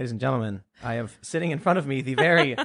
Ladies and gentlemen, I have sitting in front of me the very.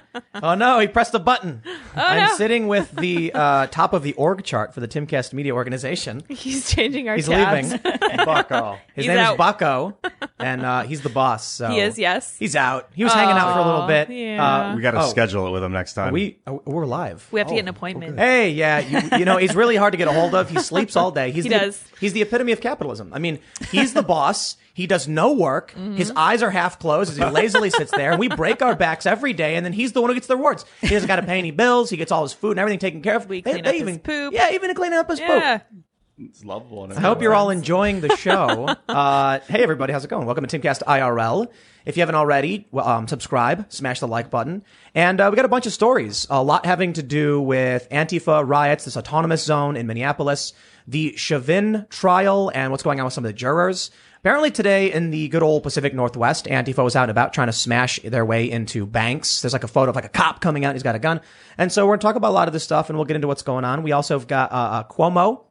oh no, he pressed a button. I'm no. sitting with the uh, top of the org chart for the Timcast Media Organization. He's changing our He's tabs. leaving. Bucko. His He's name out. is Bucko, and uh, he's the boss. So He is, yes. He's out. He was hanging out for a little bit. yeah. Uh, We got to Oh. schedule it with him next time. we uh, we're live. We have to get an appointment. Hey, yeah, you, you know he's really hard to get a hold of. He sleeps all day. He's He the, does. He's the epitome of capitalism. I mean, he's the boss. He does no work. Mm-hmm. His eyes are half closed as he lazily sits there, and we break our backs every day. And then he's the one who gets the rewards. He doesn't got to pay any bills. He gets all his food and everything taken care of. We clean up his poop. Yeah, even to clean up his Yeah. poop. It's lovable. I hope you're all enjoying the show. uh, hey, everybody, how's it going? Welcome to Timcast IRL. If you haven't already, well, um, subscribe, smash the like button. And uh, we got a bunch of stories, a lot having to do with Antifa riots, this autonomous zone in Minneapolis, the Chauvin trial, and what's going on with some of the jurors. Apparently today in the good old Pacific Northwest, Antifa was out and about trying to smash their way into banks. There's like a photo of like a cop coming out. He's got a gun. And so we're going to talk about a lot of this stuff and we'll get into what's going on. We also have got uh, uh, Cuomo,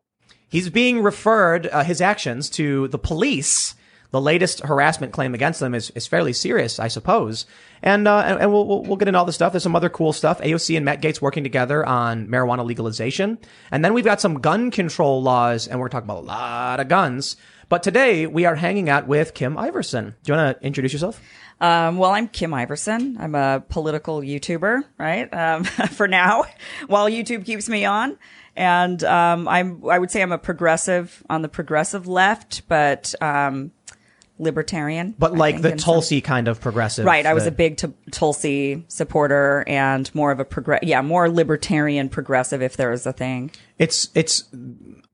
He's being referred, uh, his actions to the police. The latest harassment claim against them is, is fairly serious, I suppose. And, uh, and, and we'll, we'll, get into all this stuff. There's some other cool stuff. AOC and Matt Gaetz working together on marijuana legalization. And then we've got some gun control laws, and we're talking about a lot of guns. But today we are hanging out with Kim Iversen. Do you want to introduce yourself? Um, well, I'm Kim Iversen. I'm a political YouTuber, right? Um, for now, while YouTube keeps me on. And, um, I'm, I would say I'm a progressive on the progressive left, but, um, libertarian. But I like the in some- Tulsi kind of progressive. Right. I was uh, a big t- Tulsi supporter and more of a progress, yeah, more libertarian progressive if there is a thing. It's, it's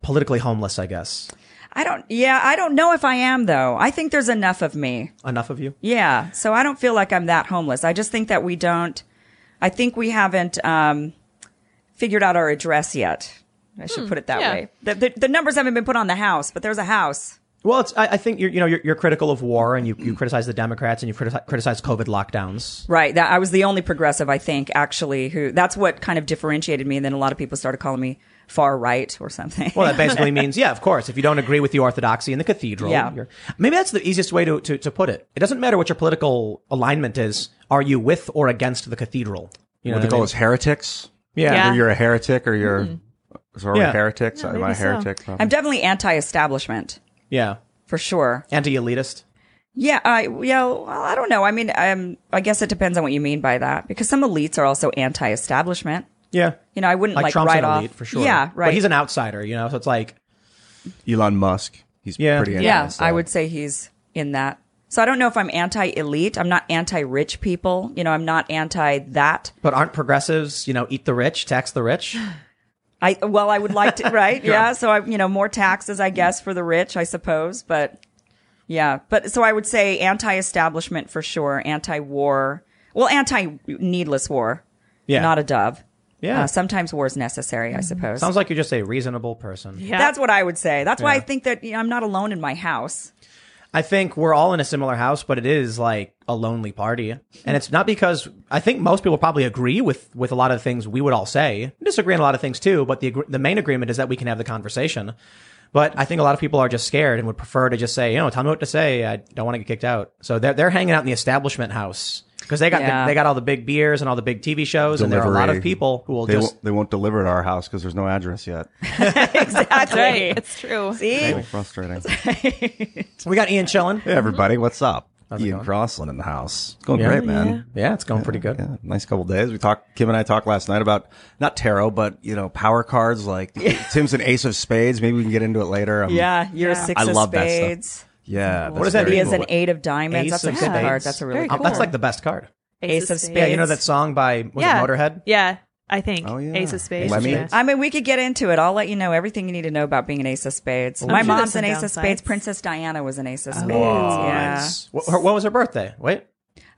politically homeless, I guess. I don't, yeah, I don't know if I am though. I think there's enough of me. Enough of you? Yeah. So I don't feel like I'm that homeless. I just think that we don't, I think we haven't, um, figured out our address yet. I should hmm, put it that yeah. way. The, the, the numbers haven't been put on the house, but there's a house. Well, it's, I, I think you're, you know, you're, you're critical of war and you, you criticize the Democrats and you criticize, criticize COVID lockdowns. Right. That I was the only progressive, I think, actually, who that's what kind of differentiated me. And then a lot of people started calling me far right or something. Well, that basically means, yeah, of course, if you don't agree with the orthodoxy in the cathedral, Yeah. you're, maybe that's the easiest way to, to, to put it. It doesn't matter what your political alignment is. Are you with or against the cathedral? You know What they what I call us heretics. Yeah. Yeah. Either you're a heretic or you're. So are we Yeah. heretics? Am I a maybe so. heretic? I'm definitely anti-establishment Yeah. for sure. Anti-elitist. Yeah, I yeah, well, I don't know. I mean, um, I guess it depends on what you mean by that because some elites are also anti-establishment. Yeah. You know, I wouldn't Like, like, Trump's write an off. elite for sure. Yeah, right. But he's an outsider, you know, so it's like, Elon Musk. He's Yeah. pretty. yeah, anti- I would say he's in that. So I don't know if I'm anti-elite. I'm not anti-rich people. You know, I'm not anti that. but aren't progressives, you know, eat the rich, tax the rich? I well, I would like to, right? yeah. So I, you know, more taxes, I guess, for the rich, I suppose. But yeah, but so I would say anti-establishment for sure, anti-war. Well, anti-needless war. Yeah. Not a dove. Yeah. Uh, sometimes war is necessary, I suppose. Sounds like you're just a reasonable person. Yeah. That's what I would say. That's why I think that you know, I'm not alone in my house. I think we're all in a similar house, but it is like a lonely party. And it's not because I think most people probably agree with, with a lot of things we would all say. Disagree on a lot of things too, but the, the main agreement is that we can have the conversation. But I think a lot of people are just scared and would prefer to just say, you know, tell me what to say. I don't want to get kicked out. So they're, they're hanging out in the establishment house because they got, Yeah. the, they got all the big beers and all the big TV shows. And there are a lot of people who will They just, won't, they won't deliver at our house because there's no address yet. exactly. That's right. It's true. See, So frustrating. we got Ian chilling. Hey everybody, what's up? it Ian going? Crossland in the house. It's going Yeah. great, man. Yeah, it's going pretty good. Yeah, nice couple days. We talked. Kim and I talked last night about not tarot, but you know, power cards. Like Tim's an ace of spades. Maybe we can get into it later. Um, yeah, you're Yeah. a six I of love that stuff. Spades. yeah. What does that mean? He is an What- eight of diamonds. Ace That's a of good spades. card. That's a really Very good Um, That's like the best card. Ace of Yeah, spades. you know that song by, was yeah. it Motorhead? Yeah, I think. Oh, yeah. Ace of Spades. Lemmy? Yeah. I mean, we could get into it. I'll let you know everything you need to know about being an ace of spades. My sure mom's an some ace of spades. Princess Diana was an ace of spades. Whoa, yeah. nice. What, her- what was her birthday? Wait.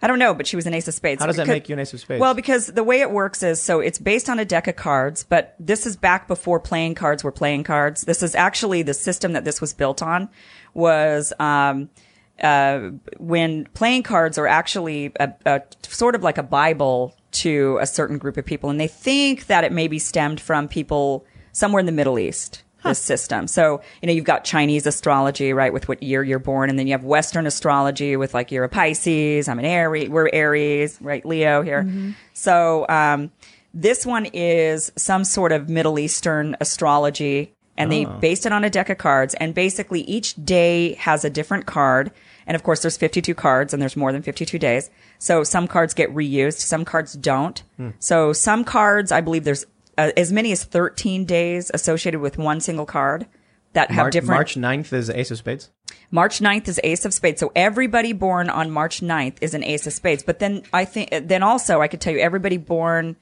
I don't know, but she was an ace of spades. How does that Because- make you an ace of spades? Well, because the way it works is so it's based on a deck of cards, but this is back before playing cards were playing cards. This is actually the system that this was built on was um, uh, when playing cards are actually a, a sort of like a Bible to a certain group of people, and they think that it maybe stemmed from people somewhere in the Middle East. This system. So, you know, you've got Chinese astrology, right, with what year you're born, and then you have Western astrology with like you're a Pisces, I'm an Aries, we're Aries, right, Leo here. So, um, this one is some sort of Middle Eastern astrology, and they based it on a deck of cards. And basically, each day has a different card. And of course, there's 52 cards, and there's more than 52 days. So some cards get reused, some cards don't. So some cards, I believe, there's uh, as many as 13 days associated with one single card that have Mar- different. March 9th is Ace of Spades. March 9th is Ace of Spades. So everybody born on March 9th is an Ace of Spades. But then I think, then also I could tell you everybody born,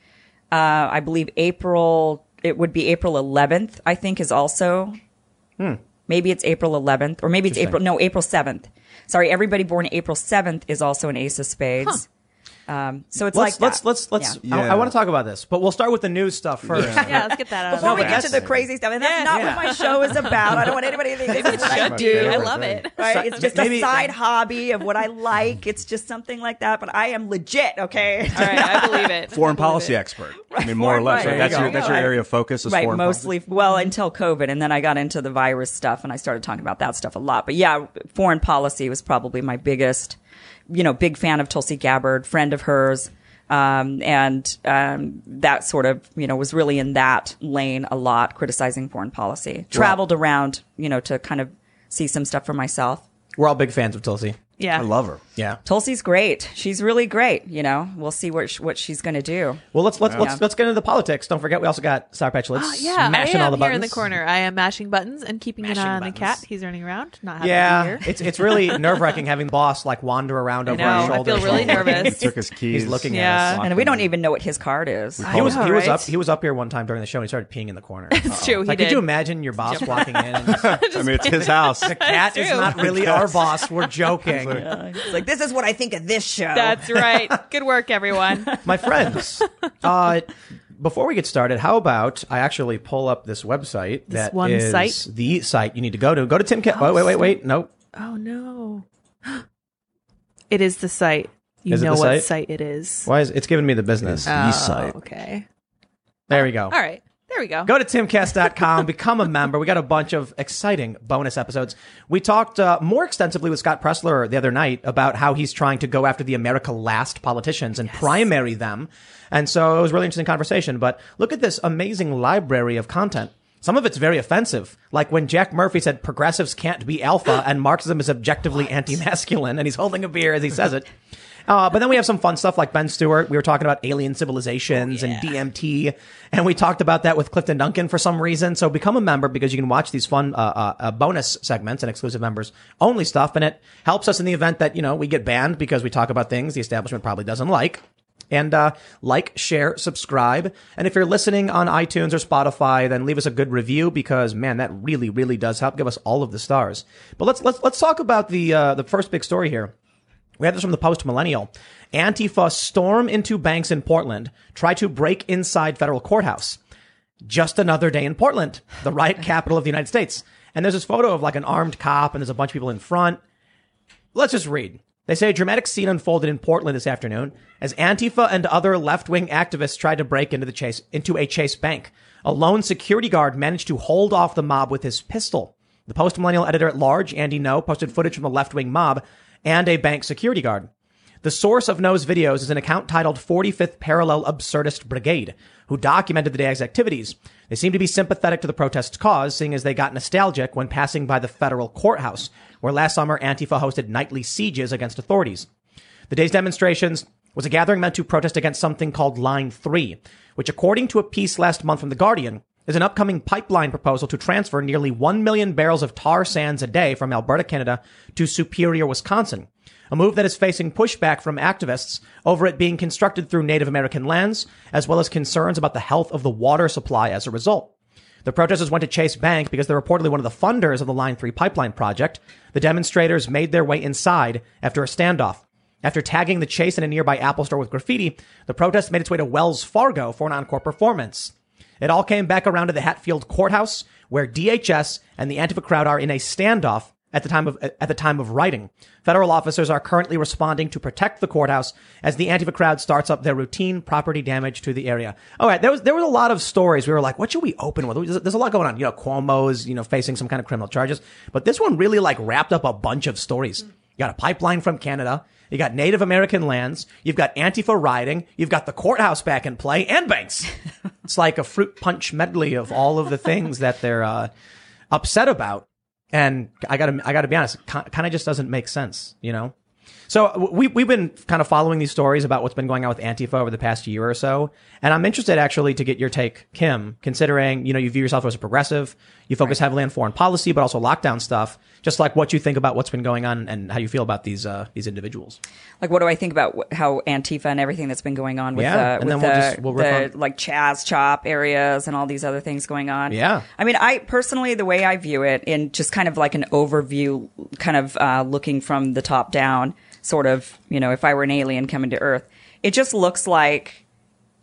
uh, I believe April, it would be April 11th, I think is also, maybe it's April 11th or maybe it's April, no, April 7th. Sorry, everybody born April 7th is also an Ace of Spades. Um, so it's Let's like let's that. let's let's. Yeah. I, Yeah. want to talk about this, but we'll start with the news stuff first. Yeah, let's get that out of Before the we way. get to the crazy stuff, and that's Yeah. not Yeah. what my show is about. I don't want anybody to think this is what I Should do. I love it. Right? It's just Maybe- a side hobby of what I like. It's just something like that. But I am legit, okay? All right, I believe it. Foreign policy it. expert. I mean, more or less. policy. Right? That's There your that's your area of focus. Is right, foreign mostly. Well, until COVID, and then I got into the virus stuff, and I started talking about that stuff a lot. But yeah, foreign policy was probably my biggest, you know, big fan of Tulsi Gabbard, friend of hers. Um, and um, that sort of, you know, was really in that lane a lot, criticizing foreign policy. Traveled around, you know, to kind of see some stuff for myself. We're all big fans of Tulsi. Yeah. I love her. Yeah. Tulsi's great. She's really great. You know, we'll see what sh- what she's going to do. Well, let's let's Yeah. let's let's get into the politics. Don't forget, we also got Sour Patch Lids Ah, yeah, smashing I am all the here in the corner. I am mashing buttons and keeping Mashing an eye on buttons. the cat. He's running around, not happy to be Yeah, here. it's it's really nerve wracking having the boss like wander around over know, our I shoulders. feel really while nervous. He took his keys. He's looking Yeah. at us. And we don't even know what his card is. He was know, he was right? up he was up here one time during the show and he started peeing in the corner. It's true. He like, did. could you imagine your boss walking in and just, I mean, it's his house. the cat is not really our boss. We're joking. It's like this is what I think of this show. That's right. Good work, everyone. My friends, uh, before we get started, how about I actually pull up this website This that one is site? the site you need to go to. Go to Tim. Ca- wait, wait, wait, wait. Nope. Oh no. It is the site. You Is it know the what site? site it is. Why is it's giving me the business? Oh, site. Okay. There we go. All right. There we go. Go to timcast.com, become a member. We got a bunch of exciting bonus episodes. We talked uh, more extensively with Scott Presler the other night about how he's trying to go after the America Last politicians and primary them. And so it was a really interesting conversation. But look at this amazing library of content. Some of it's very offensive, like when Jack Murphy said progressives can't be alpha and Marxism is objectively anti-masculine, and he's holding a beer as he says it. Uh, but then we have some fun stuff like Ben Stewart. We were talking about alien civilizations and DMT, and we talked about that with Clifton Duncan for some reason. So become a member because you can watch these fun uh, uh, uh, bonus segments and exclusive members only stuff, and it helps us in the event that you know we get banned because we talk about things the establishment probably doesn't like. And uh, like, share, subscribe. And if you're listening on iTunes or Spotify, then leave us a good review because man, that really, really does help. Give us all of the stars. But let's let's let's talk about the uh, the first big story here. We have this from the Post Millennial. Antifa storm into banks in Portland, try to break inside federal courthouse. Just another day in Portland, the riot capital of the United States. And there's this photo of like an armed cop and there's a bunch of people in front. Let's just read. They say a dramatic scene unfolded in Portland this afternoon as Antifa and other left-wing activists tried to break into the chase into a Chase bank. A lone security guard managed to hold off the mob with his pistol. The Post Millennial editor at large, Andy Ngo, posted footage from the left-wing mob and a bank security guard. The source of Ngo's videos is an account titled 45th Parallel Absurdist Brigade, who documented the day's activities. They seem to be sympathetic to the protest's cause, seeing as they got nostalgic when passing by the federal courthouse, where last summer Antifa hosted nightly sieges against authorities. The day's demonstrations was a gathering meant to protest against something called Line 3, which according to a piece last month from The Guardian, is an upcoming pipeline proposal to transfer nearly 1 million barrels of tar sands a day from Alberta, Canada to Superior, Wisconsin. A move that is facing pushback from activists over it being constructed through Native American lands, as well as concerns about the health of the water supply as a result. The protesters went to Chase Bank because they're reportedly one of the funders of the Line 3 pipeline project. The demonstrators made their way inside after a standoff. After tagging the Chase in a nearby Apple store with graffiti, the protest made its way to Wells Fargo for an encore performance. It all came back around to the Hatfield courthouse, where DHS and the Antifa crowd are in a standoff at the time of at the time of writing. Federal officers are currently responding to protect the courthouse as the Antifa crowd starts up their routine property damage to the area. All right, there was there was a lot of stories. We were like, what should we open with? There's, there's a lot going on. You know, Cuomo's you know facing some kind of criminal charges, but this one really like wrapped up a bunch of stories. You got a pipeline from Canada. You got Native American lands. You've got Antifa rioting. You've got the courthouse back in play and banks. it's like a fruit punch medley of all of the things that they're uh, upset about. And I gotta, I gotta be honest, kind of just doesn't make sense, you know? So we, we've been kind of following these stories about what's been going on with Antifa over the past year or so. And I'm interested actually to get your take, Kim, considering, you know, you view yourself as a progressive. You focus heavily on foreign policy, but also lockdown stuff. Just like what you think about what's been going on and how you feel about these, uh, these individuals. Like, what do I think about wh- how Antifa and everything that's been going on with Yeah, the, and with we'll the, just- we'll the like Chaz Chop areas and all these other things going on? Yeah. I mean, I personally, the way I view it in just kind of like an overview, kind of uh, looking from the top down, sort of, you know, if I were an alien coming to Earth, it just looks like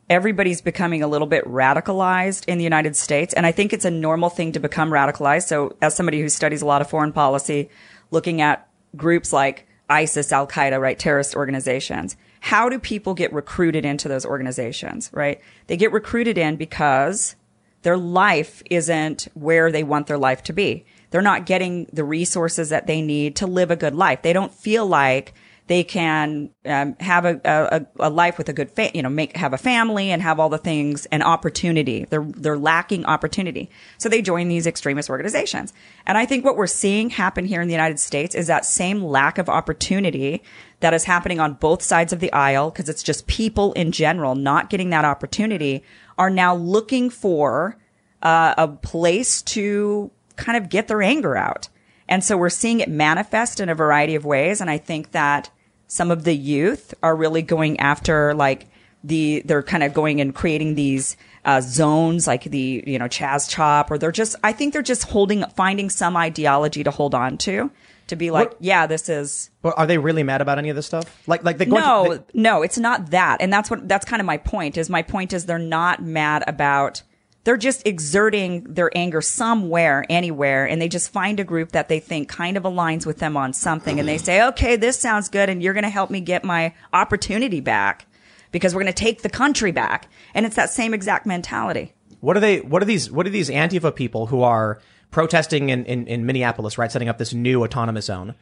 everybody's becoming a little bit radicalized in the United States. And I think it's a normal thing to become radicalized. So as somebody who studies a lot of foreign policy, looking at groups like ISIS, Al Qaeda, right? Terrorist organizations. How do people get recruited into those organizations, right? They get recruited in because their life isn't where they want their life to be. They're not getting the resources that they need to live a good life. They don't feel like they can um, have a, a, a life with a good, fa- you know, make have a family and have all the things and opportunity. They're they're lacking opportunity, so they join these extremist organizations. And I think what we're seeing happen here in the United States is that same lack of opportunity that is happening on both sides of the aisle because it's just people in general not getting that opportunity are now looking for uh, a place to kind of get their anger out. And so we're seeing it manifest in a variety of ways. And I think that some of the youth are really going after like the, they're kind of going and creating these uh, zones like the, you know, Chaz Chop, or they're just, I think they're just holding, finding some ideology to hold on to, to be like, What- yeah, this is, But are they really mad about any of this stuff? Like, like they no, they- no, it's not that. And that's what, that's kind of my point is my point is they're not mad about, they're just exerting their anger somewhere, anywhere, and they just find a group that they think kind of aligns with them on something. And they say, okay, this sounds good. And you're going to help me get my opportunity back because we're going to take the country back. And it's that same exact mentality. What are they? What are these? What are these Antifa people who are protesting in, in, in Minneapolis, right? Setting up this new autonomous zone.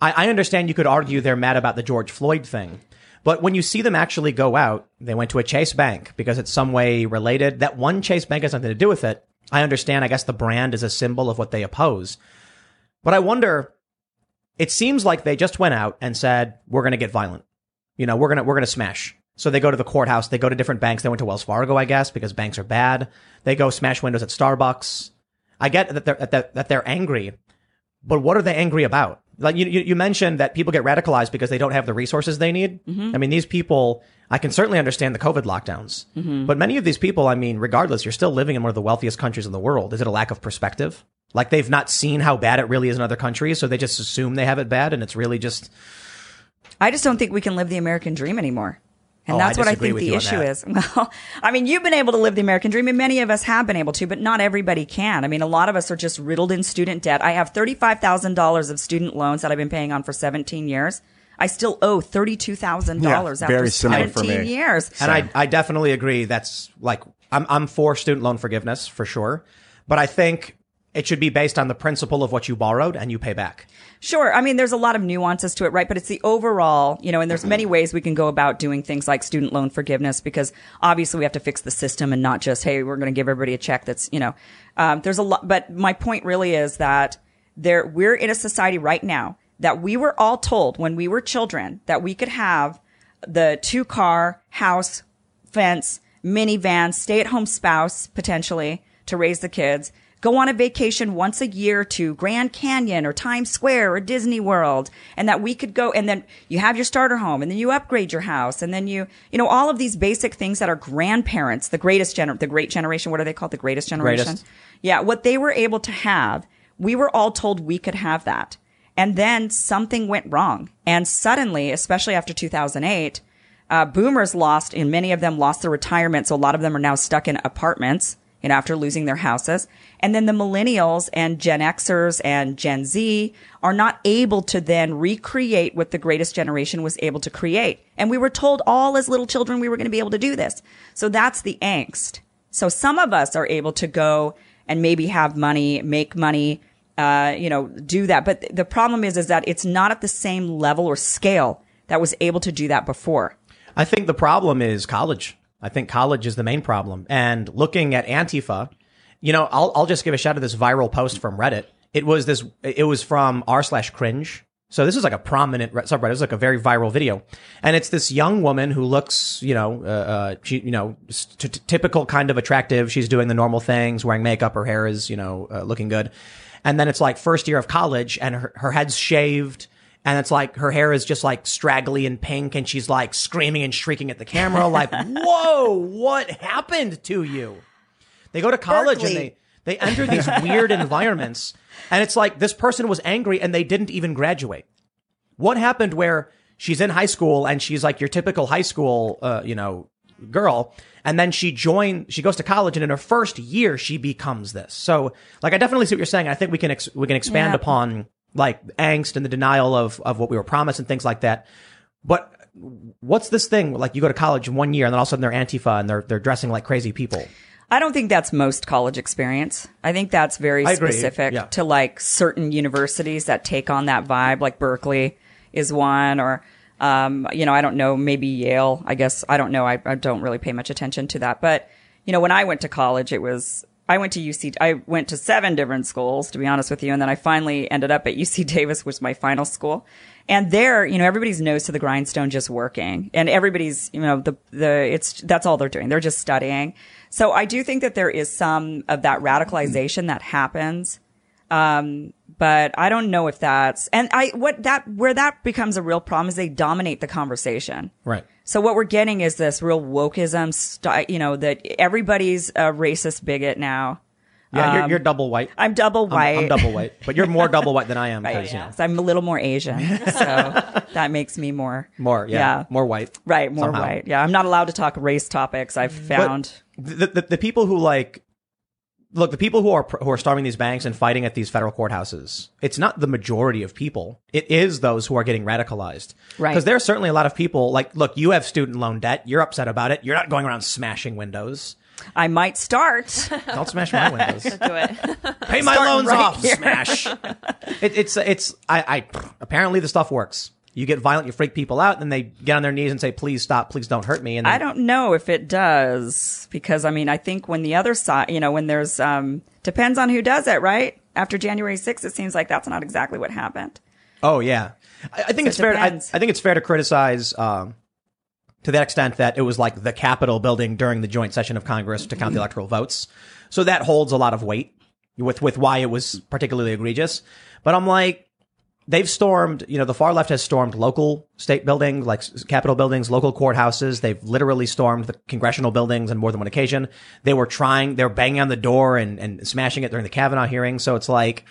I, I understand you could argue they're mad about the George Floyd thing, but when you see them actually go out, they went to a Chase Bank because it's some way related. That one Chase Bank has nothing to do with it. I understand. I guess the brand is a symbol of what they oppose. But I wonder. It seems like they just went out and said, "We're going to get violent." You know, we're gonna we're gonna smash. So they go to the courthouse. They go to different banks. They went to Wells Fargo, I guess, because banks are bad. They go smash windows at Starbucks. I get that they're that, that they're angry, but what are they angry about? Like you, you you mentioned that people get radicalized because they don't have the resources they need. Mm-hmm. I mean, these people. I can certainly understand the COVID lockdowns, mm-hmm. but many of these people, I mean, regardless, you're still living in one of the wealthiest countries in the world. Is it a lack of perspective? Like they've not seen how bad it really is in other countries, so they just assume they have it bad, and it's really just I just don't think we can live the American dream anymore. And Oh, that's I what I think the issue is. Well, I mean, you've been able to live the American dream and many of us have been able to, but not everybody can. I mean, a lot of us are just riddled in student debt. I have $35,000 of student loans that I've been paying on for 17 years. I still owe $32,000 Yeah, after very similar 17 for me. years. And I, I definitely agree. That's like, I'm, I'm for student loan forgiveness for sure. But I think it should be based on the principle of what you borrowed and you pay back. Sure. I mean, there's a lot of nuances to it, right? But it's the overall, you know, and there's many ways we can go about doing things like student loan forgiveness because obviously we have to fix the system and not just, hey, we're going to give everybody a check that's, you know, um, there's a lot. But my point really is that there, we're in a society right now that we were all told when we were children that we could have the two car house fence, minivan, stay at home spouse potentially to raise the kids, go on a vacation once a year to Grand Canyon or Times Square or Disney World, and that we could go and then you have your starter home and then you upgrade your house and then you, you know, all of these basic things that our grandparents, the greatest gener, the great generation, what are they called? The greatest generation? Greatest. Yeah. What they were able to have, we were all told we could have that. And then something went wrong. And suddenly, especially after 2008, uh, boomers lost, and many of them lost their retirement. So a lot of them are now stuck in apartments you know, after losing their houses. And then the millennials and Gen Xers and Gen Z are not able to then recreate what the greatest generation was able to create. And we were told all as little children we were going to be able to do this. So that's the angst. So some of us are able to go and maybe have money, make money, uh, you know, do that. But the problem is, is that it's not at the same level or scale that was able to do that before. I think the problem is college. I think college is the main problem. And looking at Antifa, you know, I'll, I'll just give a shout to this viral post from Reddit. It was this, it was from r slash cringe. So this is like a prominent subreddit. It's like a very viral video, and it's this young woman who looks, you know, uh, uh she, you know, t- t- typical kind of attractive. She's doing the normal things, wearing makeup. Her hair is, you know, uh, looking good. And then it's like first year of college, and her, her head's shaved, and it's like her hair is just like straggly and pink, and she's like screaming and shrieking at the camera, like, "Whoa, what happened to you?" They go to college Berkeley. and they they enter these weird environments, and it's like this person was angry and they didn't even graduate. What happened where she's in high school and she's like your typical high school, uh, you know, girl, and then she join, she goes to college, and in her first year she becomes this. So, like, I definitely see what you're saying. I think we can ex- we can expand Yeah. upon like angst and the denial of of what we were promised and things like that. But what's this thing? Like, you go to college one year, and then all of a sudden they're Antifa and they're they're dressing like crazy people. I don't think that's most college experience. I think that's very I specific Yeah. to like certain universities that take on that vibe, like Berkeley is one, or, um, you know, I don't know, maybe Yale. I guess, I don't know. I, I don't really pay much attention to that. But, you know, when I went to college, it was, I went to UC, I went to seven different schools, to be honest with you. And then I finally ended up at UC Davis, which was my final school. And there, you know, everybody's nose to the grindstone just working and everybody's, you know, the, the, it's, that's all they're doing. They're just studying. So I do think that there is some of that radicalization that happens. Um, but I don't know if that's, and I, what that, where that becomes a real problem is they dominate the conversation. Right. So what we're getting is this real wokeism, st- you know, that everybody's a racist bigot now. Yeah, you're, you're double white. Um, I'm double I'm- white. I'm, double white, but you're more double white than I am Right, because you know So I'm a little more Asian, so that makes me more more yeah, more white. right, more somehow. white. Yeah, I'm not allowed to talk race topics. I've found. the, the the people who like look the people who are who are storming these banks and fighting at these federal courthouses it's not the majority of people it is those who are getting radicalized Right. because there are certainly a lot of people like look you have student loan debt you're upset about it you're not going around smashing windows I might start. don't smash my windows Do it. pay my Start loans right off here. smash it, it's it's I, I apparently the stuff works you get violent you freak people out and then they get on their knees and say please stop please don't hurt me and then, I don't know if it does because I mean I think when the other side, you know, when there's um depends on who does it, right? After January 6th, it seems like that's not exactly what happened. Oh yeah, I, I think So it's it fair. I, depends. I think it's fair to criticize um, to that extent that it was like the Capitol building during the joint session of Congress to count the electoral votes. So that holds a lot of weight with with why it was particularly egregious. But I'm like, they've stormed. You know, the far left has stormed local state buildings, like Capitol buildings, local courthouses. They've literally stormed the congressional buildings on more than one occasion. They were trying. They were banging on the door and and smashing it during the Kavanaugh hearing. So it's like.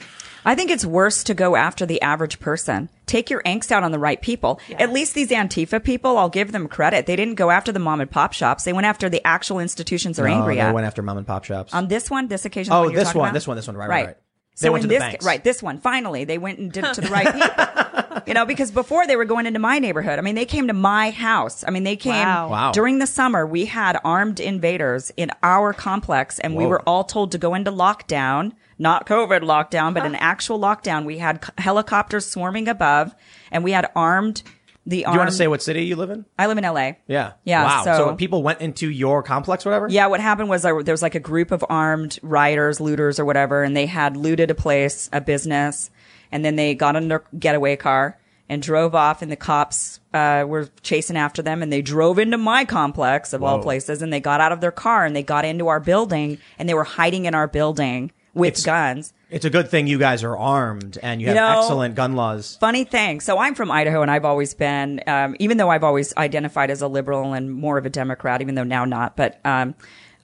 I think it's worse to go after the average person. Take your angst out on the right people. At least these Antifa people, I'll give them credit. They didn't go after the mom and pop shops. They went after the actual institutions they're oh, angry they at. went after mom and pop shops. on this one, this occasion. Oh, the one you're this one, about? this one, this one, right, right, right. They So in to the this, banks. right, this one, finally, they went and did it to the right people. you know, because before they were going into my neighborhood. I mean, they came to my house. I mean, they came Wow. Wow. during the summer. We had armed invaders in our complex, and we were all told to go into lockdown. Not COVID lockdown, but an actual lockdown. We had c- helicopters swarming above, and we had armed the armed. you want to say what city you live in? I live in LA. Yeah. Yeah, Wow. so- people went into your complex, or whatever. Yeah, what happened was there, there was like a group of armed rioters, looters, or whatever, and they had looted a place, a business, and then they got in their getaway car and drove off, and the cops uh, were chasing after them, and they drove into my complex of all places, and they got out of their car and they got into our building, and they were hiding in our building with It's- guns. It's a good thing you guys are armed and you have know- excellent gun laws. funny thing. So I'm from Idaho, and I've always been, um, even though I've always identified as a liberal and more of a Democrat, even though now not. But um,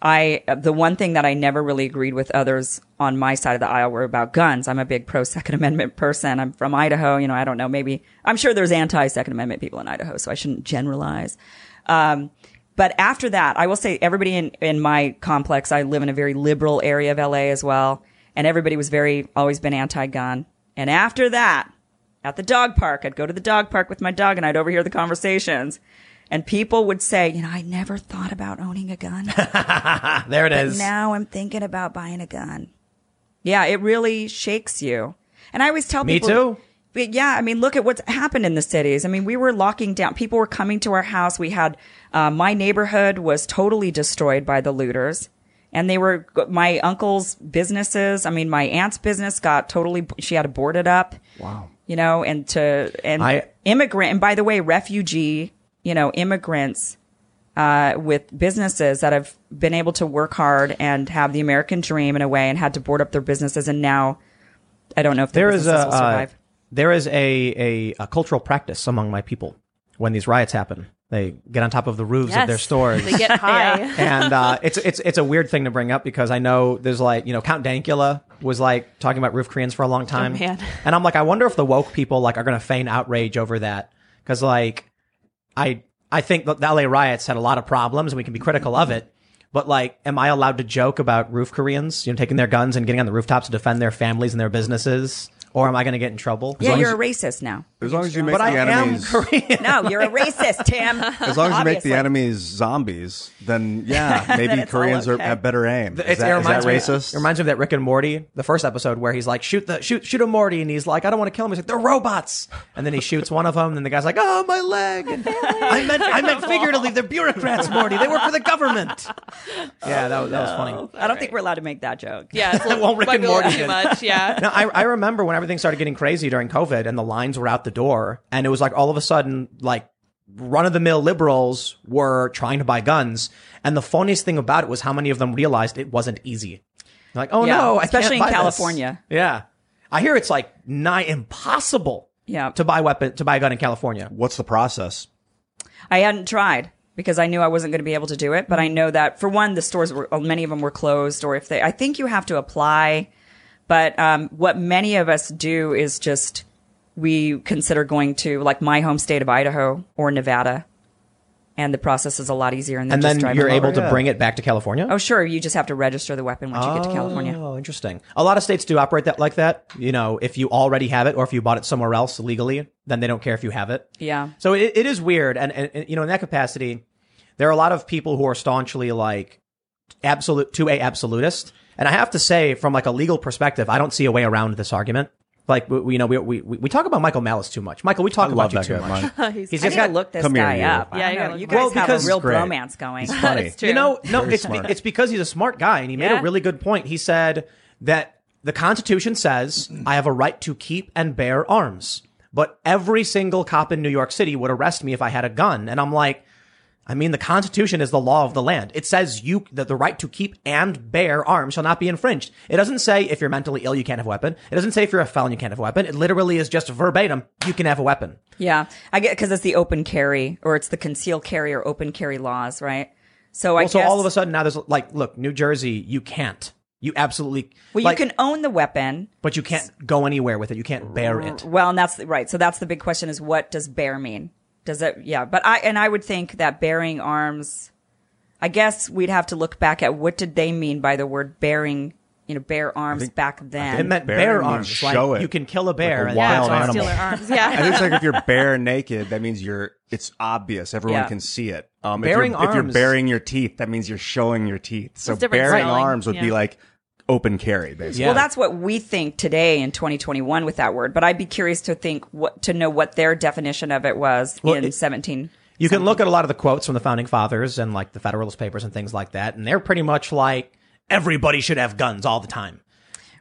I, the one thing that I never really agreed with others on my side of the aisle were about guns. I'm a big pro Second Amendment person. I'm from Idaho. You know, I don't know. Maybe I'm sure there's anti Second Amendment people in Idaho, so I shouldn't generalize. Um, but after that, I will say everybody in, in my complex, I live in a very liberal area of LA as well. And everybody was very, always been anti-gun. And after that, at the dog park, I'd go to the dog park with my dog and I'd overhear the conversations. And people would say, you know, I never thought about owning a gun. There it is. now I'm thinking about buying a gun. Yeah, it really shakes you. And I always tell Me people. too. Yeah, I mean, look at what's happened in the cities. I mean, we were locking down. People were coming to our house. We had uh, my neighborhood was totally destroyed by the looters, and they were my uncle's businesses. I mean, my aunt's business got totally. She had to board it up. Wow. You know, and to and I- immigrant. And by the way, refugee. You know, immigrants uh, with businesses that have been able to work hard and have the American dream in a way, and had to board up their businesses, and now I don't know if There is a uh. There is a, a a cultural practice among my people when these riots happen. They get on top of the roofs of their stores. They get high. and uh, it's it's it's a weird thing to bring up because I know there's like you know Count Dankula was like talking about roof Koreans for a long time, man. and I'm like I wonder if the woke people like are going to feign outrage over that because like I I think the LA riots had a lot of problems and we can be critical of it, but like am I allowed to joke about roof Koreans you know taking their guns and getting on the rooftops to defend their families and their businesses, or am I going to get in trouble? Yeah, you're a racist now. As long as you make but the I am enemies, Korean. No, you're a racist, Tim. as long as you make the enemies zombies, then yeah, maybe it's all Koreans are, okay. have better aim. Is It's- that, it is that reminds me- racist? It reminds me of that Rick and Morty, the first episode where he's like, shoot the shoot shoot a Morty, and he's like, I don't want to kill him. He's like, they're robots, and then he shoots one of them, and the guy's like, oh my leg. And I meant I meant figuratively, they're bureaucrats, Morty. They work for the government. Yeah, that was, that was funny. Oh, I don't think we're allowed to make that joke. Yeah, it's a little, Well, Rick might and be a little Morty too much. Yeah. Now, I, I remember when everything started getting crazy during COVID and the lines were out the door, and it was like all of a sudden, like run of the mill liberals were trying to buy guns. And the funniest thing about it was how many of them realized it wasn't easy. They're like, oh Yeah, no, I especially can't in buy this. California. Yeah. I hear it's like nigh impossible Yeah. to buy weapon, to buy a gun in California. What's the process? I hadn't tried because I knew I wasn't going to be able to do it. But I know that for one, the stores were uh, many of them were closed, or if they, I think you have to apply. But um, what many of us do is just we consider going to like my home state of Idaho or Nevada, and the process is a lot easier. And then, And then drive you're able over. to oh, bring it back to California? Oh, sure. You just have to register the weapon once you get to California. Oh, interesting. A lot of states do operate that like that. You know, if you already have it or if you bought it somewhere else legally, then they don't care if you have it. Yeah. So it, it is weird, and, and, and, you know, in that capacity, there are a lot of people who are staunchly like absolute to a absolutist, and I have to say, from like a legal perspective, I don't see a way around this argument. Like we, we you know, we, we we talk about Michael Malice too much. Michael, we talk I about love you too guy, much. He's, He's I just need to got look this Come here, guy you. up. I Yeah, you know. gotta You look guys Well, have a real Great. bromance going. Funny. It's true. You know, no, Very it's smart. it's because he's a smart guy, and he made Yeah. a really good point. He said that the Constitution says I have a right to keep and bear arms, but every single cop in New York City would arrest me if I had a gun, and I'm like. I mean, the Constitution is the law of the land. It says you that the right to keep and bear arms shall not be infringed. It doesn't say if you're mentally ill you can't have a weapon. It doesn't say if you're a felon you can't have a weapon. It literally is just verbatim you can have a weapon. Yeah, I get because it's the open carry or it's the concealed carry or open carry laws, right? So I Well, so guess all of a sudden now there's like, look, New Jersey, you can't. You absolutely. well, like, you can own the weapon. but you can't go anywhere with it. You can't bear it. Well, and that's the- right. So that's the big question: is what does bear mean? Does it? Yeah, but I and I would think that bearing arms. I guess we'd have to look back at what did they mean by the word bearing. You know, bear arms back then. It meant Bearing bear arms. show like it. you can kill a bear. Like a and wild that's Steal animal. their arms. I Yeah. think it's like if you're bare naked, that means you're it's obvious. Everyone Yeah. can see it. Um, Bearing if, you're, if you're arms- bearing your teeth, that means you're showing your teeth. So different bearing spelling, arms would be like open carry, basically. Yeah. Well, that's what we think today in 2021 with that word. But I'd be curious to think what to know what their definition of it was Well, in it- 17. You can look at a lot of the quotes from the founding fathers and like the Federalist Papers and things like that, and they're pretty much like everybody should have guns all the time.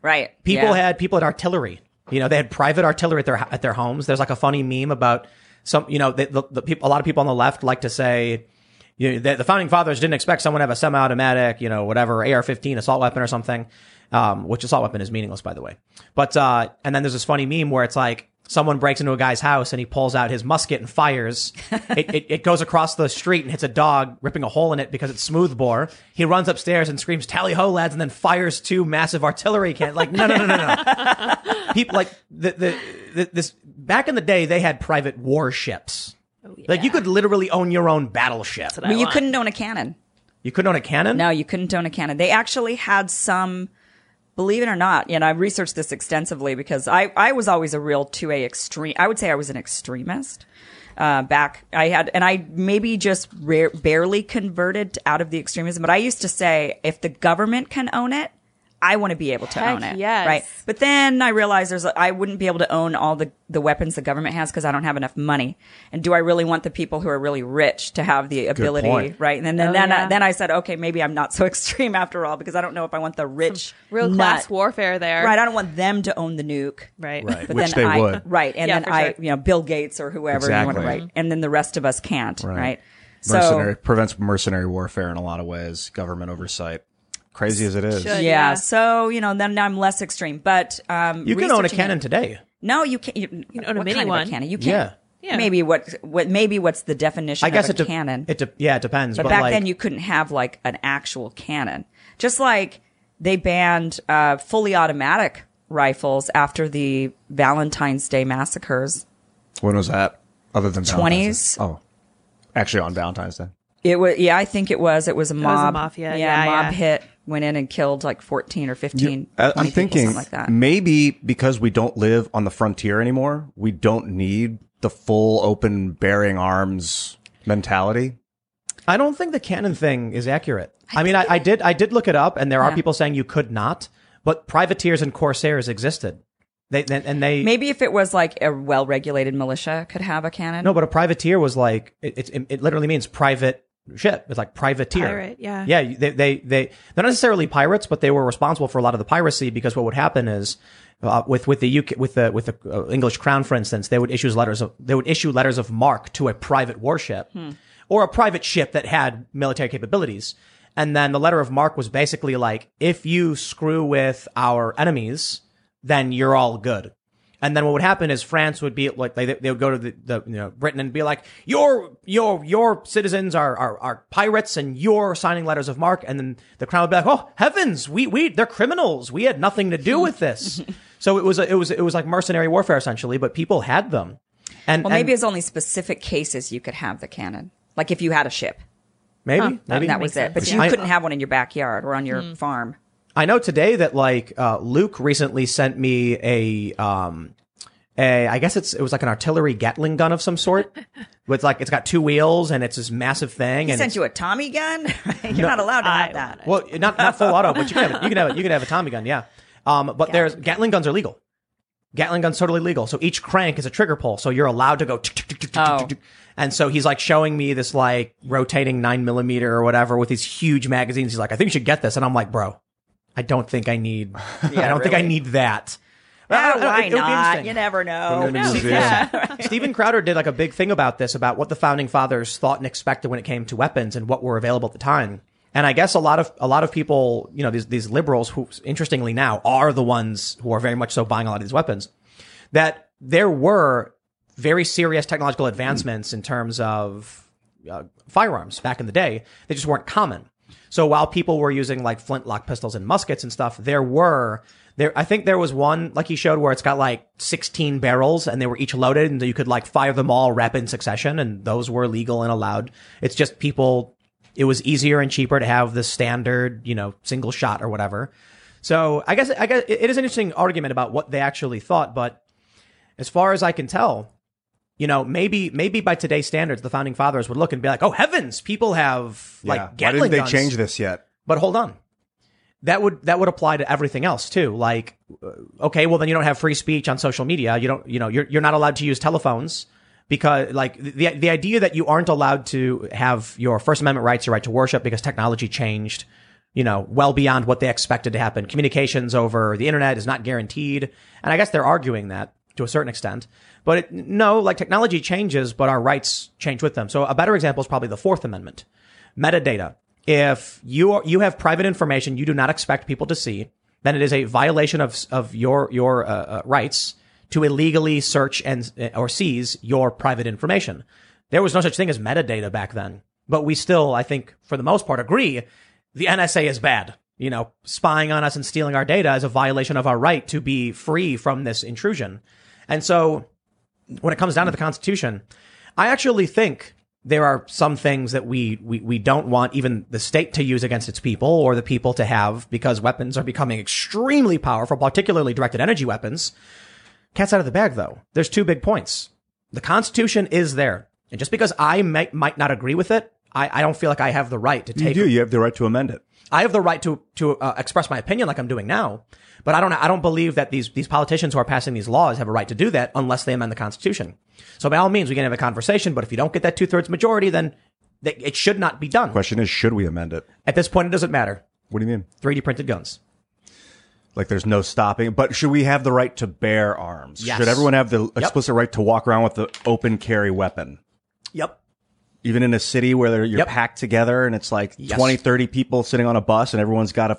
Right. People Yeah. had people had artillery. You know, they had private artillery at their at their homes. There's like a funny meme about some. You know, the, the, the people. A lot of people on the left like to say, you know, the, the founding fathers didn't expect someone to have a semi-automatic, you know, whatever AR-15 assault weapon or something. Um, which assault weapon is meaningless, by the way. But uh, and then there's this funny meme where it's like someone breaks into a guy's house and he pulls out his musket and fires. it, it, it goes across the street and hits a dog, ripping a hole in it because it's smoothbore. He runs upstairs and screams "Tally ho, lads!" and then fires two massive artillery can. Like no, no, no, no, no. People like the, the the this back in the day they had private warships. Like you could literally own your own battleship. what I Well, you want. couldn't own a cannon. You couldn't own a cannon. No, you couldn't own a cannon. They actually had some, believe it or not, and I've researched this extensively because I, I was always a real 2A extreme. I would say I was an extremist. Uh, back, I had, and I maybe just rare, barely converted out of the extremism, but I used to say if the government can own it, I want to be able to Heck own it. yes. Right. But then I realized there's, I wouldn't be able to own all the, the weapons the government has because I don't have enough money. And do I really want the people who are really rich to have the ability? point. Right. And then, then, Oh, then, I, then I said, okay, maybe I'm not so extreme after all because I don't know if I want the rich, Real nut. class warfare there. Right. I don't want them to own the nuke. Right. Right. But Which then they I, would. Right. And Yeah, then I, sure. you know, Bill Gates or whoever you want to write. Mm-hmm. And then the rest of us can't. Right. Mercenary So, prevents mercenary warfare in a lot of ways. Government oversight, crazy as it is. Should. yeah, Yeah. So, you know, then I'm less extreme, but, um, You can own a researching cannon it- today. No, you can't. You, can own a what mini kind one. Of a cannon? You can't. Yeah. Maybe what, what, maybe what's the definition I guess of it a de- cannon? It de- yeah, it depends. But, But, back like, then you couldn't have like an actual cannon. Just like they banned uh, fully automatic rifles after the Valentine's Day massacres. When was that? Other than 20s? Oh, actually on Valentine's Day. It was yeah, I think it was. It was a was a mob. mafia, Yeah, yeah, mob yeah. hit went in and killed like fourteen or fifteen. I- 20 I'm thinking something like that. maybe because we don't live on the frontier anymore, we don't need the full open bearing arms mentality. I don't think the cannon thing is accurate. I, mean, I, I did I did look it up, and there are Yeah. people saying you could not, but privateers and corsairs existed. They they- and they Maybe if it was like a well-regulated militia could have a cannon. no, but a privateer was like it, it, it literally means private ship. It's like privateer. Pirate, yeah. Yeah, they, they they they're not necessarily pirates, but they were responsible for a lot of the piracy because what would happen is. Uh, with with the UK with the with the uh, English crown, for instance, they would issue letters of they would issue letters of marque to a private warship or a private ship that had military capabilities, and then the letter of marque was basically like, if you screw with our enemies, then you're all good. And then what would happen is France would be like they, they would go to the, the you know Britain and be like your your your citizens are, are are pirates and you're signing letters of marque. and then the crown would be like oh heavens we we they're criminals we had nothing to do with this so it was a, it was it was like mercenary warfare essentially but people had them and well, maybe and it's only specific cases you could have the cannon. Like if you had a ship, maybe and maybe that was it. But Which you I- couldn't have one in your backyard or on your hmm. farm. I know today that like uh, Luke recently sent me a um a I guess it's it was like an artillery Gatling gun of some sort. it's like it's got two wheels and it's this massive thing He and sent it's, you a Tommy gun. You're not allowed to have that. well not not full auto but you can have it. you can have it. you can have a Tommy gun yeah. Um but there's Gatling guns are legal. Gatling gun's totally legal. So each crank is a trigger pull. So you're allowed to go. tick, tick, tick, tick, tick, Oh. tick. And so he's like showing me this like rotating nine millimeter or whatever with these huge magazines. He's like, I think you should get this. And I'm like, bro, I don't think I need, I don't think I need that. Ah, I why it- it would be not? You never know. Put it in. Steven Crowder did like a big thing about this, about what the founding fathers thought and expected when it came to weapons and what were available at the time. And I guess a lot of a lot of people, you know, these these liberals who, interestingly now, are the ones who are very much so buying a lot of these weapons. That there were very serious technological advancements in terms of uh, firearms back in the day. They just weren't common. So while people were using like flintlock pistols and muskets and stuff, there were there. I think there was one like he showed where it's got like 16 barrels and they were each loaded, and you could like fire them all rapid in succession, and those were legal and allowed. It's just people. It was easier and cheaper to have the standard, you know, single shot or whatever. So I guess I guess it it is an interesting argument about what they actually thought, but as far as I can tell, you know, maybe maybe by today's standards, the founding fathers would look and be like, "Oh heavens, people have like yeah. Why didn't they guns." change this yet? But hold on, that would that would apply to everything else too. Like, uh, okay, well then you don't have free speech on social media. You don't, you know, you're you're not allowed to use telephones because like the the idea that you aren't allowed to have your First Amendment rights, your right to worship, because technology changed. You know, well beyond what they expected to happen. Communications over the internet is not guaranteed, and I guess they're arguing that to a certain extent. But it, no, like technology changes, but our rights change with them. So a better example is probably the Fourth Amendment, metadata. If you are, you have private information you do not expect people to see, then it is a violation of of your your uh, uh, rights to illegally search and or seize your private information. There was no such thing as metadata back then, but we still, I think, for the most part, agree the NSA is bad. You know, spying on us and stealing our data is a violation of our right to be free from this intrusion. And so when it comes down to the Constitution, I actually think there are some things that we, we, we don't want even the state to use against its people or the people to have because weapons are becoming extremely powerful, particularly directed energy weapons. Cat's out of the bag though. There's two big points. The Constitution is there. And just because I might, might not agree with it, I, I don't feel like I have the right to take. You do. You have the right to amend it. I have the right to to uh, express my opinion like I'm doing now, but I don't I don't believe that these these politicians who are passing these laws have a right to do that unless they amend the Constitution. So by all means, we can have a conversation, but if you don't get that two thirds majority, then th- it should not be done. Question is, should we amend it? At this point, it doesn't matter. What do you mean? 3D printed guns. Like there's no stopping. But should we have the right to bear arms? Yes. Should everyone have the explicit right to walk around with the open carry weapon? Yep. Even in a city where they're, you're Yep. packed together and it's like Yes. twenty, thirty 20, 30 people sitting on a bus and everyone's got a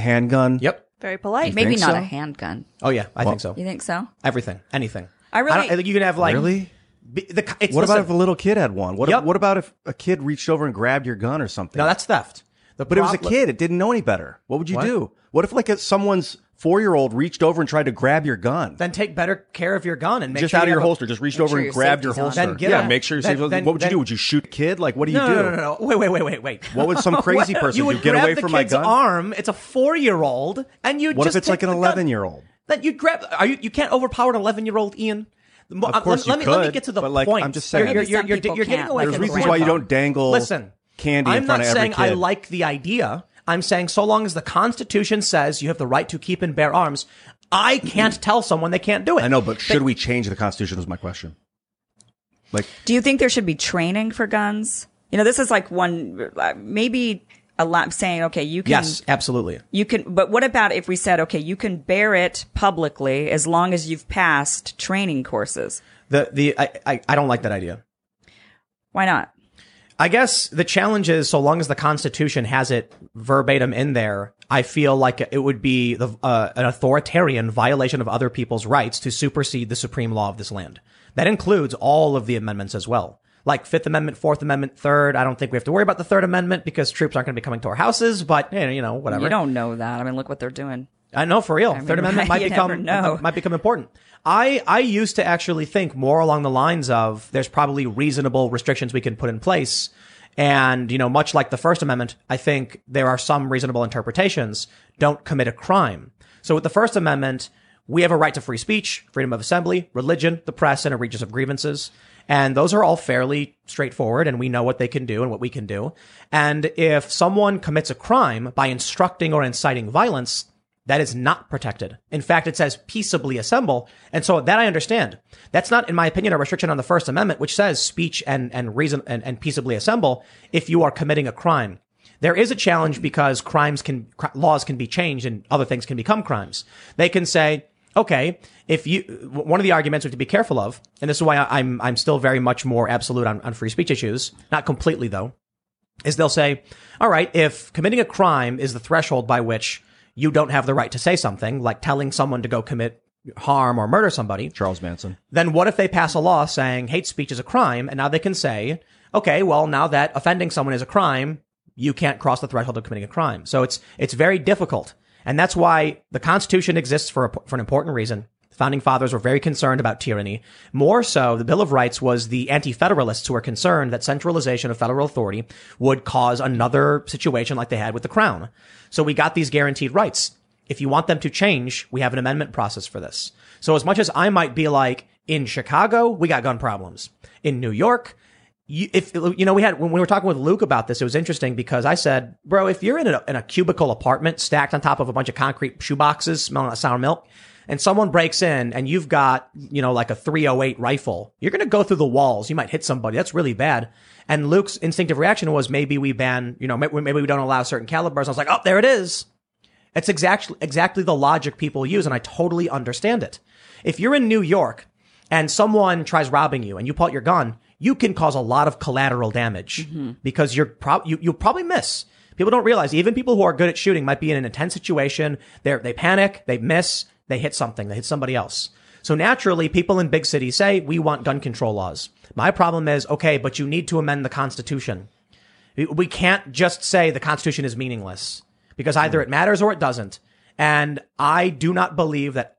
handgun. Yep. Very polite. Maybe not so? a handgun. Oh yeah, I think so. You think so? Everything, anything. I really- don't, I think you can have like Really? be- the, it's, What about if a little kid had one? What, Yep. what about if a kid reached over and grabbed your gun or something? No, that's theft. The but it was a kid. It didn't know any better. What would you What? do? What if like a, someone's four year old reached over and tried to grab your gun? Then take better care of your gun and make sure just sure out of you your have a- holster, just reached over sure and your grabbed your safety's on. holster. Then get yeah, out. make sure you're Then- safe. then- what would you then- do? Would you shoot a kid? Like, what do you No, do? no, no, no, no. Wait, wait, wait, wait, wait. What would some crazy person you do? would Get grab away the from my kid's gun? arm. It's a four-year-old, and you What just if it's like an 11 year old? Then you grab. Are you? You can't overpower an eleven-year-old, Ian. Of uh, course let, you me, let me could, get to the but, like, point. I'm just saying. You're, you're, Maybe you're, you're, people you're getting can't, away like from There's the reasons why you point. don't dangle Listen, candy I'm in front not of every saying I kid. like the idea. I'm saying so long as the Constitution says you have the right to keep and bear arms, I can't tell someone they can't do it. I know, but should we change the Constitution? Is my question. Like, Do you think there should be training for guns? You know, this is like one, uh, maybe a lot saying, okay, you can, Yes, absolutely. you can, but what about if we said, okay, you can bear it publicly as long as you've passed training courses? The the I, I, I don't like that idea. Why not? I guess the challenge is so long as the Constitution has it verbatim in there, I feel like it would be the, uh, an authoritarian violation of other people's rights to supersede the supreme law of this land. That includes all of the amendments as well. Like Fifth Amendment, Fourth Amendment, Third. I don't think we have to worry about the Third Amendment because troops aren't going to be coming to our houses, but you know, whatever. You don't know that. I mean, look what they're doing. I know for real. mean, Third Amendment might become might become important. I I used to actually think more along the lines of there's probably reasonable restrictions we can put in place. And, you know, much like the First Amendment, I think there are some reasonable interpretations. Don't commit a crime. So with the First Amendment, we have a right to free speech, freedom of assembly, religion, the press, and a redress of grievances. And those are all fairly straightforward and we know what they can do and what we can do. And if someone commits a crime by instructing or inciting violence, that is not protected. In fact, it says peaceably assemble. And so that I understand. That's not, in my opinion, a restriction on the First Amendment, which says speech and, and reason and, and peaceably assemble if you are committing a crime. There is a challenge because crimes can, laws can be changed and other things can become crimes. They can say, okay, if you, one of the arguments we have to be careful of, and this is why I'm, I'm still very much more absolute on, on free speech issues, not completely though, is they'll say, all right, if committing a crime is the threshold by which you don't have the right to say something, like telling someone to go commit harm or murder somebody, Charles Manson. then what if they pass a law saying hate speech is a crime? And now they can say, okay, well, now that offending someone is a crime, you can't cross the threshold of committing a crime. So it's, it's very difficult. And that's why the Constitution exists for, a, for an important reason. Founding fathers were very concerned about tyranny. More so, the Bill of Rights was the anti-federalists who were concerned that centralization of federal authority would cause another situation like they had with the crown. So we got these guaranteed rights. If you want them to change, we have an amendment process for this. So as much as I might be like, in Chicago, we got gun problems. In New York, you, if you know, we had when we were talking with Luke about this, it was interesting because I said, "Bro, if you're in a, in a cubicle apartment stacked on top of a bunch of concrete shoeboxes smelling like sour milk, and someone breaks in and you've got you know like a 308 rifle, you're gonna go through the walls. You might hit somebody. That's really bad." And Luke's instinctive reaction was, "Maybe we ban, you know, maybe, we don't allow certain calibers." I was like, "Oh, there it is." It's exactly exactly the logic people use, and I totally understand it. If you're in New York and someone tries robbing you and you pull out your gun, you can cause a lot of collateral damage mm-hmm. because you're you, you'll probably miss. People don't realize even people who are good at shooting might be in an intense situation. They they panic, they miss, they hit something, they hit somebody else. So naturally, people in big cities say we want gun control laws. My problem is okay, but you need to amend the Constitution. We can't just say the Constitution is meaningless because either hmm. it matters or it doesn't. And I do not believe that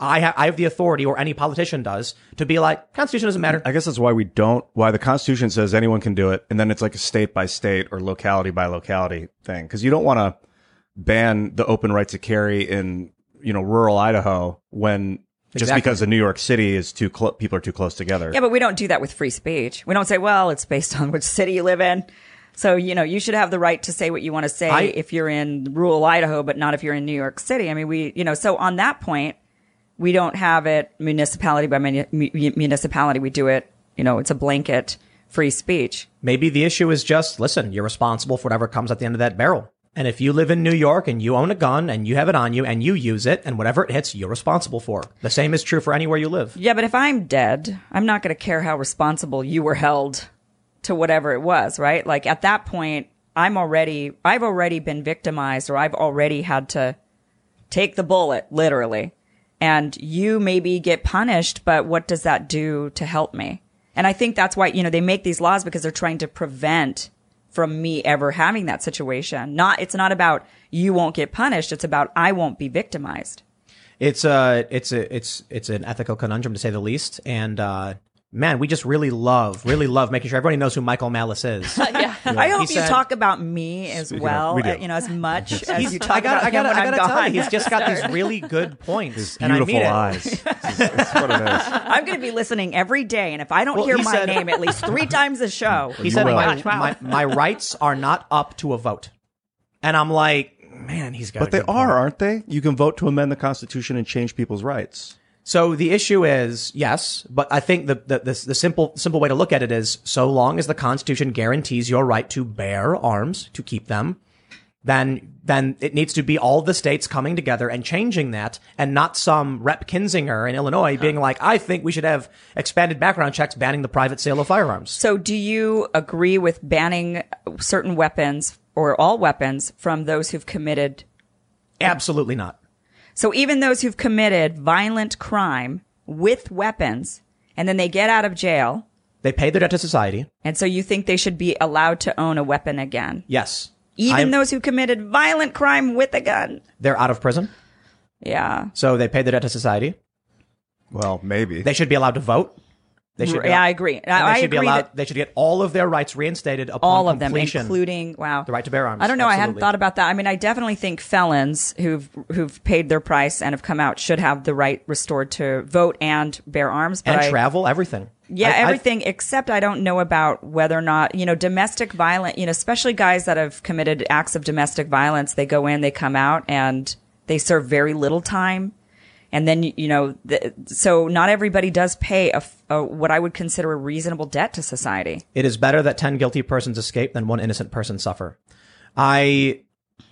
I have I have the authority, or any politician does, to be like Constitution doesn't matter. I guess that's why we don't, why the Constitution says anyone can do it. And then it's like a state by state or locality by locality thing. Cause you don't want to ban the open right to carry in, you know, rural Idaho when just Exactly. because the New York City is too close, people are too close together. Yeah, but we don't do that with free speech. We don't say, well, it's based on which city you live in. So, you know, you should have the right to say what you want to say I- if you're in rural Idaho, but not if you're in New York City. I mean, we, you know, so on that point, we don't have it municipality by muni- mu- municipality. We do it, you know, it's a blanket free speech. Maybe the issue is just listen, you're responsible for whatever comes at the end of that barrel. And if you live in New York and you own a gun and you have it on you and you use it and whatever it hits, you're responsible for. The same is true for anywhere you live. Yeah, but if I'm dead, I'm not going to care how responsible you were held to whatever it was, right? Like at that point, I'm already, I've already been victimized or I've already had to take the bullet, literally. And you maybe get punished, but what does that do to help me? And I think that's why, you know, they make these laws because they're trying to prevent from me ever having that situation. Not, it's not about you won't get punished. It's about I won't be victimized. It's a it's a it's it's an ethical conundrum to say the least. And uh, man, we just really love really love making sure everybody knows who Michael Malice is. yeah. I hope He you said- talk about me as well, we uh, you know, as much as you talk I got about I got him when I I'm got to tell gone. you, he's just got these really good points. and I Beautiful mean it. eyes. That's, that's what it is. I'm going to be listening every day, and if I don't Well, hear he my said- name at least three times a show, He said my, Gosh, wow. my my rights are not up to a vote, and I'm like, man, he's got. But a they good are, point. aren't they? You can vote to amend the Constitution and change people's rights. So the issue is yes, but I think the, the the the simple simple way to look at it is so long as the Constitution guarantees your right to bear arms to keep them, then then it needs to be all the states coming together and changing that, and not some Rep Kinzinger in Illinois being like, I think we should have expanded background checks banning the private sale of firearms. so do you agree with banning certain weapons or all weapons from those who've committed? Absolutely not. So even those who've committed violent crime with weapons, and then they get out of jail, They pay their debt to society. and so you think they should be allowed to own a weapon again, Yes. even I'm- those who committed violent crime with a gun? they're out of prison, Yeah. so they pay their debt to society. Well, maybe. They should be allowed to vote. They should. Yeah, I agree. I- they I should be agree allowed. that- They should get all of their rights reinstated upon all of them, completion. including wow, The right to bear arms. I don't know. I hadn't thought about that. I mean, I definitely think felons who've who've paid their price and have come out should have the right restored to vote and bear arms. But and I- travel, everything. yeah, I- everything except I don't know about whether or not you know domestic violence. You know, especially guys that have committed acts of domestic violence. They go in, they come out, and they serve very little time. And then you know, the, so not everybody does pay a, a- what I would consider a reasonable debt to society. It is better that 10 guilty persons escape than one innocent person suffer. I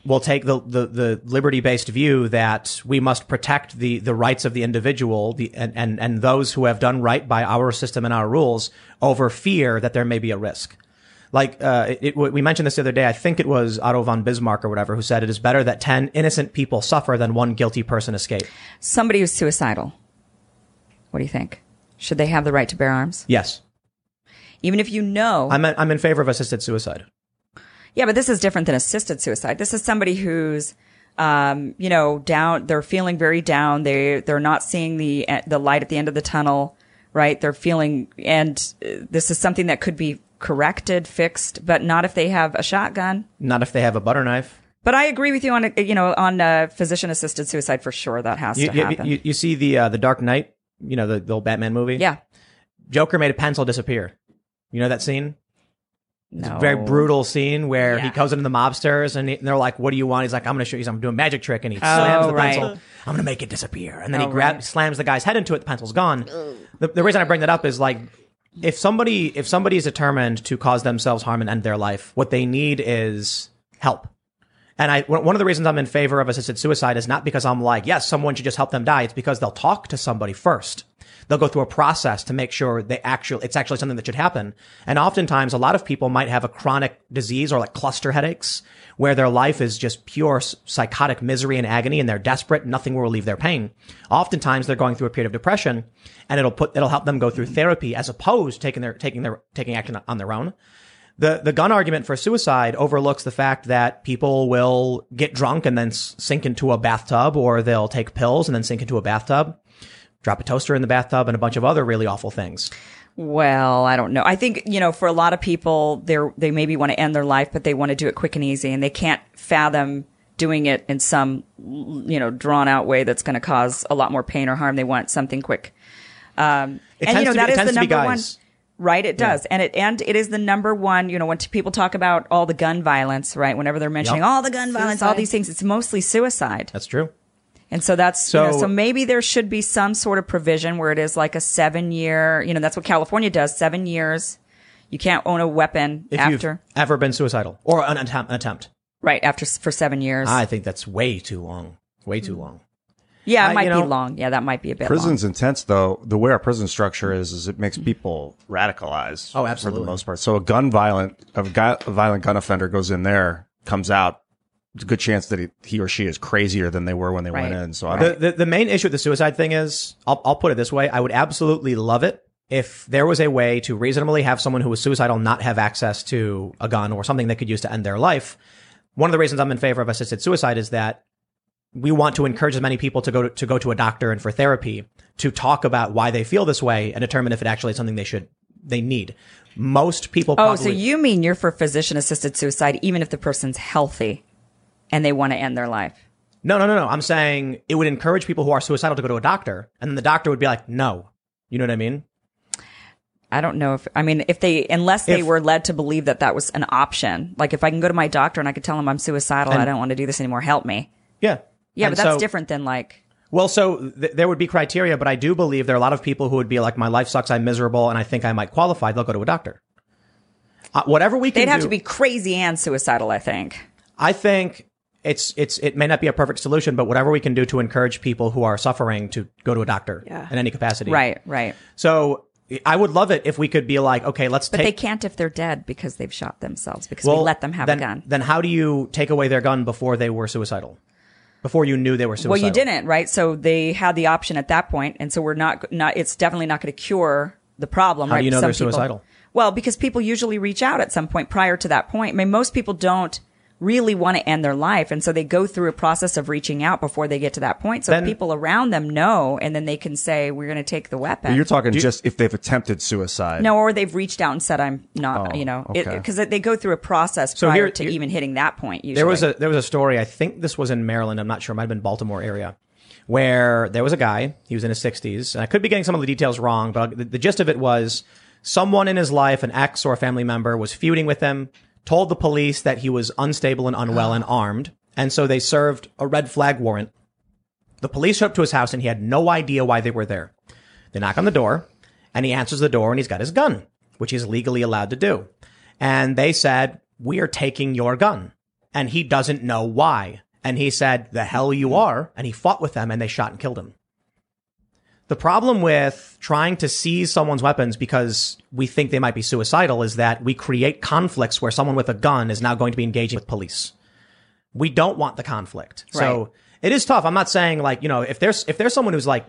will take the, the, the liberty based view that we must protect the, the rights of the individual the, and, and, and those who have done right by our system and our rules over fear that there may be a risk. Like, uh, it, it, we mentioned this the other day. I think it was Otto von Bismarck or whatever who said it is better that 10 innocent people suffer than one guilty person escape. Somebody who's suicidal. What do you think? Should they have the right to bear arms? Yes. Even if you know. I'm, I'm in favor of assisted suicide. yeah, but this is different than assisted suicide. This is somebody who's, um, you know, down, they're feeling very down. They, they're not seeing the, the light at the end of the tunnel, right? They're feeling, and uh, this is something that could be corrected, fixed, but not if they have a shotgun. Not if they have a butter knife. But I agree with you on, you know, on uh, physician assisted suicide for sure. That has You, to happen. you, you see the uh, the Dark Knight, you know the, the old Batman movie. yeah. Joker made a pencil disappear. You know that scene? No. Very brutal scene where he Yeah. goes into the mobsters and, he- and they're like, "What do you want?" He's like, "I'm going to show you. something. I'm doing a magic trick," and he slams the Oh, right. pencil. I'm going to make it disappear, and then Oh, he grabs, right. slams the guy's head into it. The pencil's gone. The, the reason I bring that up is like, if somebody if somebody is determined to cause themselves harm and end their life, what they need is help. And I, one one of the reasons I'm in favor of assisted suicide is not because I'm like, yes, someone should just help them die. It's because they'll talk to somebody first. They'll go through a process to make sure they actually, it's actually something that should happen. And oftentimes a lot of people might have a chronic disease or like cluster headaches where their life is just pure psychotic misery and agony and they're desperate. Nothing will relieve their pain. Oftentimes they're going through a period of depression and it'll put, it'll help them go through therapy as opposed to taking their, taking their, taking action on their own The the gun argument for suicide overlooks the fact that people will get drunk and then sink into a bathtub, or they'll take pills and then sink into a bathtub, drop a toaster in the bathtub, and a bunch of other really awful things. Well, I don't know. I think, you know, for a lot of people, they're, they maybe want to end their life, but they want to do it quick and easy and they can't fathom doing it in some, you know, drawn out way that's going to cause a lot more pain or harm. They want something quick. Um, It and tends you know, to be- that it is tends the number one. guys. Right, it does. And it, and it is the number one, you know, when people talk about all the gun violence, right? Whenever they're mentioning Yep. all the gun violence, all these things, it's mostly suicide. That's true. And so that's so, you know, So- so maybe there should be some sort of provision where it is like a seven year, you know, that's what California does, seven years. You can't own a weapon If after, you've ever been suicidal or an attempt, an attempt, right, after, for seven years. I think that's way too long. Way too hmm. long. yeah, it I- might you be long. Yeah, that might be a bit Prison's long. intense though. The way our prison structure is, is it makes hmm. people radicalized. Oh, absolutely. For the most part. So a gun violent, a, guy, a violent gun offender goes in there, comes out. There's a good chance that he, he or she is crazier than they were when they Right. went in. So I The, don't. the the main issue with the suicide thing is, I'll I'll put it this way: I would absolutely love it if there was a way to reasonably have someone who was suicidal not have access to a gun or something they could use to end their life. One of the reasons I'm in favor of assisted suicide is that we want to encourage as many people to go to, to go to a doctor and for therapy to talk about why they feel this way and determine if it actually is something they should they need. Most people. Oh, Probably, so you mean you're for physician assisted suicide even if the person's healthy and they want to end their life? No, no, no, no. I'm saying it would encourage people who are suicidal to go to a doctor, and then the doctor would be like, "No." You know what I mean? I don't know if I mean if they unless they If- were led to believe that that was an option. Like if I can go to my doctor and I could tell him I'm suicidal, I don't want to do this anymore. Help me. Yeah. Yeah, And but that's so- different than like Well, so th- there would be criteria, but I do believe there are a lot of people who would be like, "My life sucks. I'm miserable, and I think I might qualify." They'll go to a doctor. Uh, whatever we can they'd have do- to be crazy and suicidal. I think. I think it's it's it may not be a perfect solution, but whatever we can do to encourage people who are suffering to go to a doctor Yeah. in any capacity. Right, right. So I would love it if we could be like, okay, let's But take. they can't if they're dead because they've shot themselves because well, we let them have then, a gun. Then how do you take away their gun before they were suicidal? Before you knew they were suicidal? Well, you didn't, right? So they had the option at that point, and so we're not not. It's definitely not going to cure the problem. How right? do you know Some they're people- suicidal? Well, because people usually reach out at some point prior to that point. I mean, most people don't really want to end their life, and so they go through a process of reaching out before they get to that point. So Then- people around them know, and then they can say, "We're going to take the weapon." You're talking just if they've attempted suicide. no, or they've reached out and said, "I'm not," Oh, you know, okay. because they go through a process So prior here- to here- even hitting that point. Usually, There was a there was a story. I think this was in Maryland. I'm not sure. It might have been Baltimore area, where there was a guy. He was in his 60s, and I could be getting some of the details wrong, but the, the gist of it was someone in his life, an ex or a family member, was feuding with him. Told the police that he was unstable and unwell and ah. armed, and so they served a red flag warrant. The police showed up to his house, and he had no idea why they were there. They knock on the door, and he answers the door, and he's got his gun, which he's legally allowed to do. And they said, "We are taking your gun." and he doesn't know why. And he said, the hell you are. And he fought with them and they shot and killed him. The problem with trying to seize someone's weapons because we think they might be suicidal is that we create conflicts where someone with a gun is now going to be engaging with police. We don't want the conflict. So it is tough. I'm not saying like, you know, if there's, if there's someone who's like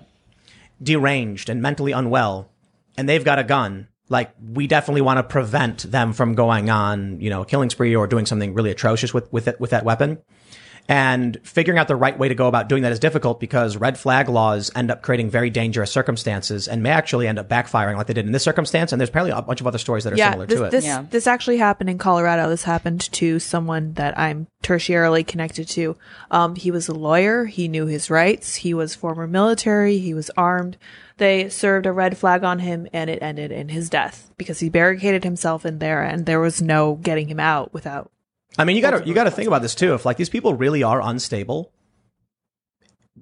deranged and mentally unwell and they've got a gun, like we definitely want to prevent them from going on, you know, a killing spree or doing something really atrocious with, with it, with that weapon. And figuring out the right way to go about doing that is difficult because red flag laws end up creating very dangerous circumstances and may actually end up backfiring like they did in this circumstance. And there's probably a bunch of other stories that are yeah, similar this, to it. this Yeah. this actually happened in Colorado. This happened to someone that I'm tertiarily connected to. Um, he was a lawyer. He knew his rights. He was former military. He was armed. They served a red flag on him, and it ended in his death because he barricaded himself in there, and there was no getting him out without. I mean, you gotta, you gotta think about this too. If like these people really are unstable,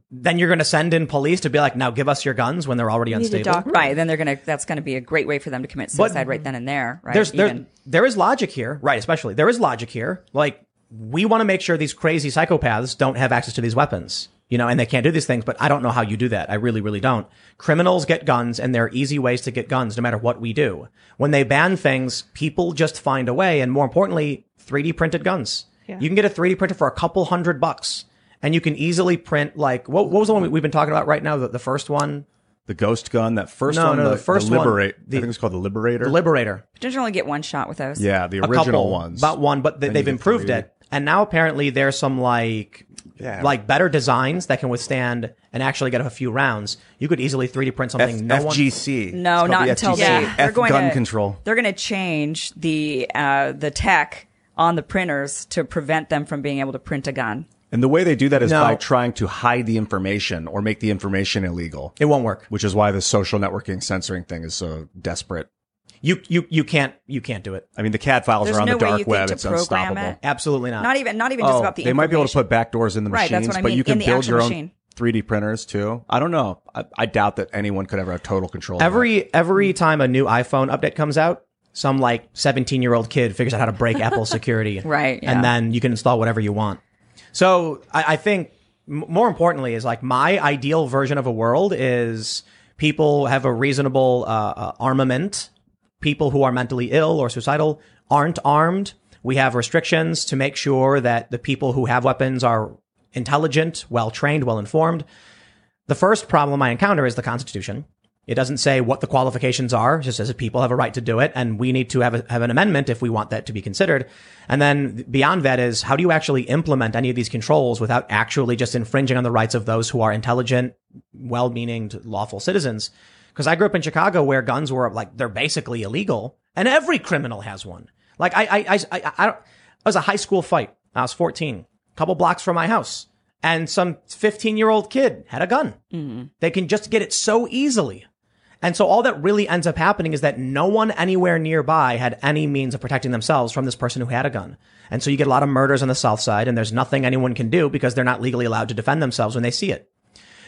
then you're going to send in police to be like, now give us your guns when they're already unstable. doctor. right. Then they're gonna. That's gonna be a great way for them to commit suicide right then and there. Right. there's there, there is logic here, right? Especially there is logic here. Like we want to make sure these crazy psychopaths don't have access to these weapons, you know, and they can't do these things. But I don't know how you do that. I really, really don't. Criminals get guns, and there are easy ways to get guns, no matter what we do. When they ban things, people just find a way, and more importantly, 3D printed guns. Yeah. You can get a 3D printer for a couple hundred bucks, and you can easily print like what, what was the one we- we've been talking about right now? The, the first one the ghost gun, that first No, one, no, the, the first the one, the- I think it's called the Liberator. The Liberator. Don't you only get one shot with those? yeah, the A original couple, ones. About one, but they, they've improved three. it. And now apparently there's some like, Yeah. like better designs that can withstand and actually get a few rounds. You could easily 3D print F- something no one. FGC. No, not the until FGC. they Yeah. they're F going gun to control. They're going to change the uh, the tech on the printers to prevent them from being able to print a gun. And the way they do that is No. by trying to hide the information or make the information illegal, It won't work. which is why the social networking censoring thing is so desperate. You, you, you can't, you can't do it. I mean, the CAD files There's are on no the way dark you think web. to It's program unstoppable. it. Absolutely not. Not even not even just Oh, about the they might be able to put backdoors in the Right, machines, that's what I but you can build your own machine. 3D printers too. I don't know. I, I doubt that anyone could ever have total control. of that. Every every time a new iPhone update comes out, some like 17 year old kid figures out how to break Apple security. Right, yeah. And then you can install whatever you want. So I, I think m- more importantly is like my ideal version of a world is people have a reasonable uh, uh, armament. People who are mentally ill or suicidal aren't armed. We have restrictions to make sure that the people who have weapons are intelligent, well trained, well informed. The first problem I encounter is the Constitution. It doesn't say what the qualifications are. It just says that people have a right to do it, and we need to have a, have an amendment if we want that to be considered. And then beyond that is how do you actually implement any of these controls without actually just infringing on the rights of those who are intelligent, well-meaning, lawful citizens? Because I grew up in Chicago where guns were like they're basically illegal, and every criminal has one. Like I I I I, I, I was a high school fight. I was 14, a couple blocks from my house, and some 15 year old kid had a gun. Mm-hmm. They can just get it so easily. And so all that really ends up happening is that no one anywhere nearby had any means of protecting themselves from this person who had a gun. And so you get a lot of murders on the south side and there's nothing anyone can do because they're not legally allowed to defend themselves when they see it.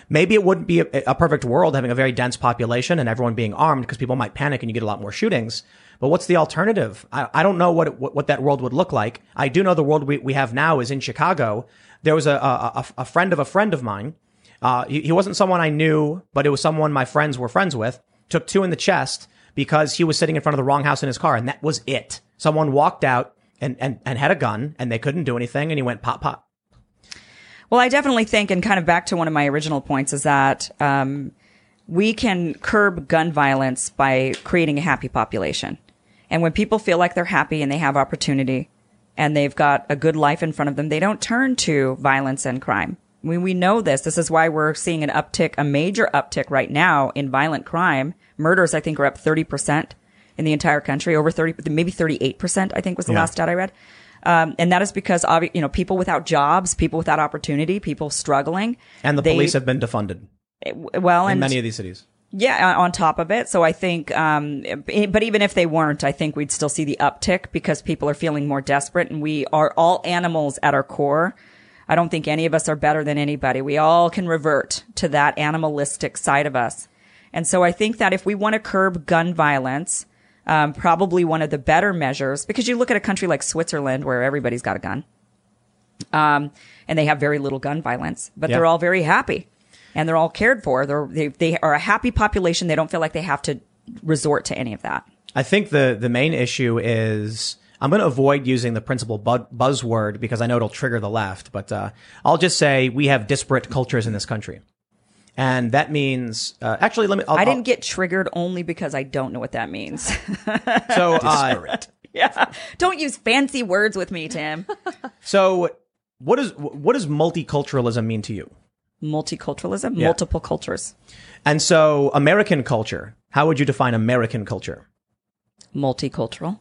Maybe it wouldn't be a, a perfect world having a very dense population and everyone being armed because people might panic and you get a lot more shootings. But what's the alternative? I, I don't know what, it, what that world would look like. I do know the world we, we have now is in Chicago. There was a, a, a, a friend of a friend of mine. Uh, he, he wasn't someone I knew, but it was someone my friends were friends with. Took two in the chest because he was sitting in front of the wrong house in his car, and that was it. Someone walked out and, and, and had a gun, and they couldn't do anything, and he went pop pop. Well, I definitely think, and kind of back to one of my original points, is that um, we can curb gun violence by creating a happy population. And when people feel like they're happy and they have opportunity and they've got a good life in front of them, they don't turn to violence and crime. We, we know this. This is why we're seeing an uptick, a major uptick right now in violent crime. Murders, I think, are up 30% in the entire country, over 30, maybe 38%, I think was the Yeah. last stat I read. Um, and that is because, you know, people without jobs, people without opportunity, people struggling. And the they- police have been defunded well, in and many of these cities. yeah, on top of it. So I think, um, but even if they weren't, I think we'd still see the uptick because people are feeling more desperate and we are all animals at our core. I don't think any of us are better than anybody. We all can revert to that animalistic side of us. And so I think that if we want to curb gun violence, um, probably one of the better measures, because you look at a country like Switzerland where everybody's got a gun, um, and they have very little gun violence, but Yeah. they're all very happy and they're all cared for. They're, they, they are a happy population. They don't feel like they have to resort to any of that. I think the the main issue is I'm going to avoid using the principal bu- buzzword because I know it'll trigger the left. But uh, I'll just say we have disparate cultures in this country, and that means uh, actually let me. I'll, I didn't get triggered only because I don't know what that means. So uh, yeah. Don't use fancy words with me, Tim. so what is what does multiculturalism mean to you? Multiculturalism, multiple cultures. And so American culture. How would you define American culture? Multicultural.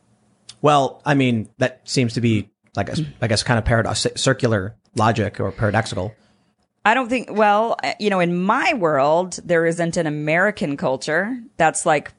Well, I mean that seems to be like a, I guess kind of paradox, circular logic or paradoxical. I don't think, well, uh, you know, in my world, there isn't an American culture that's like,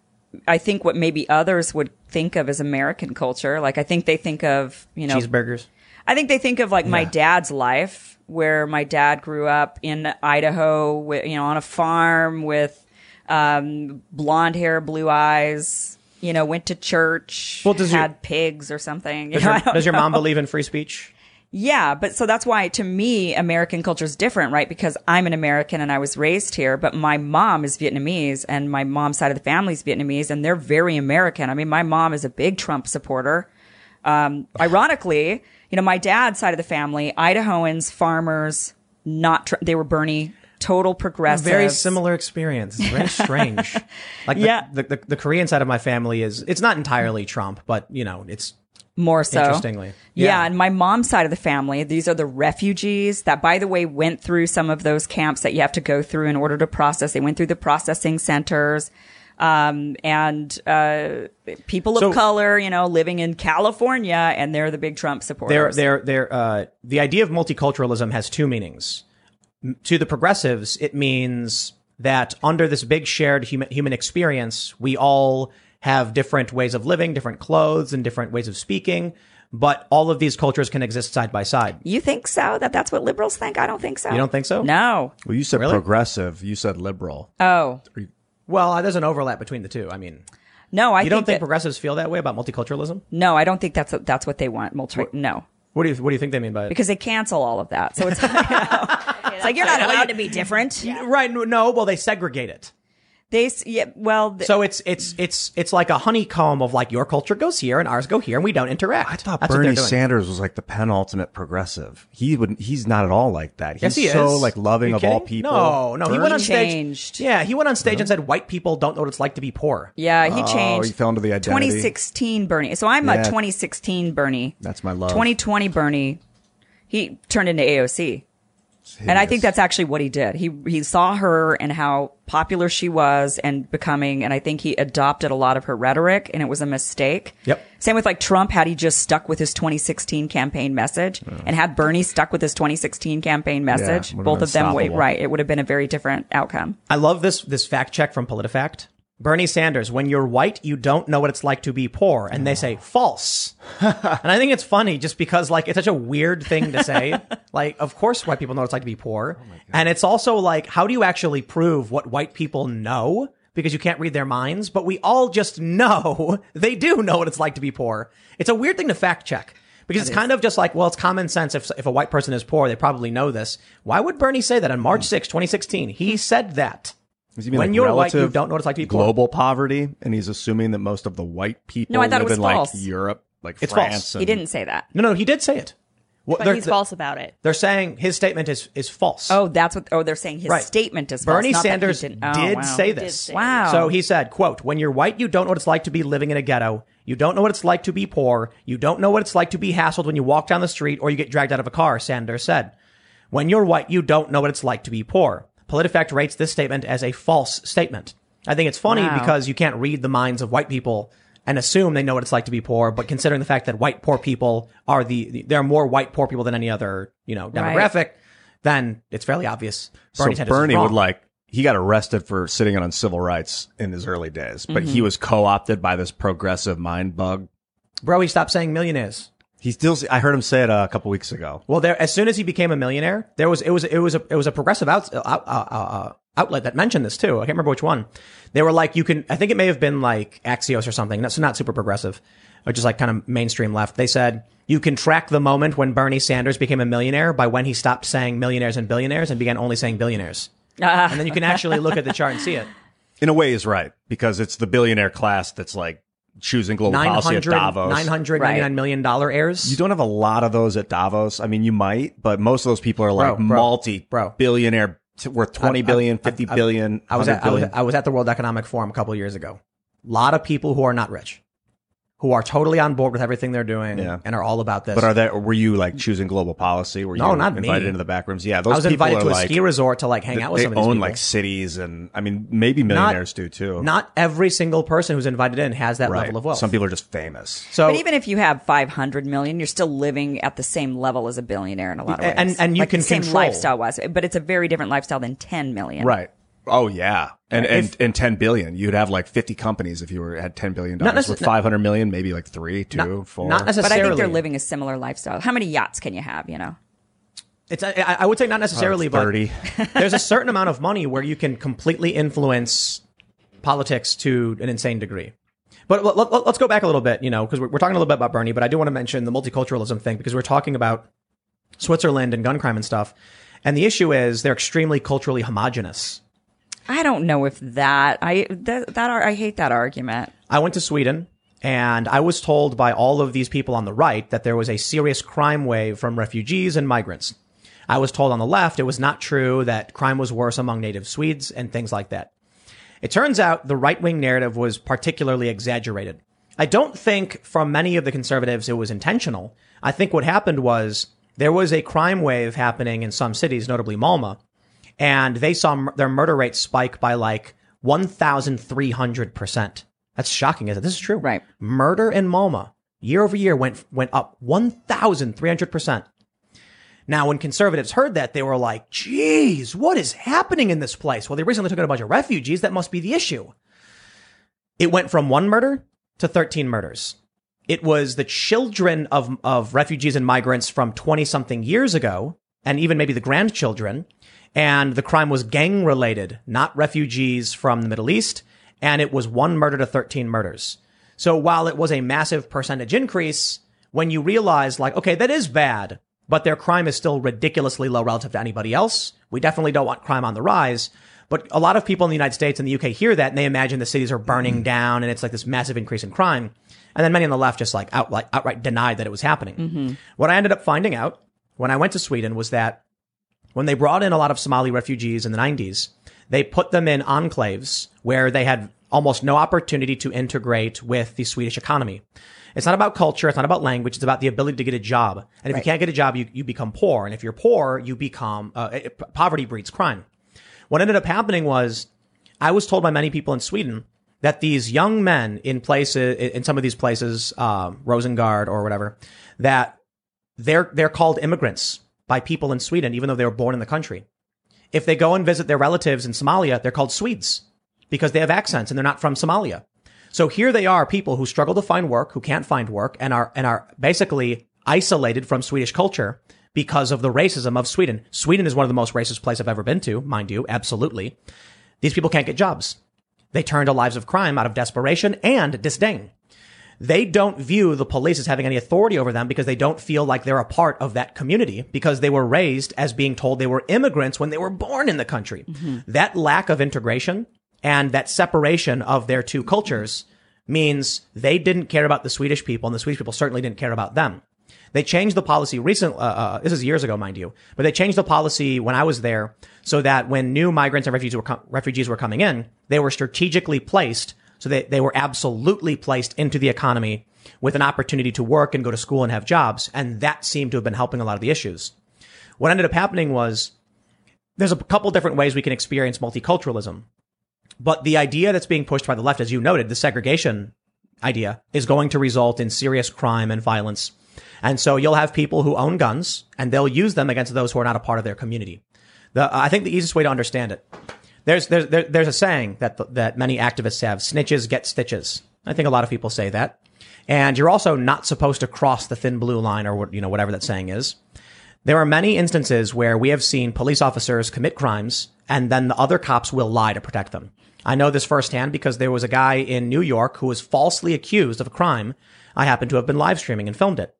I think what maybe others would think of as American culture. Like, I think they think of, you know, Cheeseburgers. I think they think of like my dad's life, where my dad grew up in Idaho, with, you know, on a farm with um, blonde hair, blue eyes. You know, went to church, Well, does your- had pigs or something. You Does know, your, does your mom believe in free speech? Yeah, but so that's why to me American culture is different, right? Because I'm an American and I was raised here, but my mom is Vietnamese and my mom's side of the family is Vietnamese and they're very American. I mean, my mom is a big Trump supporter. Um, ironically, you know, my dad's side of the family, Idahoans, farmers, not, tr- they were Bernie total progressive. Very similar experience. It's very strange. Like the, Yeah. the, the the Korean side of my family is it's not entirely Trump, but you know it's more so. Interestingly. Yeah. Yeah. and my mom's side of the family, these are the refugees that, by the way, went through some of those camps that you have to go through in order to process. They went through the processing centers. Um, and, uh, people of So- color, you know, living in California and they're the big Trump they're supporters. they're they're uh, the idea of multiculturalism has two meanings. M- To the progressives, it means that under this big shared human human experience, we all have different ways of living, different clothes, and different ways of speaking. But all of these cultures can exist side by side. you think so? That that's what liberals think? I don't think so. You don't think so? No. Well, you said Really? progressive. You said liberal. Oh, Well, there's an overlap between the two. I mean, no, I you don't think that- progressives feel that way about multiculturalism? no, I don't think that's, that's what they want. Multi- no. What do you What do you think they mean by it? Because they cancel all of that. So it's, you know, it's like you're not allowed to be different. Right? No. Well, they segregate it. They, s- yeah, well, th- So it's it's it's it's like a honeycomb of like your culture goes here and ours go here and we don't interact. I thought That's Bernie. Sanders was like the penultimate progressive. He would. He's not at all like that. He's Yes, he so is. like loving of all people. No, no, he went on stage. changed. Yeah, he went on stage and said white people don't know what it's like to be poor. Yeah, he Oh, changed. he fell into the identity. 2016 Bernie. So I'm Yeah. a 2016 Bernie. That's my love. 2020 Bernie. He turned into AOC. And I think that's actually what he did. He he saw her and how popular she was and becoming and I think he adopted a lot of her rhetoric and it was a mistake. Yep. Same with like Trump had he just stuck with his 2016 campaign message and had Bernie stuck with his 2016 campaign message, would've both of them wait right, it would have been a very different outcome. I love this this fact check from PolitiFact. Bernie Sanders, when you're white, you don't know what it's like to be poor. And they say false. and I think it's funny just because like it's such a weird thing to say. like, of course white people know what it's like to be poor. and it's also like, how do you actually prove what white people know? Because you can't read their minds, but we all just know they do know what it's like to be poor. It's a weird thing to fact check. Because it's kind of just like, well, it's common sense. If, if a white person is poor, they probably know this. Why would Bernie say that on March 6, 2016? He said that. Does he mean, when like, you're white, you don't know what it's like to be poor. global poverty, and he's assuming that most of the white people No, I thought it was in like false. Europe, like It's France. false. And, He didn't say that. No, no, he did say it. Well, But they're, he's false about it. They're saying his statement is is false. Oh, that's what. Oh, they're saying his Right. statement is false, Bernie not Sanders didn't- oh, did wow. say did this. say Wow. So he said, quote, when you're white, you don't know what it's like to be living in a ghetto. You don't know what it's like to be poor. You don't know what it's like to be hassled when you walk down the street or you get dragged out of a car, Sanders said. When you're white, you don't know what it's like to be poor. PolitiFact rates this statement as a false statement. I think it's funny Wow. because you can't read the minds of white people and assume they know what it's like to be poor, but considering the fact that white poor people are the, the there are more white poor people than any other, you know, demographic, then it's fairly obvious. Bernie so Sanders Bernie would like he got arrested for sitting on civil rights in his early days, but Mm-hmm. he was co-opted by this progressive mind bug. Bro, he stopped saying millionaires. He still, I heard him say it uh, a couple weeks ago. Well, there as soon as he became a millionaire, there was it was it was a it was a progressive out, uh, uh, uh, outlet that mentioned this too. I can't remember which one. They were like, you can. I think it may have been like Axios or something. That's not super progressive, or just like kind of mainstream left. They said you can track the moment when Bernie Sanders became a millionaire by when he stopped saying millionaires and billionaires and began only saying billionaires. and then you can actually look at the chart and see it. In a way, is right because it's the billionaire class that's like choosing global Nine policy at hundred Davos. nine hundred ninety nine million dollar heirs. You don't have a lot of those at Davos. I mean, you might, but most of those people are like Bro, bro, multi bro. billionaire t- worth twenty billion, fifty billion. I was 100 at, I was, billion. I was at the World Economic Forum a couple of years ago. A lot of people who are not rich, who are totally on board with everything they're doing Yeah. and are all about this. But are there? Were you like choosing global policy? Were No, you not invited me. into the back rooms? Yeah, those I was people invited are to a like, ski resort to like hang they- out with they some of these own people. like cities, and I mean, maybe millionaires do too. Not every single person who's invited in has that right. level of wealth. Some people are just famous. so But even if you have 500 million, you're still living at the same level as a billionaire in a lot of ways. And- and you like can the same control. lifestyle wise, but it's a very different lifestyle than 10 million. Right. Oh yeah, and and If- and ten billion. You'd have like fifty companies if you were had ten billion dollars. necess- With five hundred million, maybe like three, two, not, four. not But. I think they're living a similar lifestyle. How many yachts can you have, you know? It's I, I would say not necessarily, Uh, but there's a certain amount of money where you can completely influence politics to an insane degree. But let, let, let's go back a little bit, you know, because we're, we're talking a little bit about Bernie, but I do want to mention the multiculturalism thing because we're talking about Switzerland and gun crime and stuff. And the issue is they're extremely culturally homogenous. I don't know if that I that, that I hate that argument. I went to Sweden and I was told by all of these people on the right that there was a serious crime wave from refugees and migrants. I was told on the left it was not true that crime was worse among native Swedes and things like that. It turns out the right wing narrative was particularly exaggerated. I don't think from many of the conservatives it was intentional. I think what happened was there was a crime wave happening in some cities, notably Malmo, and they saw m- their murder rate spike by like 1,300%. That's shocking, isn't it? This is true. Right. Murder in Malmo year over year went, went up 1,300%. Now, when conservatives heard that, they were like, geez, what is happening in this place? Well, they recently took in a bunch of refugees. That must be the issue. It went from one murder to 13 murders. It was the children of, of refugees and migrants from 20 something years ago, and even maybe the grandchildren. And the crime was gang related, not refugees from the Middle East. And it was one murder to 13 murders. So while it was a massive percentage increase, when you realize like, okay, that is bad, but their crime is still ridiculously low relative to anybody else. We definitely don't want crime on the rise. But a lot of people in the United States and the UK hear that and they imagine the cities are burning mm-hmm. down and it's like this massive increase in crime. And then many on the left just like outright, outright denied that it was happening. Mm-hmm. What I ended up finding out when I went to Sweden was that when they brought in a lot of Somali refugees in the 90s, they put them in enclaves where they had almost no opportunity to integrate with the Swedish economy. It's not about culture. It's not about language. It's about the ability to get a job. And if you can't get a job, you, you become poor. And if you're poor, you become, uh, it- poverty breeds crime. What ended up happening was I was told by many people in Sweden that these young men in places, in some of these places, um, Rosengard or whatever, that they're, they're called immigrants by people in Sweden, even though they were born in the country. If they go and visit their relatives in Somalia, they're called Swedes because they have accents and they're not from Somalia. So here they are, people who struggle to find work, who can't find work, and are and are basically isolated from Swedish culture because of the racism of Sweden. Sweden is one of the most racist places I've ever been to, mind you, absolutely. These people can't get jobs. They turn to lives of crime out of desperation and disdain. They don't view the police as having any authority over them because they don't feel like they're a part of that community because they were raised as being told they were immigrants when they were born in the country. That lack of integration and that separation of their two cultures means they didn't care about the Swedish people and the Swedish people certainly didn't care about them. They changed the policy recent, uh, uh, this is years ago, mind you, but they changed the policy when I was there so that when new migrants and refugees were, com- refugees were coming in, they were strategically placed so that they were absolutely placed into the economy with an opportunity to work and go to school and have jobs. And that seemed to have been helping a lot of the issues. What ended up happening was there's a couple different ways we can experience multiculturalism. But the idea that's being pushed by the left, as you noted, the segregation idea is going to result in serious crime and violence. And so you'll have people who own guns and they'll use them against those who are not a part of their community. The, I think the easiest way to understand it, there's, there's, there, there's a saying that, that many activists have, snitches get stitches. I think a lot of people say that. And you're also not supposed to cross the thin blue line or you know, whatever that saying is. There are many instances where we have seen police officers commit crimes and then the other cops will lie to protect them. I know this firsthand because there was a guy in New York who was falsely accused of a crime. I happen to have been live streaming and filmed it.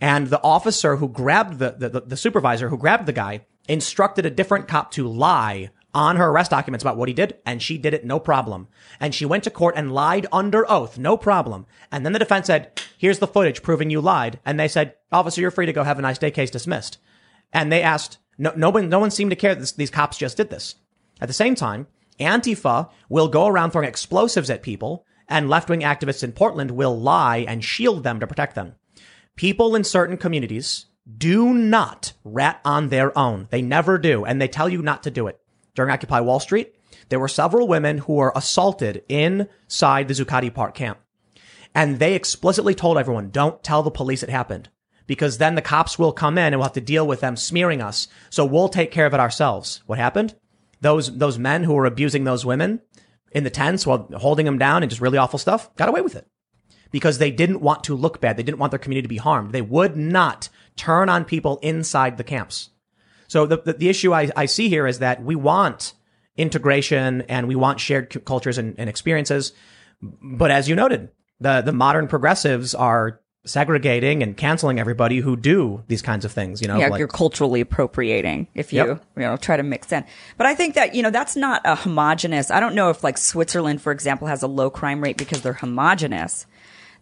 And the officer who grabbed the, the, the supervisor who grabbed the guy instructed a different cop to lie on her arrest documents about what he did, and she did it no problem. And she went to court and lied under oath, no problem. And then the defense said, here's the footage proving you lied. And they said, officer, you're free to go have a nice day, case dismissed. And they asked, no, no one, no one seemed to care that this, these cops just did this. At the same time, Antifa will go around throwing explosives at people, and left-wing activists in Portland will lie and shield them to protect them. People in certain communities do not rat on their own. They never do, and they tell you not to do it. During Occupy Wall Street, there were several women who were assaulted inside the Zuccotti Park camp. And they explicitly told everyone, don't tell the police it happened. Because then the cops will come in and we'll have to deal with them smearing us. So we'll take care of it ourselves. What happened? Those, those men who were abusing those women in the tents while holding them down and just really awful stuff got away with it because they didn't want to look bad. They didn't want their community to be harmed. They would not turn on people inside the camps. So the, the, the issue I, I see here is that we want integration and we want shared cu- cultures and, and experiences. But as you noted, the, the modern progressives are segregating and canceling everybody who do these kinds of things, you know? yeah, like- you're culturally appropriating if you Yep. you know try to mix in. But I think that you know that's not a homogenous. I don't know if like Switzerland, for example, has a low crime rate because they're homogenous.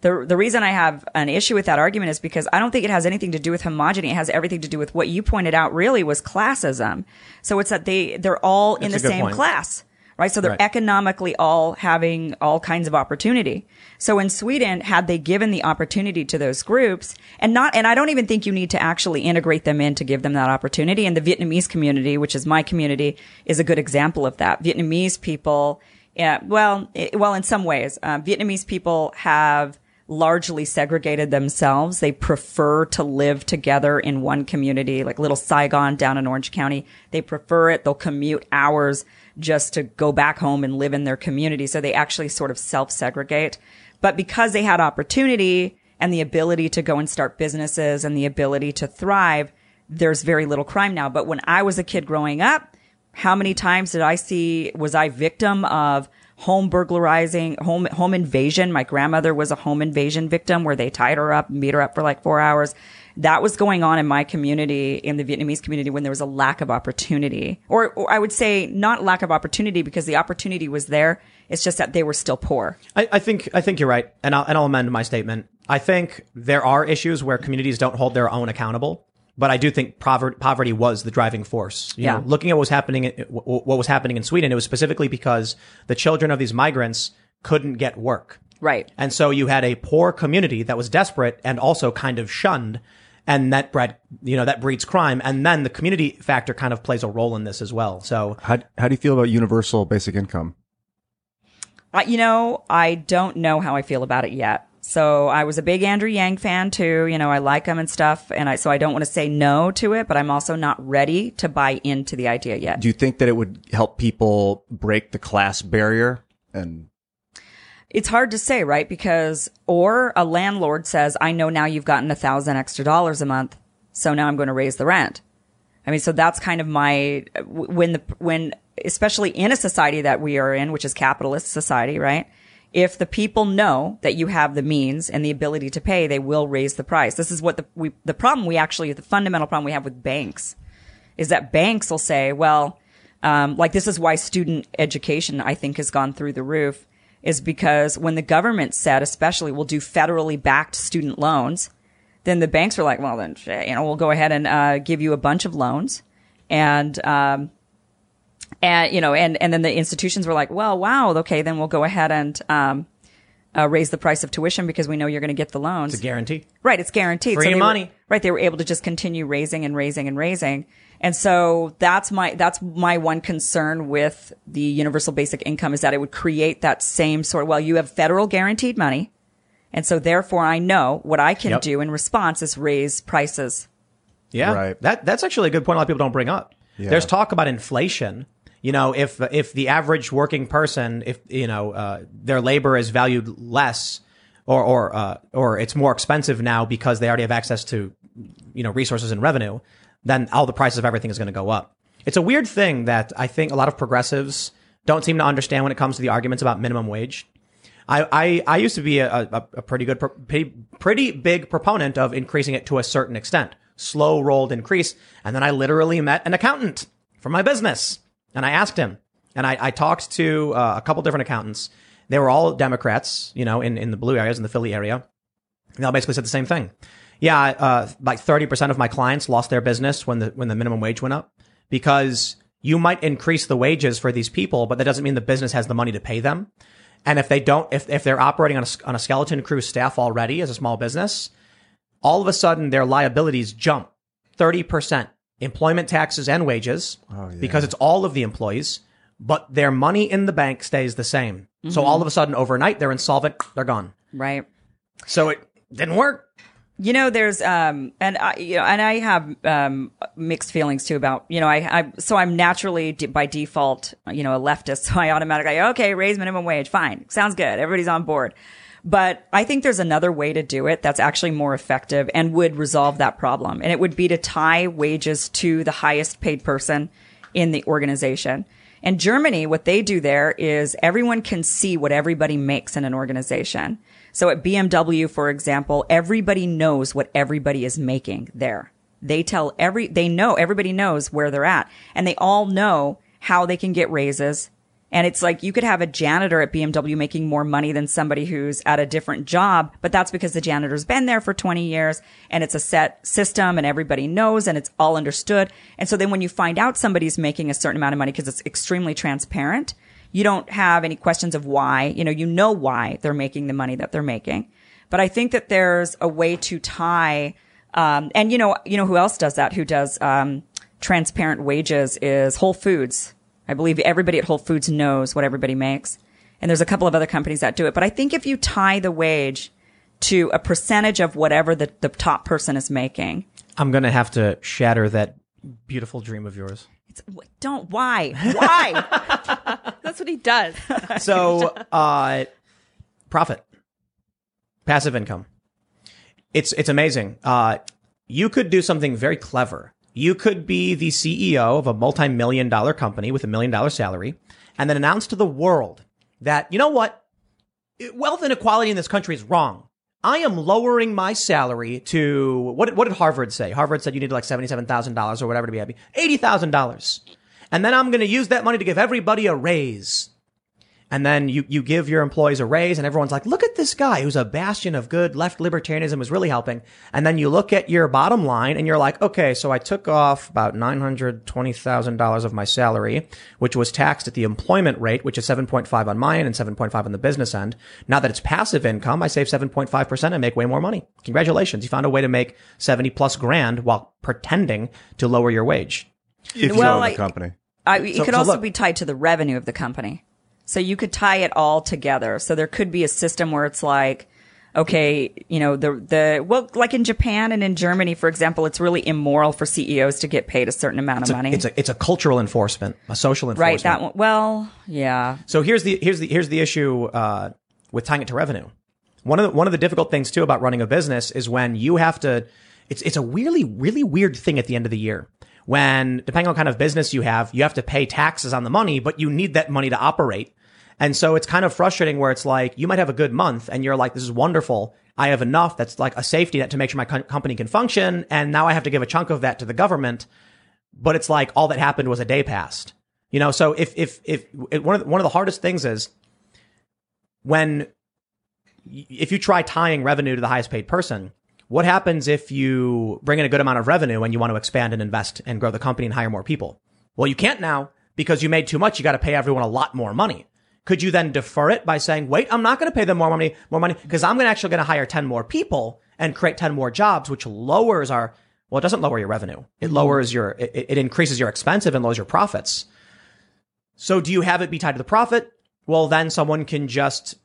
The, the reason I have an issue with that argument is because I don't think it has anything to do with homogeny. It has everything to do with what you pointed out really was classism. So it's that they, they're all in the same point. class, right? So they're Right. economically all having all kinds of opportunity. So in Sweden, had they given the opportunity to those groups and not, and I don't even think you need to actually integrate them in to give them that opportunity. And the Vietnamese community, which is my community, is a good example of that. Vietnamese people, yeah, well, i well, in some ways, uh, Vietnamese people have largely segregated themselves. They prefer to live together in one community, like little Saigon down in Orange County. They prefer it. They'll commute hours just to go back home and live in their community. So they actually sort of self-segregate. But because they had opportunity and the ability to go and start businesses and the ability to thrive, there's very little crime now. But when I was a kid growing up, how many times did I see, was I victim of home burglarizing, home, home invasion? My grandmother was a home invasion victim where they tied her up and beat her up for like four hours. That was going on in my community, in the Vietnamese community when there was a lack of opportunity. Or, or I would say not lack of opportunity because the opportunity was there. It's just that they were still poor. I, I think I think you're right, and I'll, and I'll amend my statement. I think there are issues where communities don't hold their own accountable, but I do think poverty, poverty was the driving force. You Yeah. know, looking at what was happening, in- what what was happening in Sweden, it was specifically because the children of these migrants couldn't get work. Right. And so you had a poor community that was desperate and also kind of shunned. And that bred, you know, that breeds crime. And then the community factor kind of plays a role in this as well. So How, how do you feel about universal basic income? I, you know, I don't know how I feel about it yet. So I was a big Andrew Yang fan too. You know, I like him and stuff. And I, so I don't want to say no to it, but I'm also not ready to buy into the idea yet. Do you think that it would help people break the class barrier? And It's hard to say, right? Because, or a landlord says, I know now you've gotten a thousand extra dollars a month. So now I'm going to raise the rent. I mean, so that's kind of my, when the, when, especially in a society that we are in, which is capitalist society, right? If the people know that you have the means and the ability to pay, they will raise the price. This is what the, we, the problem we actually, the fundamental problem we have with banks is that banks will say, well, um, like this is why student education, I think, has gone through the roof is because when the government said, especially, we'll do federally backed student loans, then the banks were like, well, then, you know, we'll go ahead and, uh, give you a bunch of loans. And, um, and, you know, and, and then the institutions were like, well, wow, okay, then we'll go ahead and, um, uh, raise the price of tuition because we know you're going to get the loans. it's a guarantee. Right, it's guaranteed. Free they were- money. right, they were able to just continue raising and raising and raising. And so that's my that's my one concern with the universal basic income is that it would create that same sort Of, well, you have federal guaranteed money. And so therefore I know what I can Yep. do in response is raise prices. Yeah, Right. That that's actually a good point. A lot of people don't bring up. Yeah. There's talk about inflation. You know, if if the average working person, if you know, uh, their labor is valued less, or or uh, or it's more expensive now because they already have access to, you know, resources and revenue, then all the prices of everything is going to go up. It's a weird thing that I think a lot of progressives don't seem to understand when it comes to the arguments about minimum wage. I, I, I used to be a, a, a pretty good, pretty, pretty big proponent of increasing it to a certain extent, slow rolled increase. And then I literally met an accountant for my business and I asked him and I, I talked to uh, a couple different accountants. They were all Democrats, you know, in, in the blue areas, in the Philly area. And they all basically said the same thing. Yeah, uh, like 30% of my clients lost their business when the, when the minimum wage went up because you might increase the wages for these people, but that doesn't mean the business has the money to pay them. And if they don't, if, if they're operating on a, on a skeleton crew staff already as a small business, all of a sudden their liabilities jump 30%. Employment taxes and wages because it's all of the employees, but their money in the bank stays the same. So all of a sudden overnight they're insolvent, they're gone. Right. So it didn't work. You know, there's um, and I, you know, and I have um mixed feelings too about you know, I, I so I'm naturally d- by default, you know, a leftist, so I automatically okay, raise minimum wage, fine, sounds good, everybody's on board. But I think there's another way to do it that's actually more effective and would resolve that problem, and it would be to tie wages to the highest paid person in the organization. And Germany, what they do there is everyone can see what everybody makes in an organization. So at BMW, for example, everybody knows what everybody is making there. They tell every, they know, everybody knows where they're at and they all know how they can get raises And it's like you could have a janitor at BMW making more money than somebody who's at a different job, but that's because the janitor's been there for 20 years and it's a set system and everybody knows and it's all understood. And so then when you find out somebody's making a certain amount of money because it's extremely transparent, you don't have any questions of why. You know, you know why they're making the money that they're making. But I think that there's a way to tie, um, and you know, you know who else does that? Who does um, transparent wages is Whole Foods. I believe everybody at Whole Foods knows what everybody makes. And there's a couple of other companies that do it. But I think if you tie the wage to a percentage of whatever the, the top person is making, I'm gonna have to shatter that beautiful dream of yours. it's, don't, why? Why? That's what he does. So, uh, profit, passive income. It's it's amazing. Uh, you could do something very clever. You could be the CEO of a multi-million dollar company with a million dollar salary, and then announce to the world that you know what, wealth inequality in this country is wrong. I am lowering my salary to what? What did Harvard say? Harvard said you need like seventy-seven thousand dollars or whatever to be happy. Eighty thousand dollars, and then I'm going to use that money to give everybody a raise. And then you, you give your employees a raise and everyone's like, look at this guy who's a bastion of good left libertarianism is really helping. And then you look at your bottom line and you're like, okay, so I took off about $920,000 of my salary, which was taxed at the employment rate, which is 7.5 on my end and 7.5 on the business end. Now that it's passive income, I save 7.5% and make way more money. Congratulations. You found a way to make 70 plus grand while pretending to lower your wage. If you Well, own I- the company. I, it So- could so also look- be tied to the revenue of the company. So you could tie it all together. So there could be a system where it's like, okay, you know, the, the, well, like in Japan and in Germany, for example, it's really immoral for CEOs to get paid a certain amount of money. It's a, it's a cultural enforcement, a social enforcement. right. That one. Well, yeah. So here's the here's the here's the issue uh, with tying it to revenue. One of the, one of the difficult things too about running a business is when you have to. It's it's a really really weird thing at the end of the year when depending on kind of business you have, you have to pay taxes on the money, but you need that money to operate. And so it's kind of frustrating where it's like you might have a good month and you're like, this is wonderful. I have enough. That's like a safety net to make sure my co- company can function. And now I have to give a chunk of that to the government but it's like all that happened was a day passed. You know, so if if if one of the, one of the hardest things is when if you try tying revenue to the highest paid person, what happens if you bring in a good amount of revenue and you want to expand and invest and grow the company and hire more people? Well, you can't now because you made too much. You got to pay everyone a lot more money. Could you then defer it by saying, wait, I'm not going to pay them more money, more money because I'm actually going to hire 10 more people and create 10 more jobs, which lowers our, well, it doesn't lower your revenue. It lowers your, it, it increases your expensive and lowers your profits. So do you have it be tied to the profit? Well, then someone can just,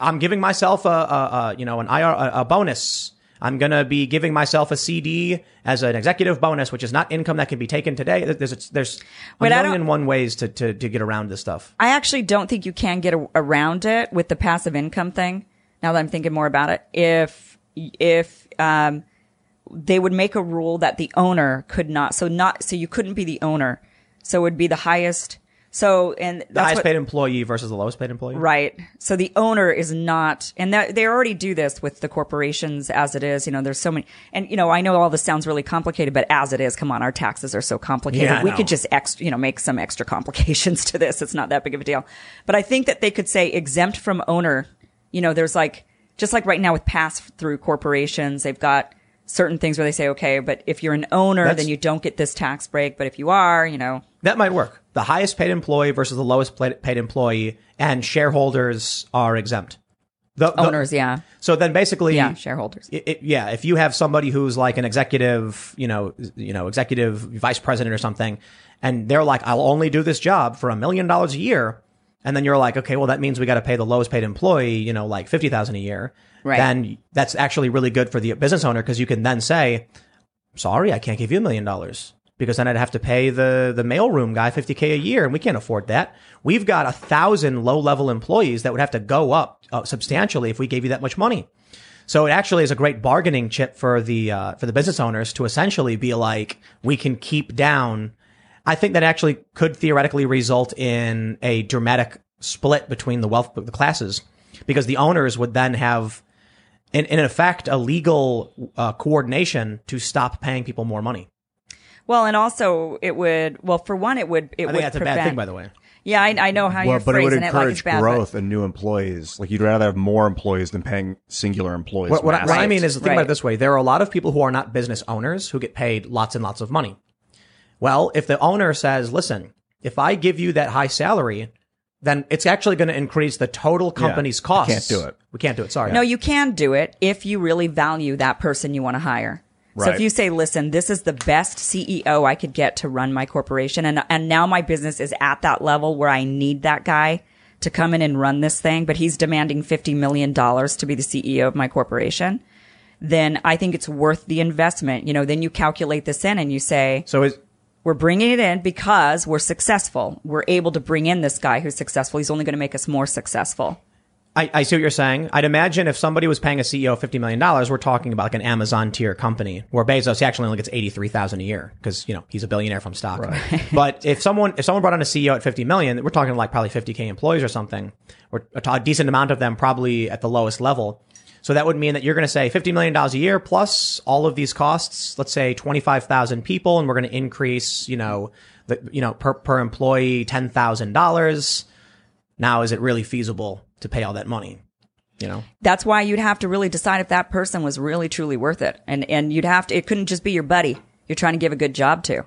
I'm giving myself a, a, a you know, an IR, a, a bonus. I'm going to be giving myself a CD as an executive bonus, which is not income that can be taken today. There's, there's a Wait, I million one ways to, to, to get around this stuff. I actually don't think you can get a- around it with the passive income thing. Now that I'm thinking more about it, if if um, they would make a rule that the owner could not, so not so you couldn't be the owner, so it would be the highest. So and The highest what, paid employee versus the lowest paid employee. Right. So the owner is not, and that, they already do this with the corporations as it is. You know, there's so many, and you know, I know all this sounds really complicated, but as it is, come on, our taxes are so complicated. Yeah, we could just extra, you know, make some extra complications to this. It's not that big of a deal. But I think that they could say exempt from owner. You know, there's like, just like right now with pass through corporations, they've got certain things where they say, okay, but if you're an owner, That's- then you don't get this tax break. But if you are, you know, That might work. The highest paid employee versus the lowest paid employee and shareholders are exempt. The, the- owners, yeah, So then basically, yeah, shareholders. it, it- yeah, if you have somebody who's like an executive, you know, you know, executive vice president or something, and they're like, I'll only do this job for a million dollars a year, and then you're like, okay, well, that means we got to pay the lowest paid employee, you know, like fifty thousand a year. Right. Then that's actually really good for the business owner because you can then say, sorry, I can't give you a million dollars because then I'd have to pay the the mailroom guy 50k a year, and we can't afford that. We've got a thousand low level employees that would have to go up uh, substantially if we gave you that much money. So it actually is a great bargaining chip for the uh, for the business owners to essentially be like, we can keep down. I think that actually could theoretically result in a dramatic split between the wealth the classes because the owners would then have in, in effect a legal uh, coordination to stop paying people more money. Well, and also it would. Well, for one, it would. It I would think that's prevent, a bad thing, by the way. Yeah, I, I know how Well, you're but it would phrasing it, like encourage it's bad. but- growth and new employees. Like you'd rather have more employees than paying singular employees. What, what, I, what I mean is, think about it this way: there are a lot of people who are not business owners who get paid lots and lots of money. Well, if the owner says, "Listen, if I give you that high salary, then it's actually going to increase the total company's I costs." can't do it. We can't do it. Sorry. No, you can do it if you really value that person you want to hire. So if you say, listen, this is the best CEO I could get to run my corporation and, and now my business is at that level where I need that guy to come in and run this thing, but he's demanding $50 million to be the CEO of my corporation, then I think it's worth the investment. You know, then you calculate this in and you say, So is we're bringing it in because we're successful. We're able to bring in this guy who's successful. He's only going to make us more successful. I, I see what you're saying. I'd imagine if somebody was paying a CEO fifty million dollars, we're talking about like an Amazon tier company where Bezos he actually only gets eighty three thousand a year because you know he's a billionaire from stock. but if someone if someone brought on a CEO at fifty million, we're talking like probably fifty k employees or something, or a, a decent amount of them probably at the lowest level. So that would mean that you're going to say fifty million dollars a year plus all of these costs. Let's say twenty five thousand people, and we're going to increase you know the you know per per employee ten thousand dollars. Now, is it really feasible to pay all that money? You know. that's why you'd have to really decide if that person was really truly worth it. And and you'd have to it couldn't just be your buddy you're trying to give a good job to.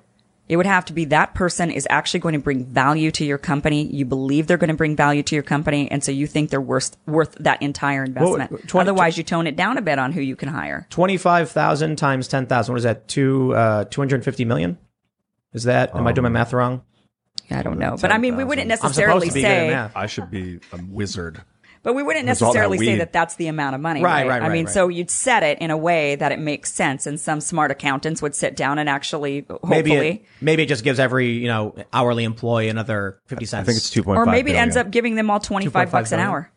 It would have to be that person is actually going to bring value to your company. You believe they're going to bring value to your company, and so you think they're worth worth that entire investment. 20 Otherwise, you tone it down a bit on who you can hire. 25,000 times 10,000. What is that? Two, uh, 250 million? Is that, am I doing my math wrong? I don't know, but I mean, we wouldn't 10,000. I'm necessarily to be good at say, math. I should be a wizard. but we wouldn't There's all that necessarily say that that's the amount of money, Right, right? right, I right, mean, right. so you'd set it in a way that it makes sense, and some smart accountants would sit down and actually, hopefully, Maybe it, maybe it just gives every, you know, hourly employee another 50 cents. I think it's two point or five. maybe it ends up giving them all twenty five 2.5 bucks an billion. hour.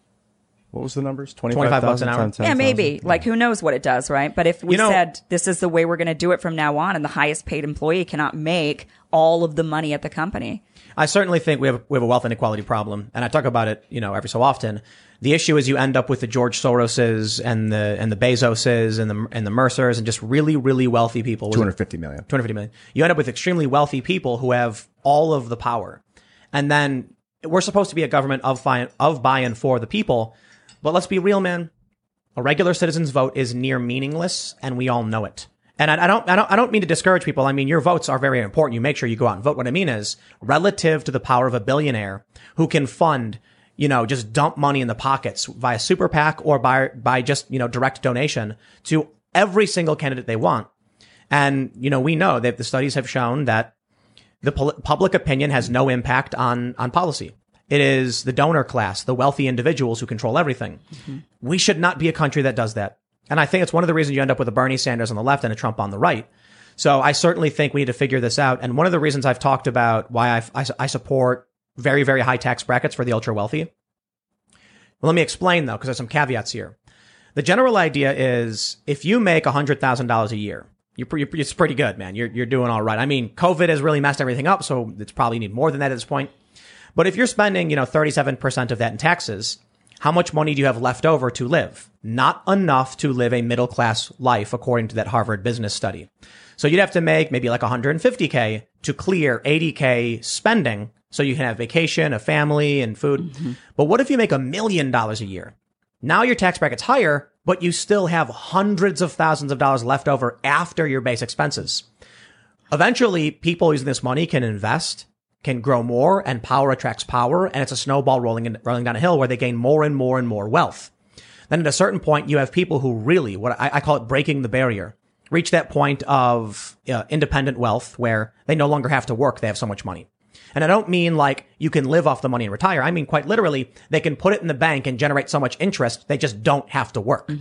What was the numbers? 25 bucks an hour? Yeah, maybe. Like, who knows what it does, right? But if we You know- said this is the way we're going to do it from now on, and the highest paid employee cannot make all of the money at the company, I certainly think we have we have a wealth inequality problem, and I talk about it, you know, every so often. The issue is you end up with the George Soroses and the and the Bezoses and the and the Mercers and just really really wealthy people. Was 250 million. 250 million. You end up with extremely wealthy people who have all of the power, and then we're supposed to be a government of by of by and for the people. But let's be real, man. A regular citizen's vote is near meaningless, and we all know it. And I, I don't, I don't, I don't mean to discourage people. I mean, your votes are very important. You make sure you go out and vote. What I mean is, relative to the power of a billionaire who can fund, you know, just dump money in the pockets via super PAC or by, by just, you know, direct donation to every single candidate they want. And, you know, we know that the studies have shown that the pol- public opinion has no impact on, on policy. It is the donor class, the wealthy individuals who control everything. Mm-hmm. We should not be a country that does that. And I think it's one of the reasons you end up with a Bernie Sanders on the left and a Trump on the right. So I certainly think we need to figure this out. And one of the reasons I've talked about why I, I, I support very, very high tax brackets for the ultra wealthy. Well, let me explain though, because there's some caveats here. The general idea is if you make $100,000 a year, you're, you're, it's pretty good, man. You're, you're doing all right. I mean, COVID has really messed everything up, so it's probably need more than that at this point. But if you're spending, you know, 37% of that in taxes, how much money do you have left over to live? Not enough to live a middle class life, according to that Harvard business study. So you'd have to make maybe like 150K to clear 80K spending so you can have vacation, a family, and food. Mm-hmm. But what if you make a million dollars a year? Now your tax bracket's higher, but you still have hundreds of thousands of dollars left over after your base expenses. Eventually, people using this money can invest, can grow more, and power attracts power, and it's a snowball rolling in, rolling down a hill where they gain more and more and more wealth. Then at a certain point, you have people who really, what I, I call it breaking the barrier, reach that point of uh, independent wealth where they no longer have to work. They have so much money. And I don't mean like you can live off the money and retire. I mean quite literally, they can put it in the bank and generate so much interest, they just don't have to work.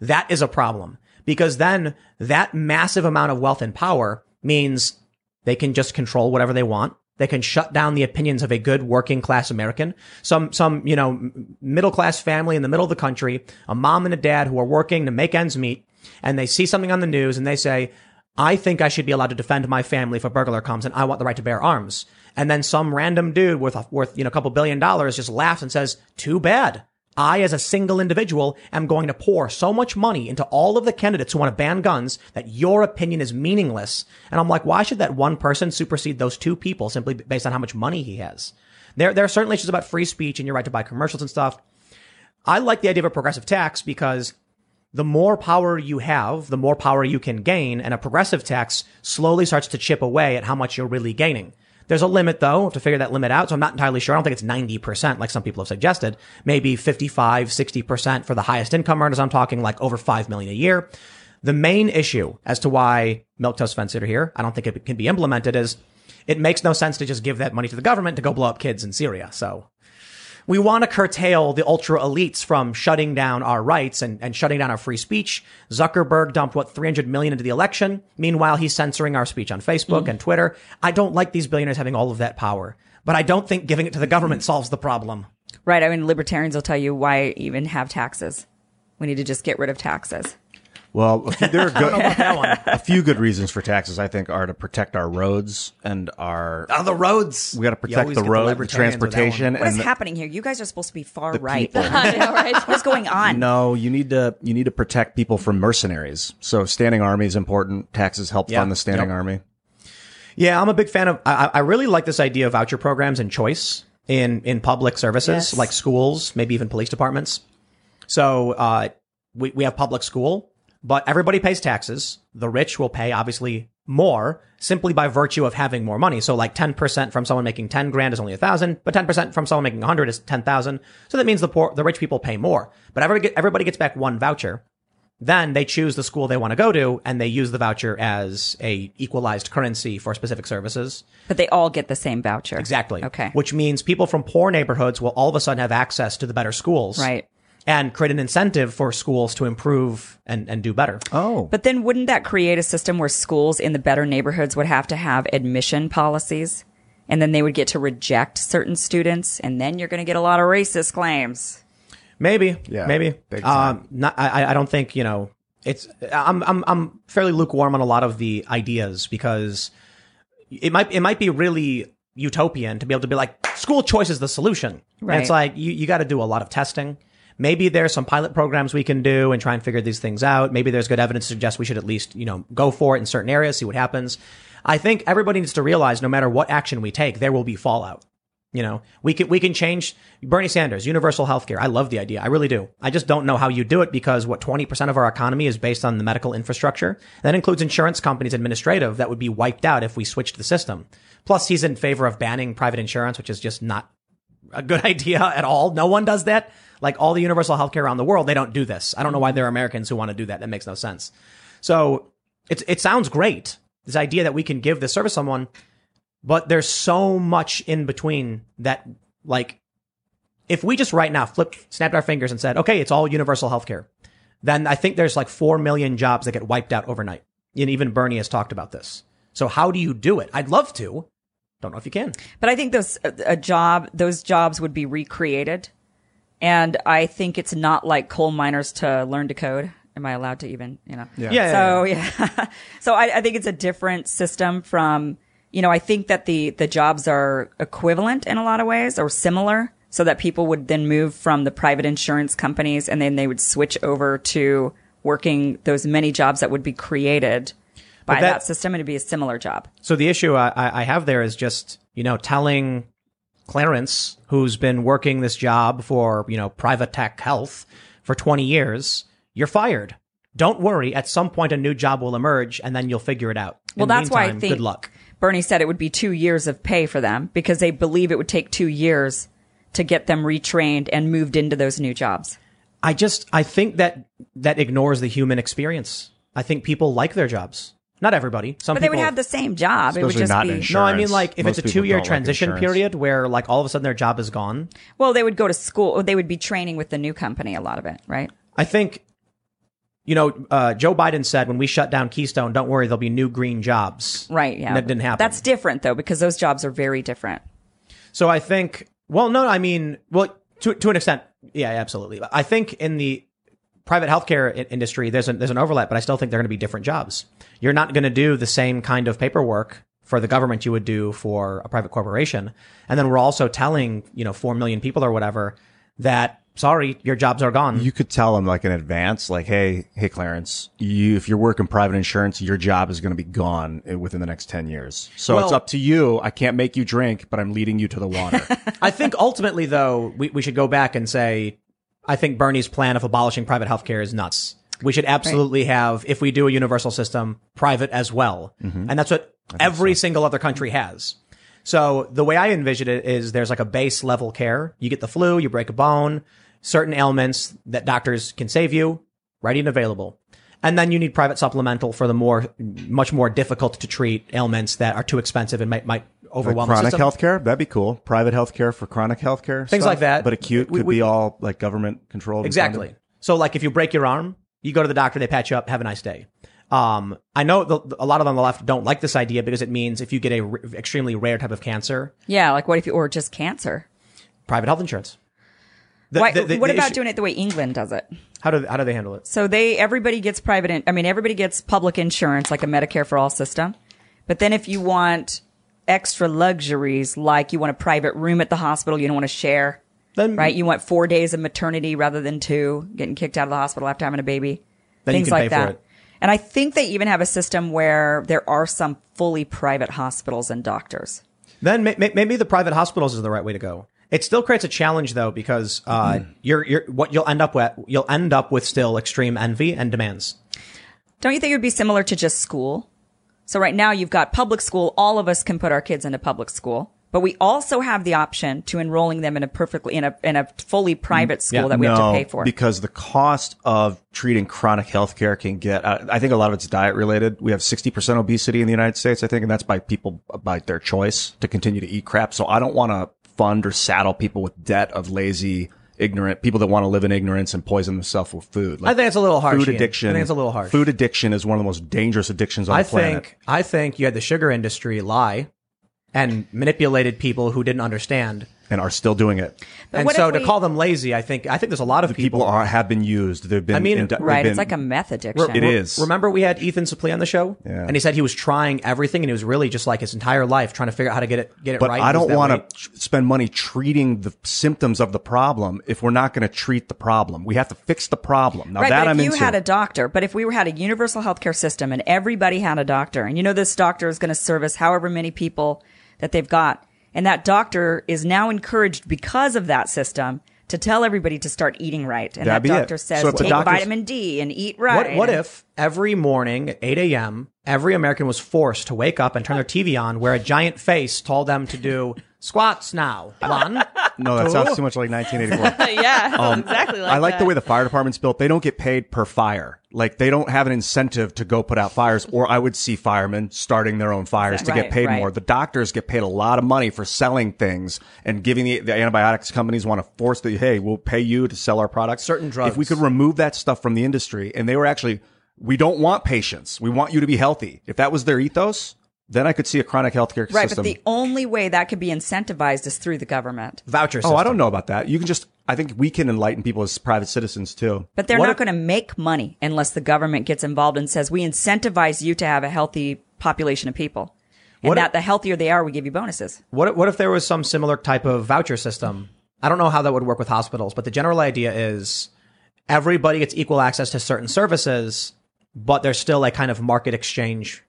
That is a problem because then that massive amount of wealth and power means they can just control whatever they want. They can shut down the opinions of a good working class American. Some, some, you know, middle class family in the middle of the country, a mom and a dad who are working to make ends meet and they see something on the news and they say, I think I should be allowed to defend my family if a burglar comes and I want the right to bear arms. And then some random dude worth, worth, you know, a couple billion dollars just laughs and says, too bad. I, as a single individual, am going to pour so much money into all of the candidates who want to ban guns that your opinion is meaningless. And I'm like, why should that one person supersede those two people simply based on how much money he has? There, there are certainly issues about free speech and your right to buy commercials and stuff. I like the idea of a progressive tax because the more power you have, the more power you can gain, and a progressive tax slowly starts to chip away at how much you're really gaining. There's a limit though, we have to figure that limit out. So I'm not entirely sure. I don't think it's 90% like some people have suggested. Maybe 55, 60% for the highest income earners. I'm talking like over 5 million a year. The main issue as to why milk toast fence sitter here, I don't think it can be implemented is it makes no sense to just give that money to the government to go blow up kids in Syria. So we want to curtail the ultra elites from shutting down our rights and, and shutting down our free speech. Zuckerberg dumped what 300 million into the election. Meanwhile, he's censoring our speech on Facebook mm. and Twitter. I don't like these billionaires having all of that power, but I don't think giving it to the government mm. solves the problem. Right. I mean, libertarians will tell you why even have taxes. We need to just get rid of taxes. Well, few, there are good, a few good reasons for taxes. I think are to protect our roads and our. Oh, the roads. We got to protect the road, the transportation, What and is the- happening here? You guys are supposed to be far right. know, right? What's going on? No, you need to you need to protect people from mercenaries. So standing army is important. Taxes help Yeah. fund the standing Yep. army. Yeah, I'm a big fan of. I, I really like this idea of voucher programs and choice in in public services Yes. like schools, maybe even police departments. So uh, we we have public school, but everybody pays taxes. The rich will pay obviously more simply by virtue of having more money. So like 10% from someone making 10 grand is only a thousand, but 10% from someone making 100 is 10,000. So that means the poor, the rich people pay more, but everybody, everybody gets back one voucher. Then they choose the school they want to go to and they use the voucher as a equalized currency for specific services. But they all get the same voucher. Exactly. Okay. Which means people from poor neighborhoods will all of a sudden have access to the better schools. Right. And create an incentive for schools to improve and, and do better. Oh, But then wouldn't that create a system where schools in the better neighborhoods would have to have admission policies? And then they would get to reject certain students, and then you're going to get a lot of racist claims. Maybe. Yeah, Maybe. big. Um, not, I, I don't think, you know, it's, I'm, I'm, I'm fairly lukewarm on a lot of the ideas because it might, it might be really utopian to be able to be like, school choice is the solution. And Right. it's like, you, you got to do a lot of testing. Maybe there's some pilot programs we can do and try and figure these things out. Maybe there's good evidence to suggest we should at least, you know, go for it in certain areas, see what happens. I think everybody needs to realize no matter what action we take, there will be fallout. You know, we can we can change Bernie Sanders, universal healthcare. I love the idea. I really do. I just don't know how you do it because what 20% of our economy is based on the medical infrastructure. That includes insurance companies, administrative that would be wiped out if we switched the system. Plus he's in favor of banning private insurance, which is just not a good idea at all. No one does that. Like all the universal healthcare around the world, they don't do this. I don't know why there are Americans who want to do that. That makes no sense. So it's, it sounds great. This idea that we can give this service to someone, but there's so much in between that, like, if we just right now flipped, snapped our fingers and said, okay, it's all universal healthcare, then I think there's like 4 million jobs that get wiped out overnight. And even Bernie has talked about this. So how do you do it? I'd love to. Don't know if you can. But I think those a, uh, a job, those jobs would be recreated, and I think it's not like coal miners to learn to code. Am I allowed to even, you know? Yeah. Yeah. So yeah, so I, I think it's a different system from, you know, I think that the the jobs are equivalent in a lot of ways or similar, so that people would then move from the private insurance companies and then they would switch over to working those many jobs that would be created by that- that, system, it'd be a similar job. So the issue I, I have there is just, you know, telling Clarence, who's been working this job for, you know, private tech health for 20 years, you're fired. Don't worry. At some point, a new job will emerge and then you'll figure it out. In Well, that's why I think good luck. Bernie said it would be two years of pay for them because they believe it would take two years to get them retrained and moved into those new jobs. I just, I think that that ignores the human experience. I think people like their jobs. Not everybody. Some But they would have the same job. it would just not be in No, I mean like if Most it's a two year don't like transition period where like all of a sudden their job is gone. well, they would go to school. Or they would be training with the new company. A lot of it, right? I think, you know, uh, Joe Biden said when we shut down Keystone, don't worry, there'll be new green jobs. Right. Yeah. And that didn't happen. That's different though because those jobs are very different. So I think, well, no, I mean, well, to, to an extent, yeah, absolutely. I think in the private healthcare i- industry, there's an, there's an overlap, but I still think they're going to be different jobs. You're not going to do the same kind of paperwork for the government you would do for a private corporation. And then we're also telling, you know, 4 million people or whatever that sorry, your jobs are gone. You could tell them like in advance, like, hey, hey, Clarence, you if you're working private insurance, your job is going to be gone eh, within the next ten years. So it's up to you. I can't make you drink, but I'm leading you to the water. I think ultimately, though, we, we should go back and say, I think Bernie's plan of abolishing private healthcare is nuts. We should absolutely have, if we do a universal system, private as well. Mm-hmm. And that's what every single other country has. So the way I envision it is there's like a base level care. You get the flu, you break a bone, certain ailments that doctors can save you, ready and available. And then you need private supplemental for the more, much more difficult to treat ailments that are too expensive and might, might overwhelm the chronic system. health care, that'd be cool. Private health care for chronic health care. Things stuff. like that. But acute We- could we- be all like government controlled. Exactly. So like if you break your arm, you go to the doctor, they patch you up, have a nice day. Um, I know the, a lot of them on the left don't like this idea because it means if you get a r- extremely rare type of cancer, Yeah, like what if you, or just cancer? private health insurance. The- Why, the- the- what the about issue- doing it the way England does it? How do how do they handle it? So they everybody gets private. In, I mean, everybody gets public insurance, like a Medicare for all system. But then if you want extra luxuries, like you want a private room at the hospital, you don't want to share, Then right? You want four days of maternity rather than two, getting kicked out of the hospital after having a baby, things like that. And I think they even have a system where there are some fully private hospitals and doctors. Then may, may- maybe the private hospitals is the right way to go. It still creates a challenge though because uh, you're you're what you'll end up with you'll end up with still extreme envy and demands. Don't you think it would be similar to just school? So right now you've got public school. All of us can put our kids into public school, but we also have the option to enrolling them in a perfectly in a in a fully private school Yeah. that we have to pay for. because the cost of treating chronic health care can get. Uh, I think a lot of it's diet related. We have sixty percent obesity in the United States. I think, and that's by people by their choice to continue to eat crap. So I don't want to fund or saddle people with debt of lazy, ignorant people that want to live in ignorance and poison themselves with food. Like, I think it's a little harsh. Food Ian. addiction. I think it's a little harsh. Food addiction is one of the most dangerous addictions on I the planet. think I think you had the sugar industry lie and manipulated people who didn't understand. And are still doing it. and what so if to we- call them lazy, I think I think there's a lot of People people. are have been used. They've been. I mean, they've right? been- It's like a meth addiction. It is. Remember we had Ethan Suplee on the show, Yeah. and he said he was trying everything, and he was really just like his entire life trying to figure out how to get it get it But right. I don't want weight. to spend money treating the symptoms of the problem if we're not going to treat the problem. We have to fix the problem. Now Right, that but I'm if you into. had a doctor, but if we were had a universal healthcare system and everybody had a doctor, and you know this doctor is going to service however many people that they've got, and that doctor is now encouraged because of that system to tell everybody to start eating right, and That'd that it. doctor says So take vitamin D and eat right. What, what if every morning at 8 a.m., every American was forced to wake up and turn their TV on where a giant face told them to do squats now? One. no, that sounds too much like 1984. yeah, um, exactly like I like the that. way the fire department's built. They don't get paid per fire. Like they don't have an incentive to go put out fires, or I would see firemen starting their own fires to Right, get paid right. more. The doctors get paid a lot of money for selling things and giving the, the antibiotics companies want to force the, hey, we'll pay you to sell our products. Certain drugs. If we could remove that stuff from the industry and they were actually, we don't want patients. We want you to be healthy. If that was their ethos, then I could see a chronic healthcare Right, system. Right, but the only way that could be incentivized is through the government. Voucher system. oh, I don't know about that. You can just, I think we can enlighten people as private citizens too. But they're What not if- going to make money unless the government gets involved and says we incentivize you to have a healthy population of people, and What if- that the healthier they are, we give you bonuses. What if- what if there was some similar type of voucher system? I don't know how that would work with hospitals, but the general idea is everybody gets equal access to certain services, but there's still a kind of market exchange.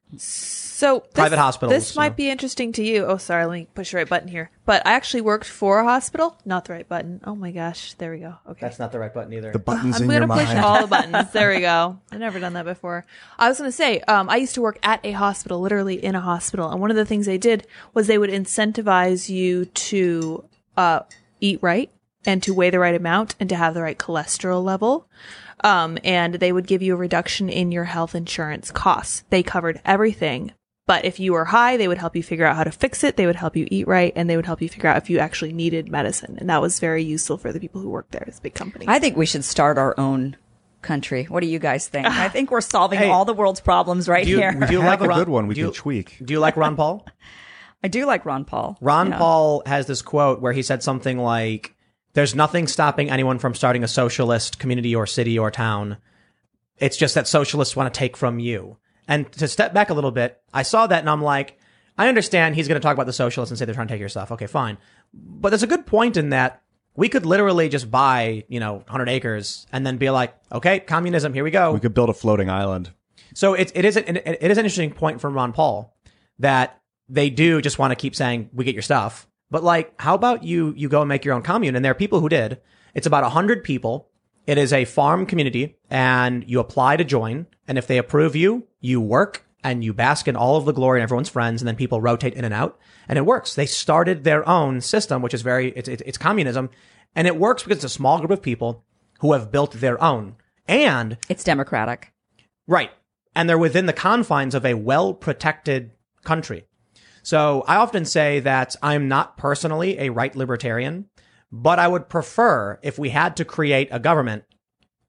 So this, Private hospitals, This you might be interesting to you. Oh, sorry. Let me push the right button here. But I actually worked for a hospital. Not the right button. Oh my gosh. There we go. Okay. That's not the right button either. The buttons I'm in going your to push mind. all the buttons. There we go. I've never done that before. I was going to say, um, I used to work at a hospital, literally in a hospital. And one of the things they did was they would incentivize you to uh, eat right and to weigh the right amount and to have the right cholesterol level. Um, and they would give you a reduction in your health insurance costs. They covered everything. But if you were high, they would help you figure out how to fix it. They would help you eat right and they would help you figure out if you actually needed medicine. And that was very useful for the people who worked there. It's a big company. I think we should start our own country. What do you guys think? I think we're solving Hey, all the world's problems right do you, here. do you have like a Ron- good one we do you- can tweak. Do you like Ron Paul? I do like Ron Paul. Ron you know. Paul has this quote where he said something like, "There's nothing stopping anyone from starting a socialist community or city or town. It's just that socialists want to take from you." And to step back a little bit, I saw that and I'm like, I understand he's going to talk about the socialists and say they're trying to take your stuff. Okay, fine. But there's a good point in that We could literally just buy, you know, 100 acres and then be like, okay, communism, here we go. We could build a floating island. So it, it is an, it is an interesting point from Ron Paul that they do just want to keep saying we get your stuff. But like, how about you you go and make your own commune? And there are people who did. It's about hundred people. It is a farm community, and you apply to join. And if they approve you, you work and you bask in all of the glory and everyone's friends, and then people rotate in and out, and it works. They started their own system, which is very it's it's, it's communism, and it works because it's a small group of people who have built their own. And It's democratic. Right. And they're within the confines of a well protected country. So I often say that I'm not personally a right libertarian, but I would prefer if we had to create a government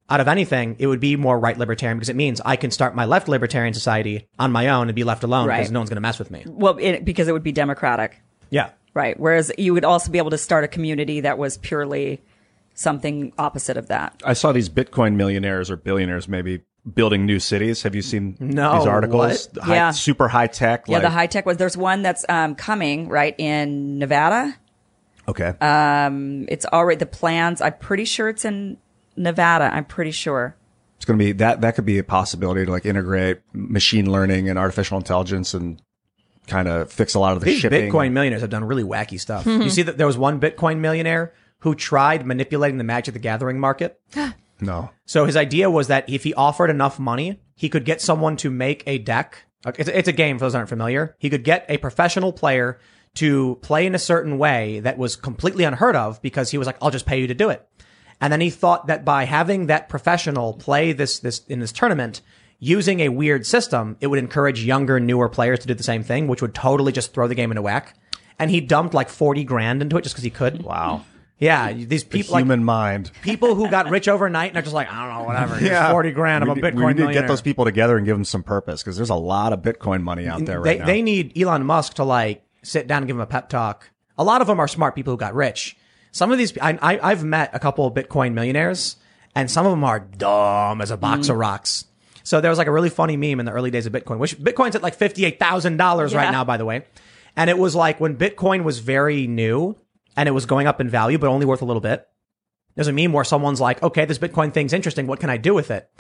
out of anything, it would be more right libertarian because it means I can start my left libertarian society on my own and be left alone because Right. no one's going to mess with me. Well, it, because it would be democratic. Yeah. Right. Whereas you would also be able to start a community that was purely something opposite of that. I saw these Bitcoin millionaires or billionaires maybe building new cities. Have you seen No, these articles? what? High- Yeah. super high tech. Yeah, like, the high tech was. There's one that's um, coming right in Nevada. Okay. Um, It's already the plans. I'm pretty sure it's in Nevada. I'm pretty sure. it's going to be that. That could be a possibility to like integrate machine learning and artificial intelligence and kind of fix a lot of the These shipping. Bitcoin millionaires have done really wacky stuff. Mm-hmm. you see that there was one Bitcoin millionaire who tried manipulating the Magic the Gathering market. No. So his idea was that if he offered enough money, he could get someone to make a deck. It's, it's a game for those who aren't familiar. He could get a professional player to play in a certain way that was completely unheard of because he was like, I'll just pay you to do it. And then he thought that by having that professional play this, this in this tournament, using a weird system, it would encourage younger, newer players to do the same thing, which would totally just throw the game into whack. And he dumped like 40 grand into it just because he could. Wow. Yeah. These The people, like, human mind. people who got rich overnight and are just like, I don't know, whatever. yeah, 40 grand. I'm we, a need- Bitcoin We need to get those people together and give them some purpose because there's a lot of Bitcoin money out there right they, now. they need Elon Musk to like sit down and give them a pep talk. A lot of them are smart people who got rich. Some of these, I, I, I've met a couple of Bitcoin millionaires and some of them are dumb as a box Mm. of rocks. So there was like a really funny meme in the early days of Bitcoin, which Bitcoin's at like $58,000 right now, by the way. And it was like when Bitcoin was very new and it was going up in value, but only worth a little bit. There's a meme where someone's like, okay, this Bitcoin thing's interesting. What can I do with it?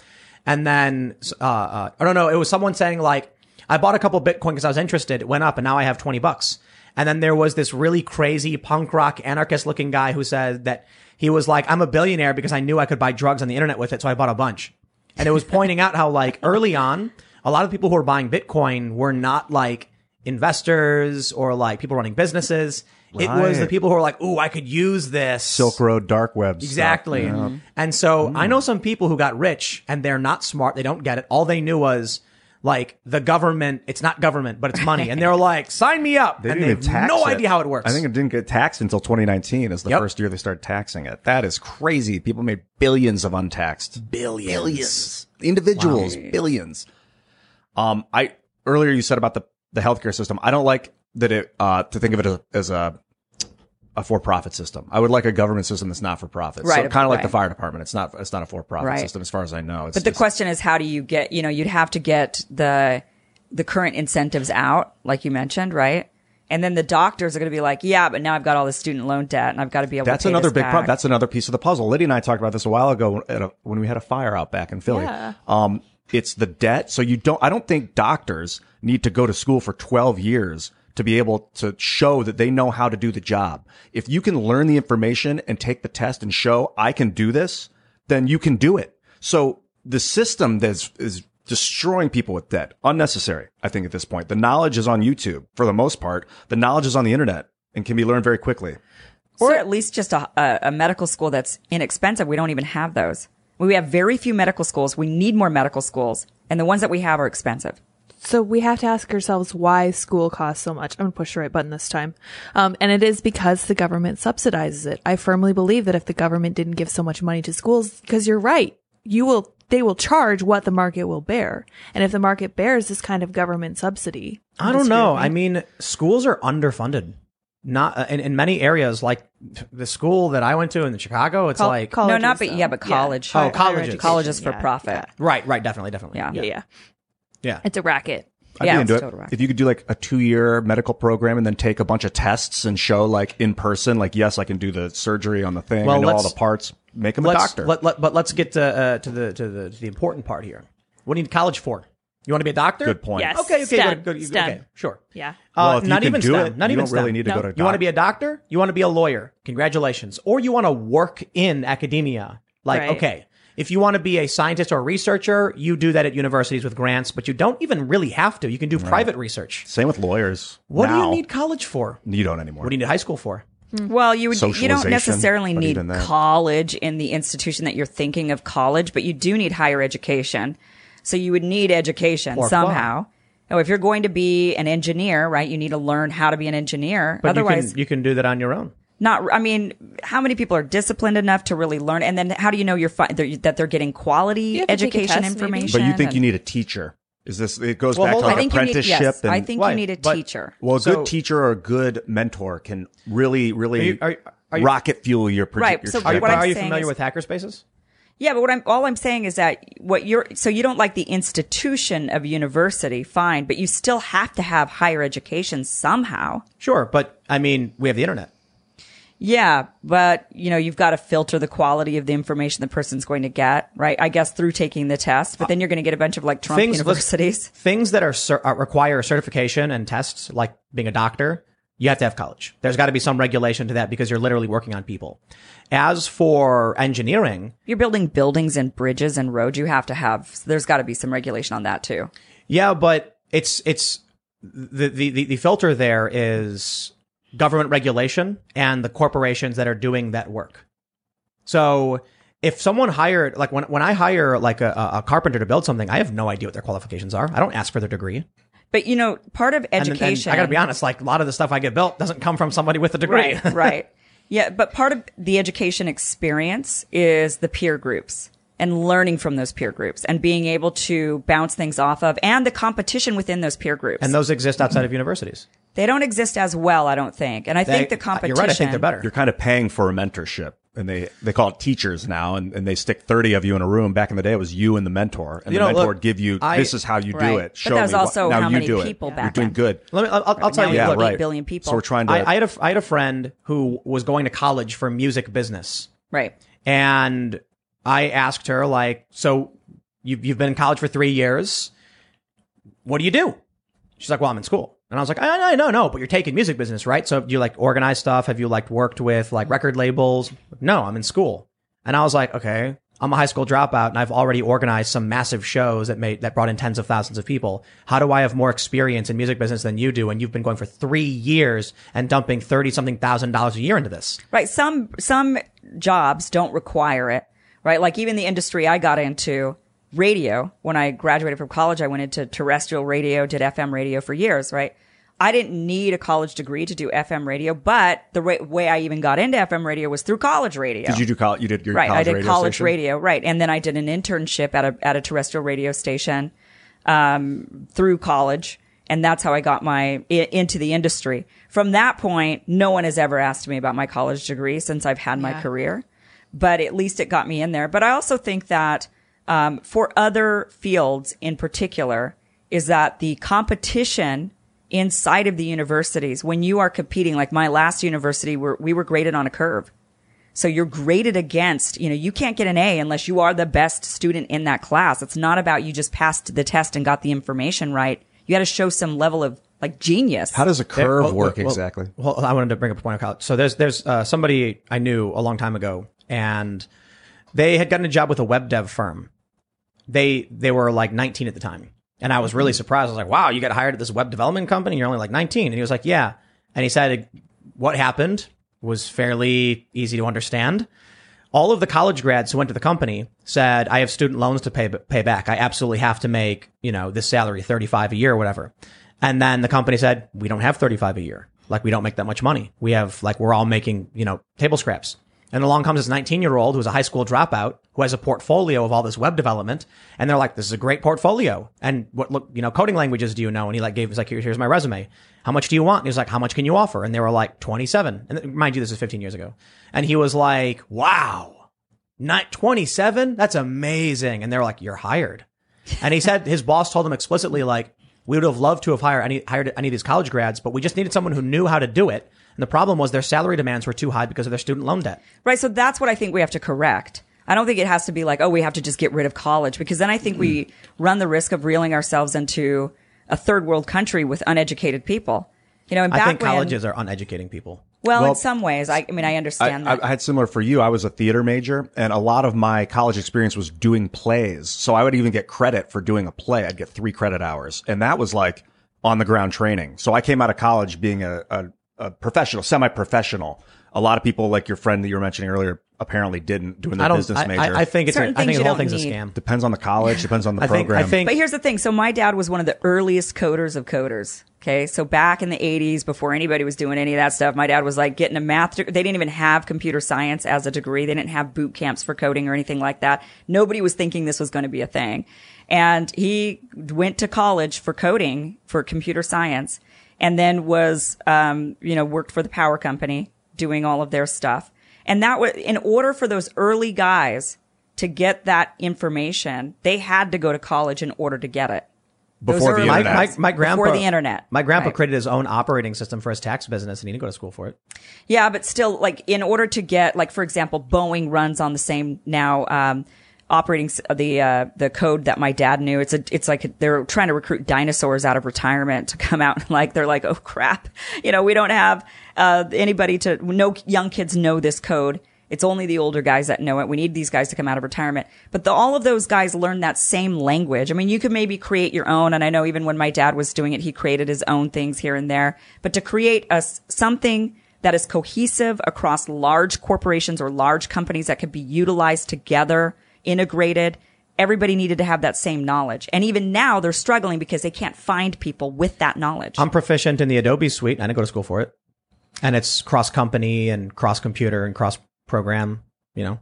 And then, uh, uh, I don't know. It was someone saying like, I bought a couple Bitcoin because I was interested. It went up and now I have 20 bucks. And then there was this really crazy punk rock anarchist looking guy who said that he was like, I'm a billionaire because I knew I could buy drugs on the internet with it. So I bought a bunch. And it was pointing out how like early on, a lot of people who were buying Bitcoin were not like investors or like people running businesses. It was the people who were like, ooh, I could use this. Silk Road dark web. Exactly. Yeah. And so I hmm. know some people who got rich and they're not smart. They don't get it. All they knew was like the government. It's not government, but it's money. And they're like, sign me up. They and they have tax no it. idea how it works. I think it didn't get taxed until 2019 is the Yep. first year they started taxing it. That is crazy. People made billions of untaxed. billions. Billions. Individuals, billions. Um, I, earlier you said about the, the healthcare system. I don't like that it, uh, to think of it as, as a, a for-profit system. I would like a government system that's not for profit. Right, So kind of like the fire department. It's not, it's not a for-profit Right. system as far as I know. It's But the question is, how do you get? You know, you'd have to get the the current incentives out, like you mentioned, right? And then the doctors are going to be like, yeah, but now I've got all this student loan debt, and I've got to be able. That's to pay another big problem. That's another piece of the puzzle. Liddy and I talked about this a while ago at a, when we had a fire out back in Philly. Yeah. Um, it's the debt. So you don't, I don't think doctors need to go to school for 12 years to be able to show that they know how to do the job. If you can learn the information and take the test and show I can do this, then you can do it. So the system that's is destroying people with debt, unnecessary. I think at this point, the knowledge is on YouTube for the most part. The knowledge is on the internet and can be learned very quickly. or at least just a, a, a medical school that's inexpensive. We don't even have those. We have very few medical schools. We need more medical schools, and the ones that we have are expensive. So we have to ask ourselves why school costs so much. I'm going to push the right button this time. Um, and it is because the government subsidizes it. I firmly believe that if the government didn't give so much money to schools, because you're right, you will, they will charge what the market will bear. And if the market bears this kind of government subsidy, I don't know. I mean, schools are underfunded. Not uh, in, in many areas, like the school that I went to in Chicago. It's Col- like colleges, no, not but though. yeah, but college. Oh, colleges. Colleges for yeah, profit. right, right, definitely, definitely. Yeah. Yeah. yeah. Yeah. It's a racket. I'd Yeah, be into it. total. If you could do like a two year medical program and then take a bunch of tests and show like in person, like, yes, I can do the surgery on the thing. Well, I know all let's- the parts. Make him a doctor. Let, let, but let's get to, uh, to the to the to the important part here. What do you need college for? You want to be a doctor? Good point. Yes. Okay, okay, STEM. good, good, STEM. okay, sure. Yeah. Uh, Well, if you not can even do STEM. it, not you even don't really need to No. go to a You want to be a doctor? You want to be a lawyer? Congratulations. Or you want to work in academia? Like, Right. okay, if you want to be a scientist or a researcher, you do that at universities with grants, but you don't even really have to. You can do private research. Same with lawyers. What do you need college for? You don't anymore. What do you need high school for? Hmm. Well, you would, you don't necessarily need college in the institution that you're thinking of college, but you do need higher education. So you would need education Or somehow. Oh, if you're going to be an engineer, right, you need to learn how to be an engineer. But Otherwise, you can, you can do that on your own. Not, I mean, how many people are disciplined enough to really learn? And then how do you know you're fi- they're- that they're getting quality have to take a education test, maybe. information? But you think and- you need a teacher? Is this? It goes Well, back to like I think you need, apprenticeship. yes, and, I think Why? you need a But- teacher. Well, a So- good teacher or a good mentor can really, really Are you- are you- are you- rocket fuel your proje- Right, so Are you, what I'm are you familiar is- with hackerspaces? Yeah, but what I'm all I'm saying is that what you're so you don't like the institution of university, fine, but you still have to have higher education somehow. Sure, but I mean, we have the internet. Yeah, but you know, you've got to filter the quality of the information the person's going to get, right? I guess through taking the test, but then you're going to get a bunch of like Trump things universities. things that are cer- uh, require certification and tests, like being a doctor, you have to have college. There's got to be some regulation to that because you're literally working on people. As for engineering, You're building buildings and bridges and roads. You have to have. So There's got to be some regulation on that too. yeah, but it's it's the the, the filter there is government regulation and the corporations that are doing that work. So if someone hired like when when I hire like a, a carpenter to build something, I have no idea what their qualifications are. I don't ask for their degree. But you know, part of And- and education. I got to be honest, like a lot of the stuff I get built doesn't come from somebody with a degree. Right, right. Yeah, but part of the education experience is the peer groups and learning from those peer groups and being able to bounce things off of and the competition within those peer groups. and those exist outside of universities. They don't exist as well, I don't think. And I think the competition. You're right. I think they're better. You're kind of paying for a mentorship, and they they call it teachers now, and, and they stick thirty of you in a room. Back in the day, it was you and the mentor, and You the know, mentor look, would give you I- this is how you do Right. it. But Show that was me what- also now how you many do people it. back You're doing good. Let me. I'll, I'll- I'll tell Now you. we have look, right. eight billion people. So we're trying to. I, I had a I had a friend who was going to college for music business, right. and I asked her like, "So you've you've been in college for three years. What do you do?" She's like, "Well, I'm in school." And I was like, I, I no, no, but you're taking music business, right? So you like organize stuff? Have you like worked with like record labels? No, I'm in school. And I was like, okay, I'm a high school dropout and I've already organized some massive shows that made, that brought in tens of thousands of people. How do I have more experience in music business than you do? And you've been going for three years and dumping 30 something thousand dollars a year into this. Right. Some some jobs don't require it. Right. Like even the industry I got into, radio. When I graduated from college, I went into terrestrial radio, did FM radio for years. Right. I didn't need a college degree to do FM radio, but the ra- way I even got into FM radio was through college radio. Did you do college? You did your right. college I did radio college station? radio. Right. And then I did an internship at a, at a terrestrial radio station, um, through college. And that's how I got my, i- into the industry. From that point, no one has ever asked me about my college degree since I've had my Yeah. career, but at least it got me in there. But I also think that, um, for other fields in particular, is that the competition inside of the universities, when you are competing, like my last university, where we were graded on a curve. So you're graded against, you know, you can't get an A unless you are the best student in that class. It's not about you just passed the test and got the information right. You got to show some level of like genius. How does a curve Well, work well, exactly? Well, I wanted to bring up a point of college. So there's there's uh, somebody I knew a long time ago, and they had gotten a job with a web dev firm. They they were like 19 at the time, and I was really hmm. surprised. I was like, "Wow, you got hired at this web development company? You're only like 19." And he was like, "Yeah," and he said, "What happened was fairly easy to understand." all of the college grads who went to the company said, I have student loans to pay, pay back. I absolutely have to make, you know, this salary, 35 a year or whatever. And then the company said, we don't have 35 a year. Like we don't make that much money. We have like, we're all making, you know, table scraps. And along comes this 19 year old who's a high school dropout who has a portfolio of all this web development. And they're like, this is a great portfolio. And what, look, you know, coding languages do you know? And he like gave, he's like, Here- here's my resume. How much do you want? And he was like, how much can you offer? And they were like, 27. And mind you, this is 15 years ago. And he was like, wow, not 27? That's amazing. And they're like, you're hired. And he said his boss told him explicitly, like, We would have loved to have hired any, hired any of these college grads, but we just needed someone who knew how to do it. And the problem was their salary demands were too high because of their student loan debt. Right. So that's what I think we have to correct. I don't think it has to be like, oh, we have to just get rid of college because then I think we run the risk of reeling ourselves into a third world country with uneducated people. You know, and back I think when, colleges are uneducating people. well, Well, in some ways, I, I mean, I I, understand I, that. I had similar for you. I was a theater major, and a lot of my college experience was doing plays. So I would even get credit for doing a play. I'd get three credit hours, and that was like on the ground training. So I came out of college being a, a, a professional, semi professional. A lot of people, like your friend that you were mentioning earlier, apparently didn't doing I their business I, major. I, I think it's. A, Certain I think things the you whole don't thing's a need. scam. depends on the college, depends on the I think. program. I think. But here's the thing. So my dad was one of the earliest coders of coders. Okay. So back in the 80s, before anybody was doing any of that stuff, my dad was like getting a math. de- They didn't even have computer science as a degree. They didn't have boot camps for coding or anything like that. Nobody was thinking this was going to be a thing. And he went to college for coding for computer science and then was, um, you know, worked for the power company doing all of their stuff. And that was in order for those early guys to get that information, they had to go to college in order to get it. Before the my, internet. my, my grandpa Before the internet. My grandpa Right. created his own operating system for his tax business, and he didn't go to school for it. Yeah, but still, like in order to get, like for example, Boeing runs on the same now um, operating the uh, the code that my dad knew. It's a it's like they're trying to recruit dinosaurs out of retirement to come out. and Like they're like, oh crap, you know, we don't have uh, anybody to no young kids know this code. It's only the older guys that know it. We need these guys to come out of retirement. But the, all of those guys learn that same language. I mean, you could maybe create your own. And I know even when my dad was doing it, he created his own things here and there. But to create a, something that is cohesive across large corporations or large companies that could be utilized together, integrated, everybody needed to have that same knowledge. And even now they're struggling because they can't find people with that knowledge. I'm proficient in the Adobe suite. I didn't go to school for it, and it's cross company and cross computer and cross program. You know,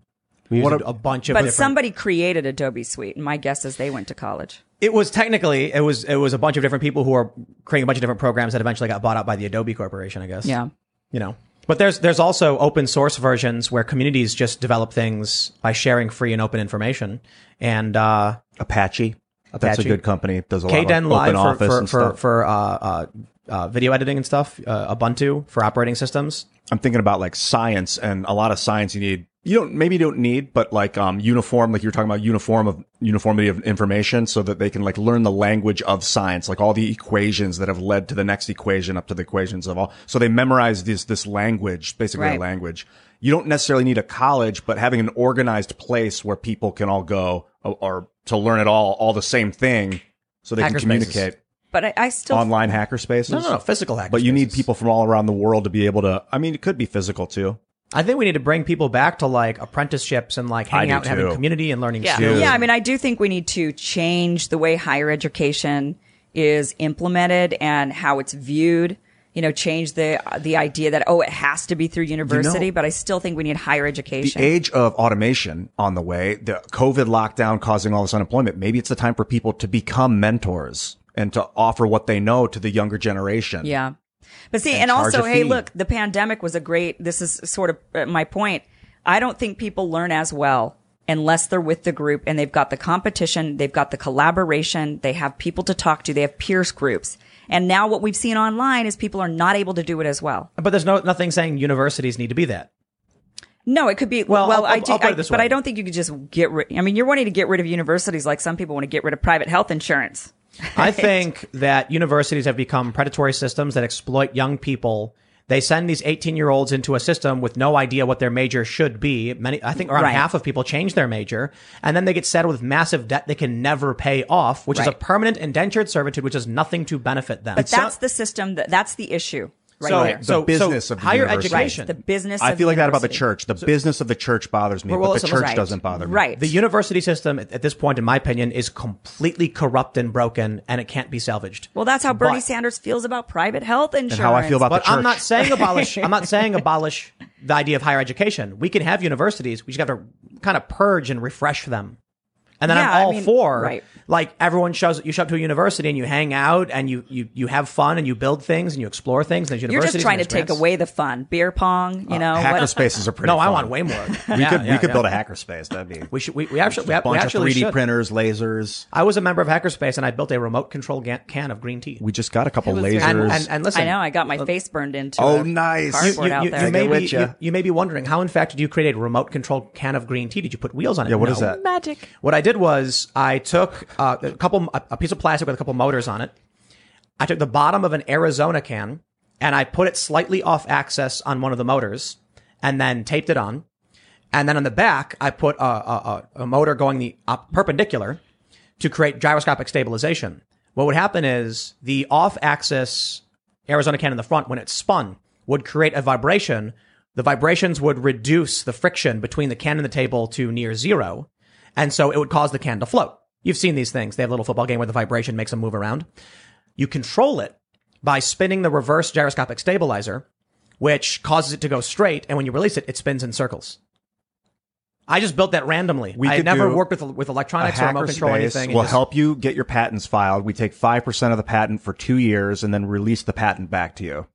we What used a- a, bunch of. but different- somebody created Adobe Suite, and my guess is they went to college. It was technically it was it was a bunch of different people who are creating a bunch of different programs that eventually got bought out by the Adobe Corporation. I guess. Yeah. You know. But there's there's also open source versions where communities just develop things by sharing free and open information. And uh, Apache. That's a Apache. good company. Does a lot KDen of Live open for office for and for, stuff. for uh, uh, uh, video editing and stuff. Uh, Ubuntu for operating systems. I'm thinking about like science and a lot of science you need. You don't maybe you don't need, but like um uniform, like you were talking about uniform of uniformity of information, so that they can like learn the language of science, like all the equations that have led to the next equation up to the equations of all. So they memorize this this language, basically a Right. language. You don't necessarily need a college, but having an organized place where people can all go or, or to learn it all, all the same thing, so they Hacker can communicate. But I, I still Online hacker spaces. No, no, no, physical hackers. But you need people from all around the world to be able to. I mean, it could be physical too. I think we need to bring people back to like apprenticeships and like hanging do out and having too. community and learning Yeah. skills. Yeah, I mean, I do think we need to change the way higher education is implemented and how it's viewed. You know, change the the idea that oh, it has to be through university, but I still think we need higher education. the education. age of automation on the way, the COVID lockdown causing all this unemployment, maybe it's the time for people to become mentors and to offer what they know to the younger generation. Yeah. But see, And and, also, hey, look, the pandemic was a great, this is sort of uh, my point. I don't think people learn as well unless they're with the group and they've got the competition, they've got the collaboration, they have people to talk to, they have peers groups. And now what we've seen online is people are not able to do it as well. But there's no nothing saying universities need to be that. No, it could be. Well, Well, I'll- I do, I'll put it I- this but. I don't think you could just get rid. I mean, you're wanting to get rid of universities like some people want to get rid of private health insurance. I think that universities have become predatory systems that exploit young people. They send these 18 year olds into a system with no idea what their major should be. Many, I think around Right. half of people change their major and then they get saddled with massive debt they can never pay off, which is a permanent indentured servitude, which does nothing to benefit them. But that's the system. That that's the issue right so, there. The so, business so of the higher university. education. the business. I of feel like that about the church. The business of the church bothers me, Well, but listen, the church listen. doesn't bother me. Right. The university system at at this point, in my opinion, is completely corrupt and broken, and it can't be salvaged. Well, that's how Bernie But- Sanders feels about private health insurance. how I feel about But the I'm not saying abolish. I'm not saying abolish the idea of higher education. We can have universities. We just have to kind of purge and refresh them. And then Yeah, I'm I all mean, for right. Like everyone shows you show up to a university and you hang out and you you you have fun and you build things and you explore things. And You're just trying to and there's take away the fun. Beer pong, you uh, know. hacker spaces are pretty. No, I want way more. We could we could build a hacker space. That'd be We should. We, we actually. We, a we bunch of actually 3D should. printers, lasers. I was a member of Hackerspace and I built a remote control ga- can of green tea. We just got a couple lasers. And, and, and listen, I know. I got my uh, face burned into. Oh, nice. Cardboard you, you, you may be, you, you may be wondering how, in fact, did you create a remote control can of green tea? Did you put wheels on it? yeah, what No. is that? Magic. What I did was I took uh, a couple, a, piece of plastic with a couple motors on it. I took the bottom of an Arizona can and I put it slightly off axis on one of the motors and then taped it on. And then on the back, I put a, a, a motor going the perpendicular to create gyroscopic stabilization. What would happen is the off axis Arizona can in the front, when it spun, would create a vibration. The vibrations would reduce the friction between the can and the table to near zero. And so it would cause the can to float. You've seen these things. They have a little football game where the vibration makes them move around. You control it by spinning the reverse gyroscopic stabilizer, which causes it to go straight. And when you release it, it spins in circles. I just built that randomly. We I could never do worked with with electronics or remote control or anything. It will just- help you get your patents filed. We take five percent of the patent for two years and then release the patent back to you.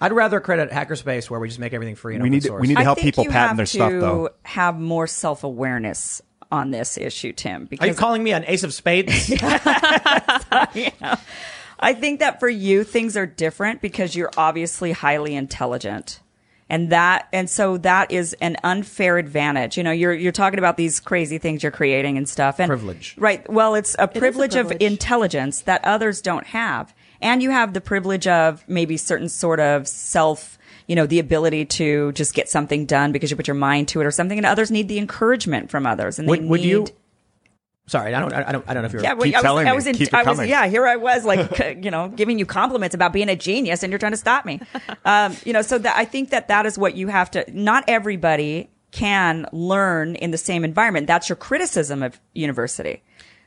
I'd rather create a hackerspace where we just make everything free and We open need to- source. we need to help people patent have their stuff, to though. Have more self awareness on this issue, Tim. Are you calling me an ace of spades? I think that for you, things are different because you're obviously highly intelligent. And that, and so that is an unfair advantage. You know, you're, you're talking about these crazy things you're creating and stuff. And, Privilege. Right. Well, it's a privilege, of privilege. intelligence that others don't have. And you have the privilege of maybe certain sort of self, you know, the ability to just get something done because you put your mind to it or something. And others need the encouragement from others. And would, they would you? Sorry, I don't. I don't. I don't know if you're. yeah, Keep I was, telling I me. was, in, Keep it I was, yeah, here I was, like, you know, giving you compliments about being a genius, and you're trying to stop me. Um, you know, so that I think that that is what you have to. Not everybody can learn in the same environment. That's your criticism of university.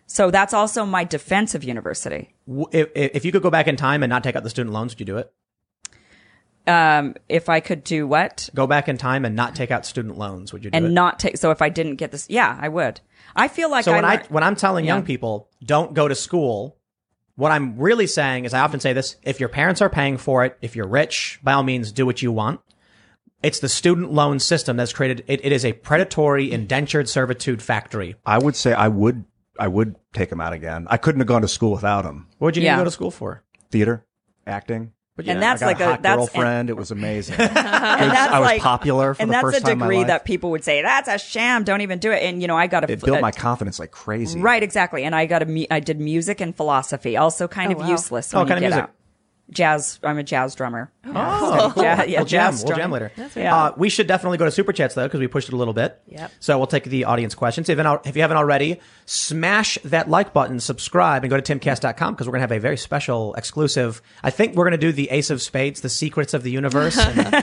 So that's also my defense of university. if, if you could go back in time and not take out the student loans, would you do it? Um, if I could do what Go back in time and not take out student loans, would you do it? and not take, so if I didn't get this, yeah, I would. I feel like so when I when I'm telling young people don't go to school, what I'm really saying is I often say this: if your parents are paying for it, if you're rich, by all means do what you want. It's the student loan system that's created. It, it is a predatory indentured servitude factory. I would say I would I would take them out again. I couldn't have gone to school without them. What would you need Yeah. to go to school for? Theater, acting. But And yeah, that's I got like a a, hot that's girlfriend. it was amazing. and that's I was like, popular for and the that's first a time in my degree that people would say that's a sham. Don't even do it. And you know, I got a it built a- my confidence like crazy. right exactly. And I got a mu- I did music and philosophy, also kind Oh, of wow. useless. Oh, when kind you of get music? out. Jazz. I'm a jazz drummer. Oh, cool. Yeah, yeah, we'll jam. jazz We'll jam later. Yeah. Uh, we should definitely go to super chats though because we pushed it a little bit. Yep. So we'll take the audience questions. If you haven't, if you haven't already, smash that like button, subscribe, and go to timcast.com because we're gonna have a very special, exclusive. I think we're gonna do the Ace of Spades, the secrets of the universe. and, uh,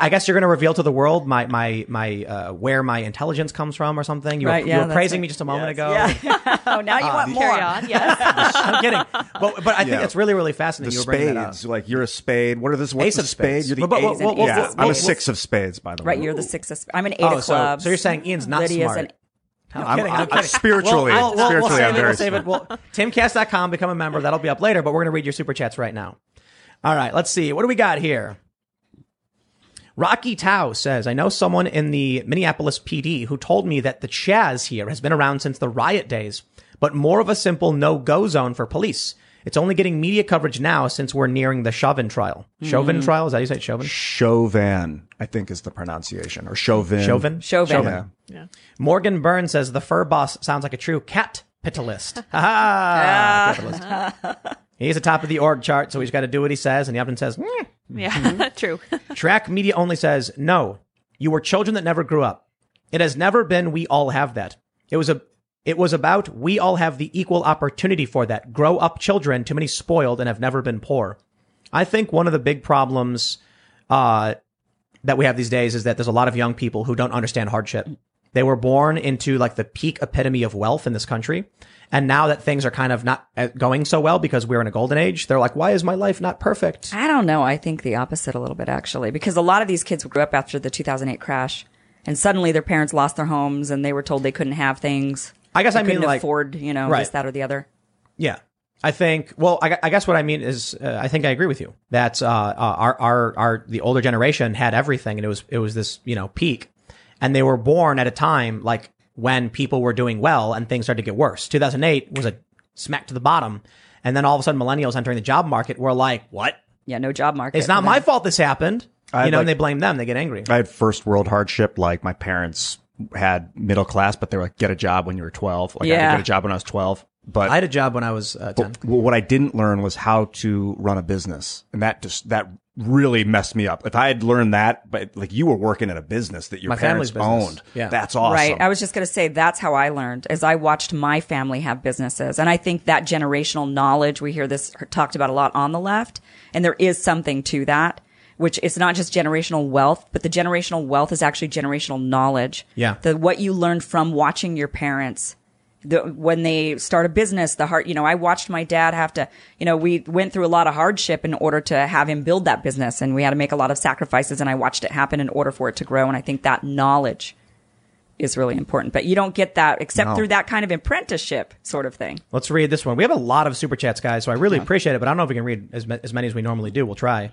I guess you're gonna reveal to the world my my my uh, where my intelligence comes from or something. You Right, were, yeah, you were praising right. me just a moment ago. Yeah. oh, now you want more. Carry on. Yes. I'm kidding, but but I think Yeah. it's really really The fascinating. you were bringing that up. Spades, like you're a spade. What are this? What's Ace the of spade? spades. You're the But- but- ace. well, well, yeah, well, I'm a six of spades, by the way. Right, you're the six. Of, I'm an eight Oh, of clubs. so you're saying Ian's not Lydia's smart. An, I'm I'm- kidding, I'm I'm- kidding. spiritually- We'll, we'll, we'll, spiritually, we'll save I'm it, very we'll save it. We'll, timcast.com, become a member. That'll be up later, but we're going to read your super chats right now. All right, let's see. What do we got here? Rocky Tao says, I know someone in the Minneapolis PD who told me that the Chaz here has been around since the riot days, but more of a simple no-go zone for police. It's only getting media coverage now since we're nearing the Chauvin trial. Chauvin trial? Is that how you say it? Chauvin? Chauvin, I think is the pronunciation, or Chauvin. Chauvin? Chauvin. Yeah. Morgan Burns says the fur boss sounds like a true cat capitalist. Ha capitalist. He's atop of the org chart, so he's got to do what he says, and he often says, "Mm." Yeah. True. Track Media only says, no, you were children that never grew up. It has never been we all have that. It was a it was about we all have the equal opportunity for that. Grow up children, too many spoiled and have never been poor. I think one of the big problems uh, that we have these days is that there's a lot of young people who don't understand hardship. They were born into like the peak epitome of wealth in this country. And now that things are kind of not uh, going so well because we're in a golden age, they're like, why is my life not perfect? I don't know. I think the opposite a little bit actually, because a lot of these kids grew up after the 2008 crash, and suddenly their parents lost their homes, and they were told they couldn't have things. I guess I mean, couldn't like- afford, you know, Right. this, that, or the other. Yeah. I think, well, I, I guess what I mean is, uh, I think I agree with you that, uh, uh, our, our, our, the older generation had everything and it was, it was this, you know, peak and they were born at a time like when people were doing well and things started to get worse. 2008 was a smack to the bottom. And then all of a sudden millennials entering the job market were like, what? Yeah, no job market. It's not my fault this happened. I you know, like- and they blame them. They get angry. I had first world hardship. Like my parents had middle class, but they were like, get a job when you were 12. Like I Yeah. did get a job when I was 12. But I had a job when I was uh, 10. Well, what I didn't learn was how to run a business, and that just that really messed me up. If I had learned that, but like you were working at a business that your My parents family's business. owned, Yeah. that's awesome. Right. I was just going to say that's how I learned as I watched my family have businesses. And I think that generational knowledge, we hear this talked about a lot on the left. And there is something to that, which is not just generational wealth, but the generational wealth is actually generational knowledge. Yeah. The, what you learned from watching your parents. The, when they start a business, the hard, you know, I watched my dad have to, you know, we went through a lot of hardship in order to have him build that business and we had to make a lot of sacrifices and I watched it happen in order for it to grow. And I think that knowledge is really important. But you don't get that except No. through that kind of apprenticeship sort of thing. Let's read this one. We have a lot of super chats, guys, so I really appreciate it, but I don't know if we can read as, as many as we normally do. We'll try.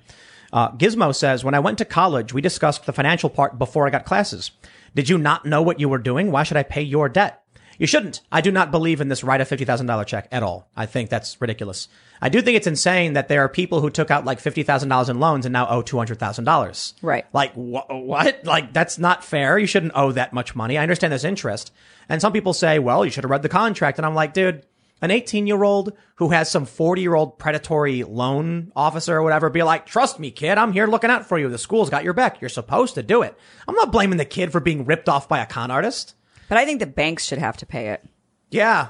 Uh, Gizmo says, When I went to college, we discussed the financial part before I got classes. Did you not know what you were doing? Why should I pay your debt? You shouldn't. I do not believe in this write a $50,000 check at all. I think that's ridiculous. I do think it's insane that there are people who took out like $50,000 in loans and now owe $200,000. Right. Like, wh- what? Like, that's not fair. You shouldn't owe that much money. I understand there's interest. And some people say, well, you should have read the contract. And I'm like, dude, an 18 year old who has some 40 year old predatory loan officer or whatever be like, trust me, kid, I'm here looking out for you. The school's got your back. You're supposed to do it. I'm not blaming the kid for being ripped off by a con artist. But I think the banks should have to pay it. Yeah.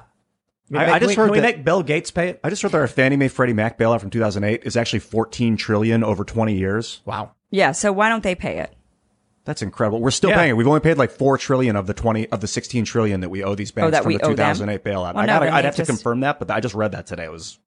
Can I- make- I just can we, heard can we that- make Bill Gates pay it? I just heard that our Fannie Mae Freddie Mac bailout from 2008 is actually 14 trillion over 20 years. Wow. Yeah. So why don't they pay it? That's incredible. We're still Yeah. paying it. We've only paid like 4 trillion of the 20 of the 16 trillion that we owe these oh, banks Oh, from the 2008 bailout. Well, I gotta, I'd have to confirm that, but I just read that today. It was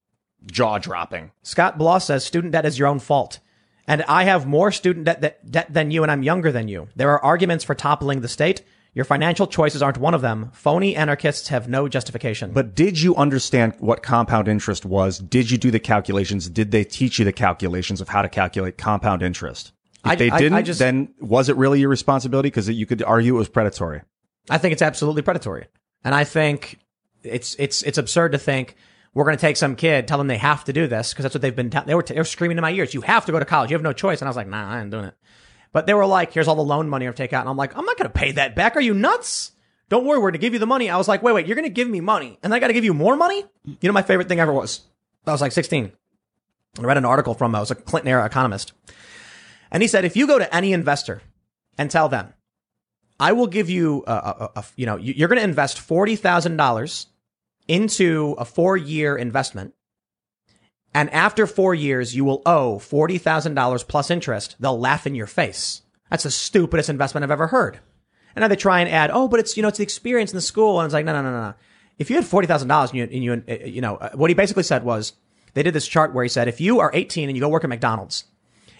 jaw dropping. Scott Bloss says student debt is your own fault. And I have more student debt, that, debt than you and I'm younger than you. There are arguments for toppling the state. Your financial choices aren't one of them. Phony anarchists have no justification. But did you understand what compound interest was? Did you do the calculations? Did they teach you the calculations of how to calculate compound interest? If I- they I- I didn't, just- then was it really your responsibility? Because you could argue it was predatory. I think it's absolutely predatory. And I think it's, it's, it's absurd to think we're going to take some kid, tell them they have to do this because that's what they've been, te- they were, t- they were screaming in my ears. You have to go to college. You have no choice. And I was like, nah, I ain't doing it. But they were like, here's all the loan money I've taken out. And I'm like, I'm not going to pay that back. Are you nuts? Don't worry. We're going to give you the money. I was like, wait, wait, you're going to give me money and I got to give you more money? You know, my favorite thing ever was I was like 16. I read an article from, I was a Clinton era economist. And he said, if you go to any investor and tell them, I will give you a, a, a you know, you- you're going to invest $40,000 into a four year investment. And after four years, you will owe $40,000 plus interest. They'll laugh in your face. That's the stupidest investment I've ever heard. And now they try and add, oh, but it's, you know, it's the experience in the school. And it's like, no, no, no, no, no. If you had $40,000 and you, and you, uh, you know, uh, what he basically said was they did this chart where he said, if you are 18 and you go work at McDonald's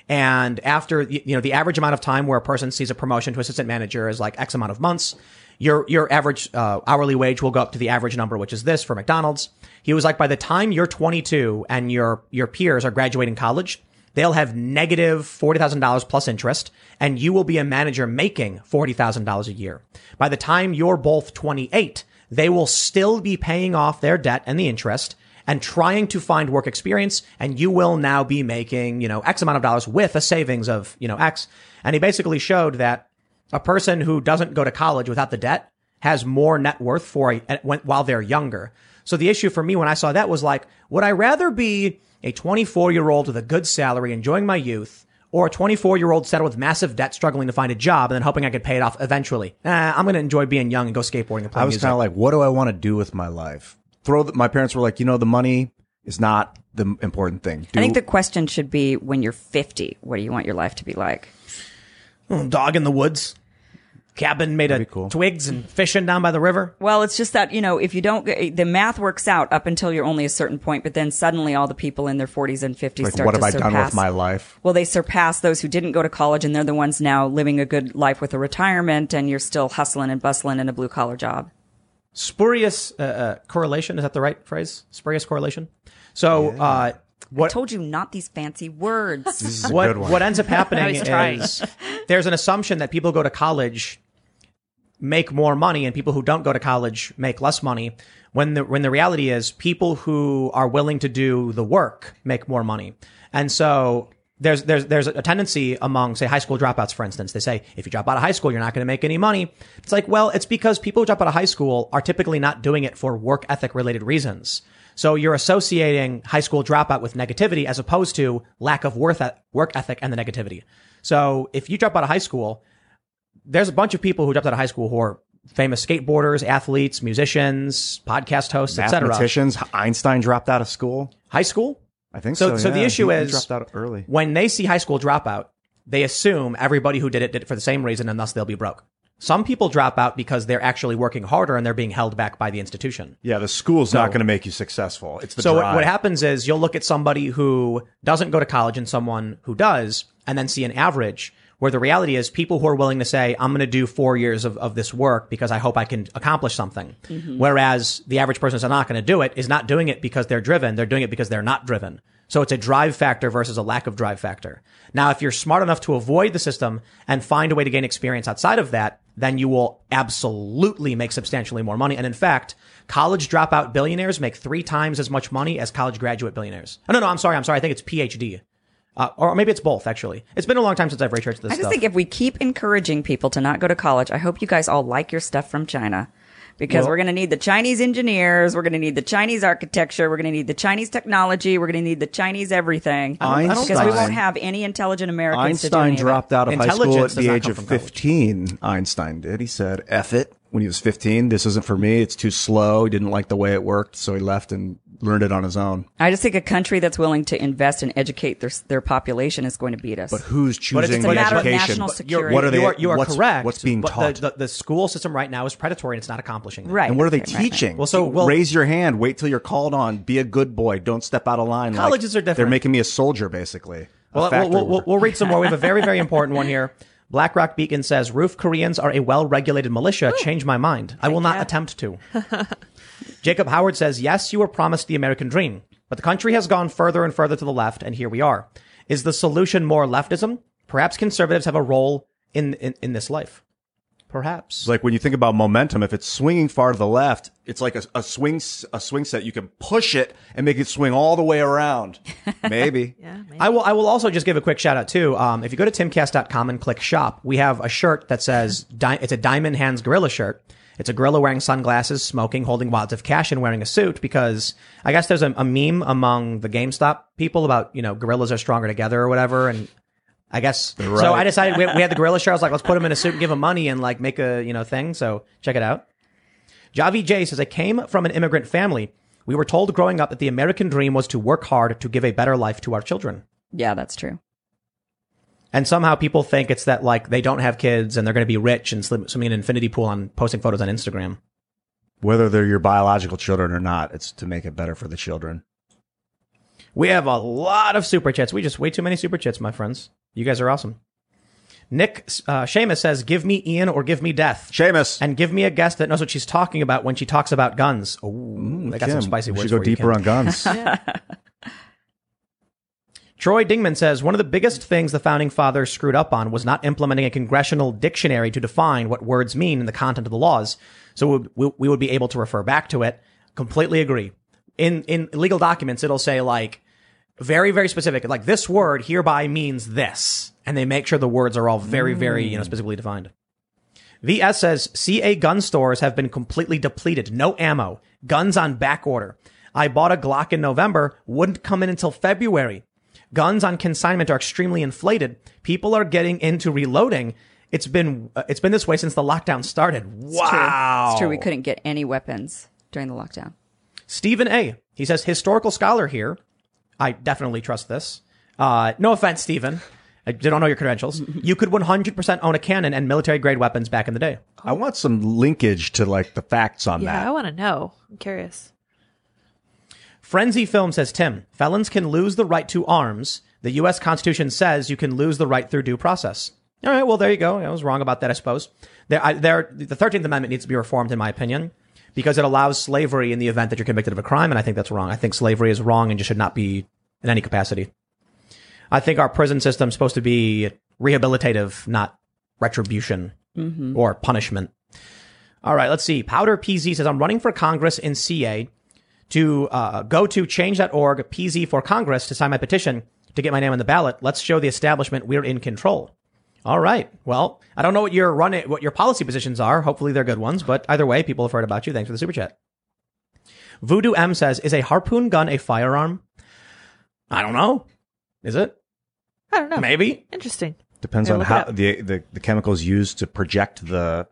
and after, you know, the average amount of time where a person sees a promotion to assistant manager is like X amount of months, your, your average, uh, hourly wage will go up to the average number, which is this for McDonald's. He was like, by the time you're 22 and your, your peers are graduating college, they'll have negative $40,000 plus interest and you will be a manager making $40,000 a year. By the time you're both 28, they will still be paying off their debt and the interest and trying to find work experience. And you will now be making, you know, X amount of dollars with a savings of, you know, X. And he basically showed that a person who doesn't go to college without the debt has more net worth for a, while they're younger. So the issue for me when I saw that was like, would I rather be a 24 year old with a good salary, enjoying my youth, or a 24 year old settled with massive debt, struggling to find a job, and then hoping I could pay it off eventually? Eh, I'm going to enjoy being young and go skateboarding and play I was kind of like, what do I want to do with my life? Throw the, my parents were like, you know, the money is not the important thing. Do, I think the question should be when you're 50, what do you want your life to be like? Hmm, dog in the woods, cabin made of cool. twigs and fishing down by the river. Well, it's just that, you know, if you don't, the math works out up until you're only a certain point, but then suddenly all the people in their 40s and 50s like, start what to have I surpass. done with my life? Well, they surpass those who didn't go to college and they're the ones now living a good life with a retirement and you're still hustling and bustling in a blue collar job. Spurious uh, uh, correlation. Is that the right phrase? Spurious correlation. So, uh, what I told you not these fancy words. This is a what good one. what ends up happening I was trying. is there's an assumption that people go to college make more money and people who don't go to college make less money when the when the reality is people who are willing to do the work make more money. And so there's there's there's a tendency among say high school dropouts for instance. They say if you drop out of high school you're not going to make any money. It's like well it's because people who drop out of high school are typically not doing it for work ethic related reasons. So you're associating high school dropout with negativity as opposed to lack of work ethic and the negativity. So if you drop out of high school there's a bunch of people who dropped out of high school who are famous skateboarders athletes musicians podcast hosts etc Mathematicians. Einstein dropped out of school. high school I think So- so. so the issue He- he is- dropped out early. when they see high school dropout, they assume everybody who did it did it for the same reason and thus they'll be broke. Some people drop out because they're actually working harder and they're being held back by the institution. Yeah, the school's not going to make you successful. It's the So drive. what happens is you'll look at somebody who doesn't go to college and someone who does, and then see an average where the reality is people who are willing to say, I'm going to do four years of, of this work because I hope I can accomplish something. Mm-hmm. Whereas the average person who's not going to do it is not doing it because they're driven. They're doing it because they're not driven. So it's a drive factor versus a lack of drive factor. Now, if you're smart enough to avoid the system and find a way to gain experience outside of that, then you will absolutely make substantially more money. And in fact, college dropout billionaires make three times as much money as college graduate billionaires. Oh, no, no, I'm sorry. I'm sorry. I think it's PhD. Uh, or maybe it's both, actually. It's been a long time since I've researched this I just stuff. think if we keep encouraging people to not go to college, I hope you guys all like your stuff from China. Because Well- we're going to need the Chinese engineers, we're going to need the Chinese architecture, we're going to need the Chinese technology, we're going to need the Chinese everything. I don't- I don't because we won't have any intelligent Americans to do Einstein any of it. dropped out of high school at the age of from college. 15. Einstein did. He said, F it. When he was 15, this isn't for me. It's too slow. He didn't like the way it worked. So he left and learned it on his own. I just think a country that's willing to invest and educate their their population is going to beat us. But who's But choosing it's the a matter of education? national security. What are they- you are, you are what's- correct. what's being but taught? The, the, the school system right now is predatory and it's not accomplishing that. right. And what are they right, right, right. teaching? Well, so, well- raise your hand. Wait till you're called on. Be a good boy. Don't step out of line. Like, Colleges are different. They're making me a soldier, basically. Well, we'll, we'll, we'll, we'll read some more. We have a very, very important one here. BlackRock Beacon says, Roof Koreans are a well-regulated militia. Change my mind. I will not attempt to. Jacob Howard says, yes, you were promised the American dream, but the country has gone further and further to the left, and here we are. Is the solution more leftism? Perhaps conservatives have a role in, in, in this life. Perhaps. Like when you think about momentum, if it's swinging far to the left, it's like a, a swing s- a swing set. You can push it and make it swing all the way around. Maybe. Yeah, maybe. I will. I will also just give a quick shout out too. Um, if you go to timcast.com and click shop, we have a shirt that says di- it's a Diamond Hands Gorilla shirt. It's a gorilla wearing sunglasses, smoking, holding wads of cash, and wearing a suit. Because I guess there's a, a meme among the GameStop people about you know gorillas are stronger together or whatever, and I guess so. I decided we, we had the gorilla shirt. I was like, let's put him in a suit and give him money and like make a you know thing. So check it out. Javi J says, I came from an immigrant family. We were told growing up that the American dream was to work hard to give a better life to our children. Yeah, that's true. And somehow people think it's that like they don't have kids and they're going to be rich and slim- swimming in an infinity pool and posting photos on Instagram. Whether they're your biological children or not, it's to make it better for the children. We have a lot of super chats. We just way too many super chats, my friends. You guys are awesome. Nick uh, Seamus says, "Give me Ian or give me death." Seamus. and give me a guest that knows what she's talking about when she talks about guns. Oh, I got some Kim, spicy we words should go for you, deeper Kim. on guns. Troy Dingman says one of the biggest things the founding fathers screwed up on was not implementing a congressional dictionary to define what words mean in the content of the laws. So we, we would be able to refer back to it. Completely agree. In in legal documents, it'll say like very very specific, like this word hereby means this, and they make sure the words are all very very you know specifically defined. VS says CA gun stores have been completely depleted. No ammo. Guns on back order. I bought a Glock in November, wouldn't come in until February. Guns on consignment are extremely inflated. People are getting into reloading. It's been uh, it's been this way since the lockdown started. Wow. It's true. We couldn't get any weapons during the lockdown. Stephen A. He says historical scholar here. I definitely trust this. Uh, no offense, Stephen. I don't know your credentials. You could 100% own a cannon and military grade weapons back in the day. I want some linkage to like the facts on that. yeah, I that. want to know. I'm curious. Frenzy Film says, Tim, felons can lose the right to arms. The U.S. Constitution says you can lose the right through due process. All right, well, there you go. I was wrong about that, I suppose. There, I, there, the 13th Amendment needs to be reformed, in my opinion, because it allows slavery in the event that you're convicted of a crime. And I think that's wrong. I think slavery is wrong and just should not be in any capacity. I think our prison system is supposed to be rehabilitative, not retribution or punishment. All right, let's see. Powder PZ says, I'm running for Congress in CA to uh, go to change.org PZ for Congress to sign my petition to get my name on the ballot. Let's show the establishment we're in control. All right. Well, I don't know what your run what your policy positions are. Hopefully they're good ones, but either way, people have heard about you. Thanks for the super chat. Voodoo M says, "Is a harpoon gun a firearm?" I don't know. Is it? I don't know. Maybe. Interesting. Depends Yeah, on how the, the the chemicals used to project the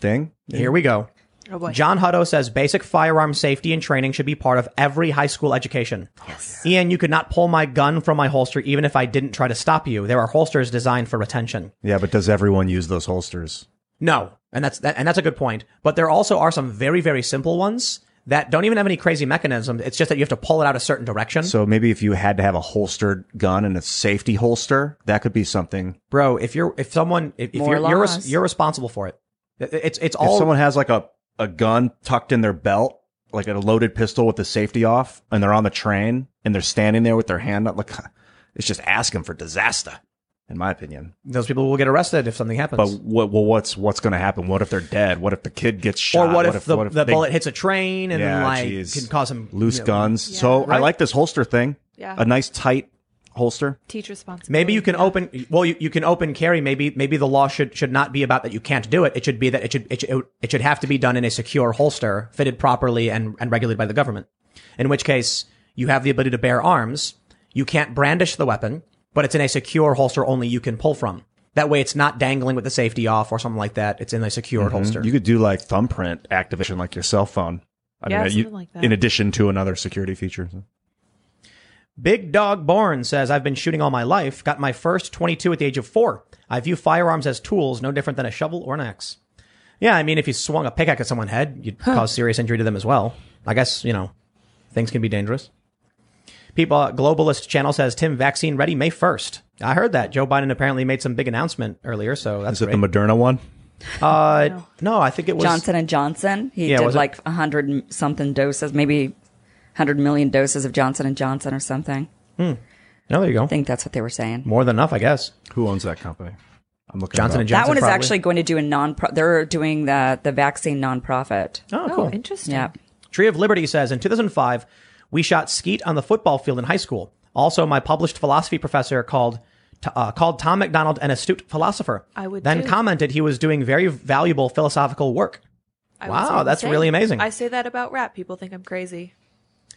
thing. Here we go. Oh boy. John Hutto says basic firearm safety and training should be part of every high school education. Yes. Ian, you could not pull my gun from my holster even if I didn't try to stop you. There are holsters designed for retention. Yeah, but does everyone use those holsters? No, and that's that, and that's a good point. But there also are some very very simple ones that don't even have any crazy mechanism. It's just that you have to pull it out a certain direction. So maybe if you had to have a holstered gun and a safety holster, that could be something. Bro, if you're if someone if, if you're you're, res- you're responsible for it. It- It's it's If someone has like a, a gun tucked in their belt, like a loaded pistol with the safety off, and they're on the train and they're standing there with their hand up, like it's just asking for disaster, in my opinion. those people will get arrested if something happens. But what, well, what's what's going to happen? What if they're dead? What if the kid gets shot? or what if, the, what if the they- bullet hits a train and Yeah, like geez. can cause some loose you know, guns? So I like this holster thing. Yeah. a nice tight holster. Teach responsibility. Maybe you can Yeah. open. Well, you, you can open carry. Maybe maybe the law should should not be about that you can't do it. It should be that it should it should, it should have to be done in a secure holster, fitted properly and and regulated by the government. In which case, you have the ability to bear arms. You can't brandish the weapon, but it's in a secure holster only you can pull from. That way, it's not dangling with the safety off or something like that. It's in a secured mm-hmm. holster. You could do like thumbprint activation, like your cell phone. I Yeah, mean, you- like that. in addition to another security feature. Big Dog Born says, I've been shooting all my life. Got my first 22 at the age of four. I view firearms as tools, no different than a shovel or an axe. Yeah, I mean, if you swung a pickaxe at someone's head, you'd cause serious injury to them as well. I guess, you know, things can be dangerous. People, uh, Globalist Channel says, Tim, vaccine ready May 1st. I heard that. Joe Biden apparently made some big announcement earlier, so that's Is it great. the Moderna one? uh, no, I think it was. Johnson and Johnson. He Yeah, did like a hundred something doses, maybe hundred million doses of Johnson and Johnson or something. Hmm. No, there you go. I think that's what they were saying. More than enough, I guess. Who owns that company? I'm looking. Johnson and. Johnson. that one is probably. actually going to do a non. They're doing the the vaccine nonprofit. Oh, Oh, cool. interesting. Yeah. Tree of Liberty says in 2005, we shot skeet on the football field in high school. Also, my published philosophy professor called uh, called Tom McDonald an astute philosopher. I would then too. commented he was doing very valuable philosophical work. I Wow, that's same. really amazing. I say that about rap. People think I'm crazy.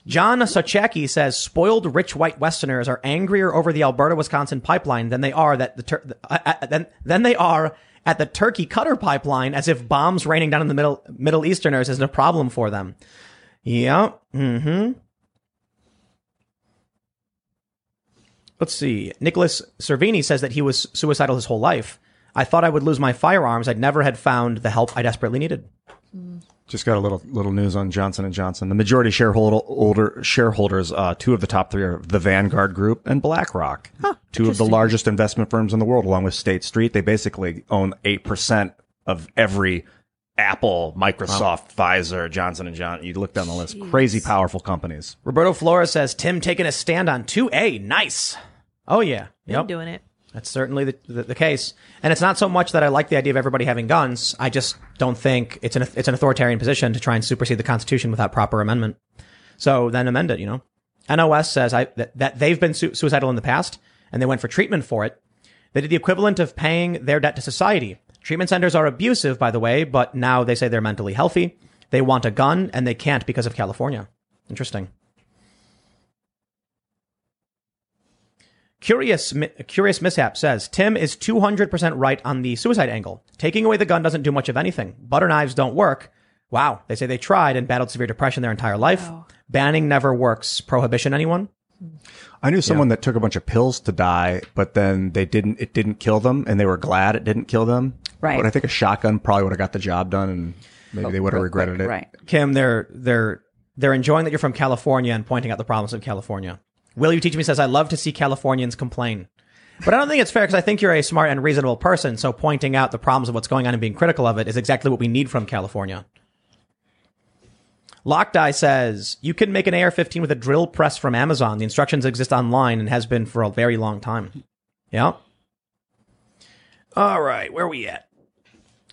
John Sochecki says spoiled rich white Westerners are angrier over the Alberta Wisconsin pipeline than they are that the tur- uh, uh, than, than they are at the Turkey Qatar pipeline, as if bombs raining down on the Middle Middle Easterners isn't a problem for them. Yeah. Mm-hmm. Let's see. Nicholas Cervini says that he was suicidal his whole life. I thought I would lose my firearms. I'd never had found the help I desperately needed. Just got a little little news on Johnson and Johnson. The majority shareholder older shareholders, uh, two of the top three are the Vanguard Group and BlackRock, two of the largest investment firms in the world, along with State Street. They basically own eight percent of every Apple, Microsoft, Pfizer, Johnson and Johnson. You look down the list, crazy powerful companies. Roberto Flores says Tim taking a stand on 2A. Nice. Oh yeah. I'm Yep. doing it. That's certainly the, the, the case. And it's not so much that I like the idea of everybody having guns. I just don't think it's an it's an authoritarian position to try and supersede the Constitution without proper amendment. So then amend it. You know, NOS says I that, that they've been su- suicidal in the past and they went for treatment for it. They did the equivalent of paying their debt to society. Treatment centers are abusive, by the way, but now they say they're mentally healthy. They want a gun and they can't because of California. Interesting. Curious, Mi- Curious Mishap says Tim is 200% right on the suicide angle. Taking away the gun doesn't do much of anything. Butter knives don't work. Wow. They say they tried and battled severe depression their entire life. Wow. Banning never works. Prohibition, anyone? I knew someone that took a bunch of pills to die, but then they didn't. It didn't kill them, and they were glad it didn't kill them. Right. But I think a shotgun probably would have got the job done, and maybe oh, they would have regretted it. Right. Kim, they're, they're, they're enjoying that you're from California and pointing out the problems of California. Will you teach me says, I love to see Californians complain. But I don't think it's fair because I think you're a smart and reasonable person. So pointing out the problems of what's going on and being critical of it is exactly what we need from California. Locked Eye says you can make an AR-15 with a drill press from Amazon. The instructions exist online and has been for a very long time. Yeah. All right, where are we at?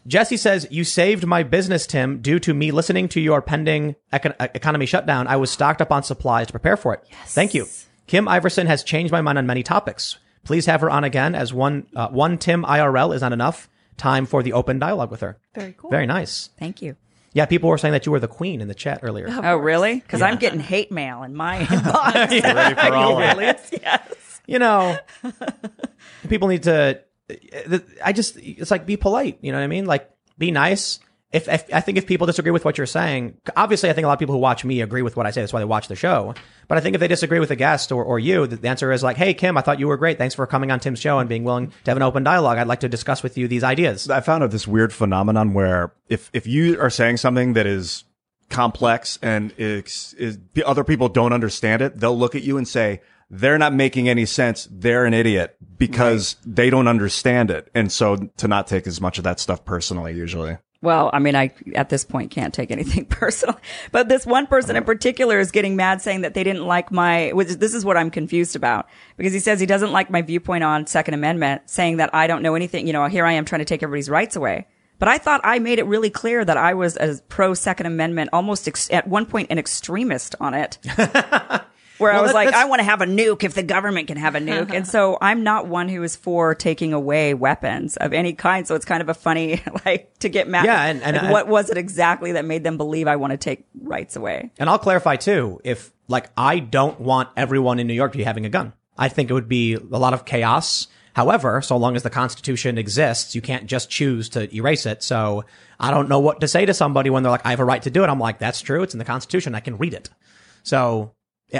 Jesse says you saved my business, Tim, due to me listening to your pending econ- economy shutdown. I was stocked up on supplies to prepare for it. Thank you. Kim Iversen has changed my mind on many topics. Please have her on again, as one uh, one Tim IRL is not enough. Time for the open dialogue with her. Very cool. Very nice. Thank you. Yeah, people were saying that you were the queen in the chat earlier. Oh, really? Because I'm getting hate mail in my inbox. Ready for all of it. yes. you know, people need to. I just, it's like be polite. You know what I mean? Like be nice. If, if I think if people disagree with what you're saying, obviously I think a lot of people who watch me agree with what I say. That's why they watch the show. But I think if they disagree with the guest or, or you, the answer is like, Hey, Kim, I thought you were great. Thanks for coming on Tim's show and being willing to have an open dialogue. I'd like to discuss with you these ideas. I found out this weird phenomenon where if if you are saying something that is complex and is, is other people don't understand it, they'll look at you and say they're not making any sense. They're an idiot because they don't understand it. And so to not take as much of that stuff personally usually. Well, I mean, I at this point can't take anything personal, but this one person in particular is getting mad saying that they didn't like my, which this is what I'm confused about because he says he doesn't like my viewpoint on Second Amendment, saying that I don't know anything. You know, here I am trying to take everybody's rights away. But I thought I made it really clear that I was a pro Second Amendment, almost ex- at one point an extremist on it. Where I was that- like, I want to have a nuke if the government can have a nuke. Uh-huh. and so I'm not one who is for taking away weapons of any kind. So it's kind of a funny, like, to get mad. Yeah, and- and Like, I- what was it exactly that made them believe I want to take rights away? And I'll clarify too, if like I don't want everyone in New York to be having a gun. I think it would be a lot of chaos. However, so long as the Constitution exists, you can't just choose to erase it. So I don't know what to say to somebody when they're like, I have a right to do it. I'm like, that's true. It's in the Constitution. I can read it. So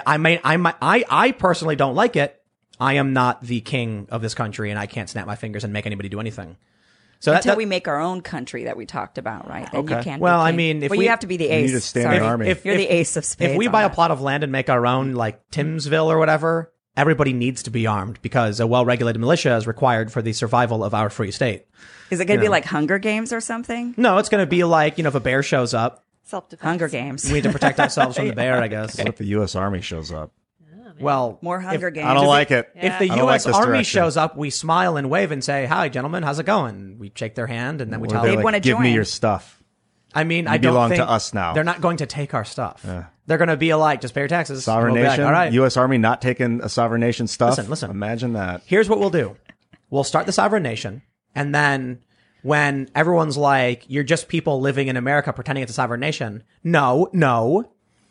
I may, I might, I, I personally don't like it. I am not the king of this country and I can't snap my fingers and make anybody do anything. So Until that- we make our own country that we talked about, right? Then you Okay. can't. be Well, I mean, if well, we- you have to be the ace. You ace. need a standing army. if You're the ace of spades. If we on buy a plot of land and make our own, like Timsville or whatever, everybody needs to be armed because a well-regulated militia is required for the survival of our free state. is it going to be like Hunger Games or something? No, it's going to be like you know, if a bear shows up, Self defense. Hunger Games. we need to protect ourselves from the bear. I guess. What if the U.S. Army shows up? Oh, well, More Hunger Games. I don't like it. if the I don't like U.S. this Army direction. shows up, we smile and wave and say, "Hi, gentlemen, how's it going?" We shake their hand and then we Or tell they them. They'd wanna give me join. your stuff. I mean, I You don't belong to think us now. They're not going to take our stuff. They're going to be like, just pay your taxes. Sovereign We'll be like, nation. All right. U.S. Army not taking a sovereign nation stuff. Listen, listen. Imagine that. here's what we'll do. We'll start the sovereign nation, and then when everyone's like, "You're just people living in America pretending it's a sovereign nation," no, no,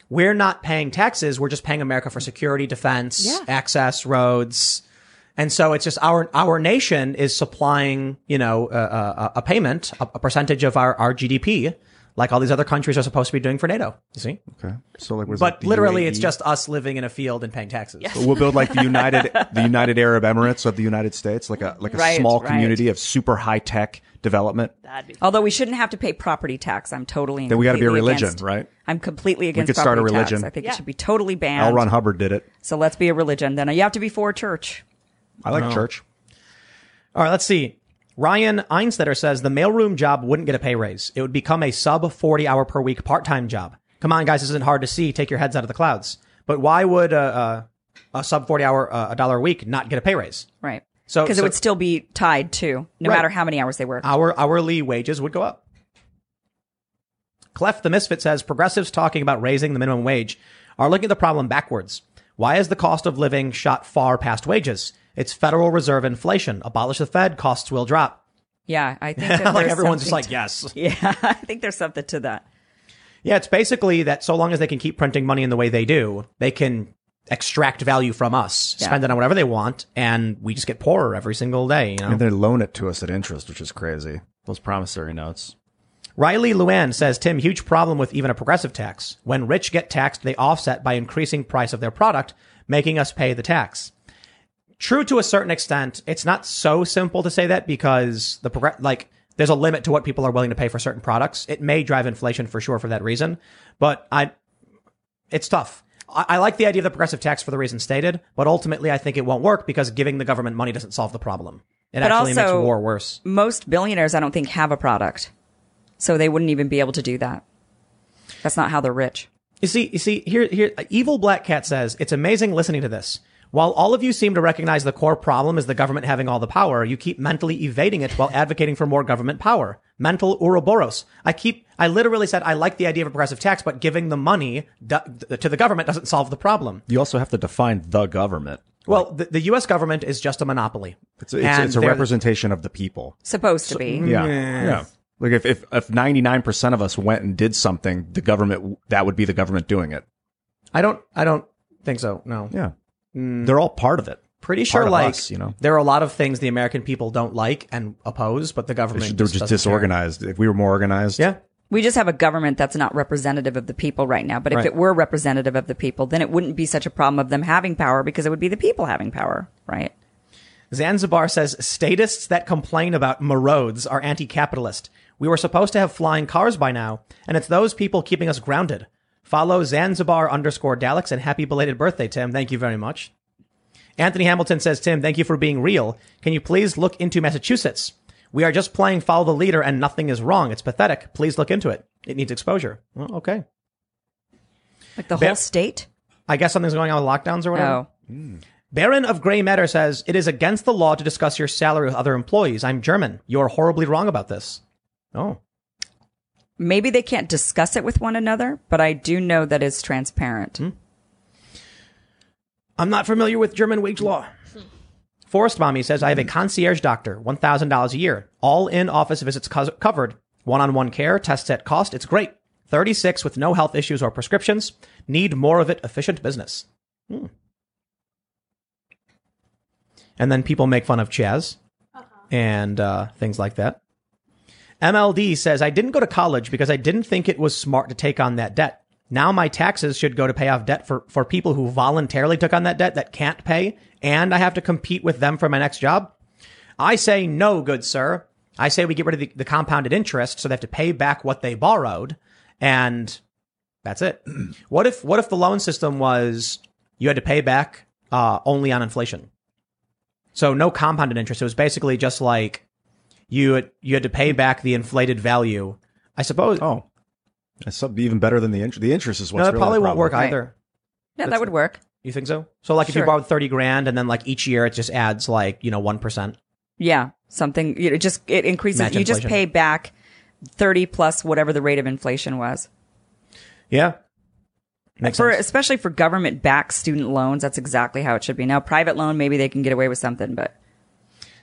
we're not paying taxes. We're just paying America for security, defense, Yeah. access, roads, and so it's just our our nation is supplying, you know, a, a, a payment, a, a percentage of our our GDP, like all these other countries are supposed to be doing for NATO. You see, Okay. So like, but it literally, UAE? it's just us living in a field and paying taxes. Yes. We'll build like the United the United Arab Emirates of the United States, like a like a Right, small right. community of super high tech development. That'd be Although we shouldn't have to pay property tax. I'm totally. and Then we gotta be a religion, against- right? I'm completely against We could start a property tax. religion. I think Yeah. it should be totally banned. L. Ron Hubbard did it. So let's be a religion. Then you have to be for a church. I like church. All right, let's see. Ryan Einstetter says the mailroom job wouldn't get a pay raise. It would become a sub 40 hour per week part time job. Come on, guys, this isn't hard to see. Take your heads out of the clouds. But why would a, a, a sub 40 hour, uh, a dollar a week not get a pay raise? Right. So- because so- it would still be tied to no Right. matter how many hours they work. Our hourly wages would go up. Clef the Misfit says progressives talking about raising the minimum wage are looking at the problem backwards. Why is the cost of living shot far past wages? It's Federal Reserve inflation. Abolish the Fed, costs will drop. yeah, I think like everyone's just like, to- yes. Yeah, I think there's something to that. Yeah, it's basically that so long as they can keep printing money in the way they do, they can extract value from us, Yeah. spend it on whatever they want, and we just get poorer every single day. You know? And they loan it to us at interest, which is crazy. Those promissory notes. Riley Luan says, Tim, huge problem with even a progressive tax. When rich get taxed, they offset by increasing price of their product, making us pay the tax. True to a certain extent. It's not so simple to say that because the progr- like there's a limit to what people are willing to pay for certain products. It may drive inflation for sure for that reason, but I, it's tough. I, I like the idea of the progressive tax for the reason stated, but ultimately I think it won't work because giving the government money doesn't solve the problem. It But actually makes also- war worse. Most billionaires, I don't think, have a product, so they wouldn't even be able to do that. That's not how they're rich. You see, you see, here, here, evil black cat says, it's amazing listening to this. While all of you seem to recognize the core problem is the government having all the power, you keep mentally evading it while advocating for more government power. Mental Ouroboros. I keep, I literally said I like the idea of a progressive tax, but giving the money do, to the government doesn't solve the problem. You also have to define the government. Well, the, the U.S. government is just a monopoly. It's, it's, it's a representation of the people. Supposed to be. Mm, yeah. Yeah. Like if, if, if 99% of us went and did something, the government, that would be the government doing it. I don't, I don't think so. No. Yeah. Mm. They're all part of it. Pretty sure, like, us, you know? there are a lot of things the American people don't like and oppose, but the government they're just doesn't care. disorganized. If we were more organized. Yeah. We just have a government that's not representative of the people right now. But if Right. it were representative of the people, then it wouldn't be such a problem of them having power because it would be the people having power, right? Zanzibar says statists that complain about marauds are anti-capitalist. We were supposed to have flying cars by now, and it's those people keeping us grounded. Follow Zanzibar underscore Daleks and happy belated birthday, Tim. Thank you very much. Anthony Hamilton says, Tim, thank you for being real. Can you please look into Massachusetts? We are just playing follow the leader and nothing is wrong. It's pathetic. Please look into it. It needs exposure. Well, okay. Like the Ba- whole state? I guess something's going on with lockdowns or whatever. Oh. Hmm. Baron of Grey Matter says, It is against the law to discuss your salary with other employees. I'm German. You're horribly wrong about this. Oh. Maybe they can't discuss it with one another, but I do know that it's transparent. Hmm. I'm not familiar with German wage law. Forest Mommy says, I have a concierge doctor, $1,000 a year. All in office visits co- covered. One on one care, tests at cost. It's great. 36 with no health issues or prescriptions. Need more of it. Efficient business. Hmm. And then people make fun of Chaz and uh, things like that. MLD says, I didn't go to college because I didn't think it was smart to take on that debt. Now my taxes should go to pay off debt for, for people who voluntarily took on that debt that can't pay, and I have to compete with them for my next job. I say no, good sir. I say we get rid of the, the compounded interest so they have to pay back what they borrowed, and that's it. what if what if the loan system was you had to pay back uh, only on inflation? So no compounded interest. It was basically just like you had, you had to pay back the inflated value. I suppose. Oh. That's something even better than the interest. The interest is what's no, that really probably won't work problem. either. Yeah, that would work. You think so? So like if you Sure. borrowed 30 grand and then like each year it just adds like, you know, 1%. Yeah, something. You know, it just it increases. Match you just pay back thirty plus whatever the rate of inflation was. Yeah. Makes For sense. especially for government backed student loans, that's exactly how it should be. Now, private loan, maybe they can get away with something, but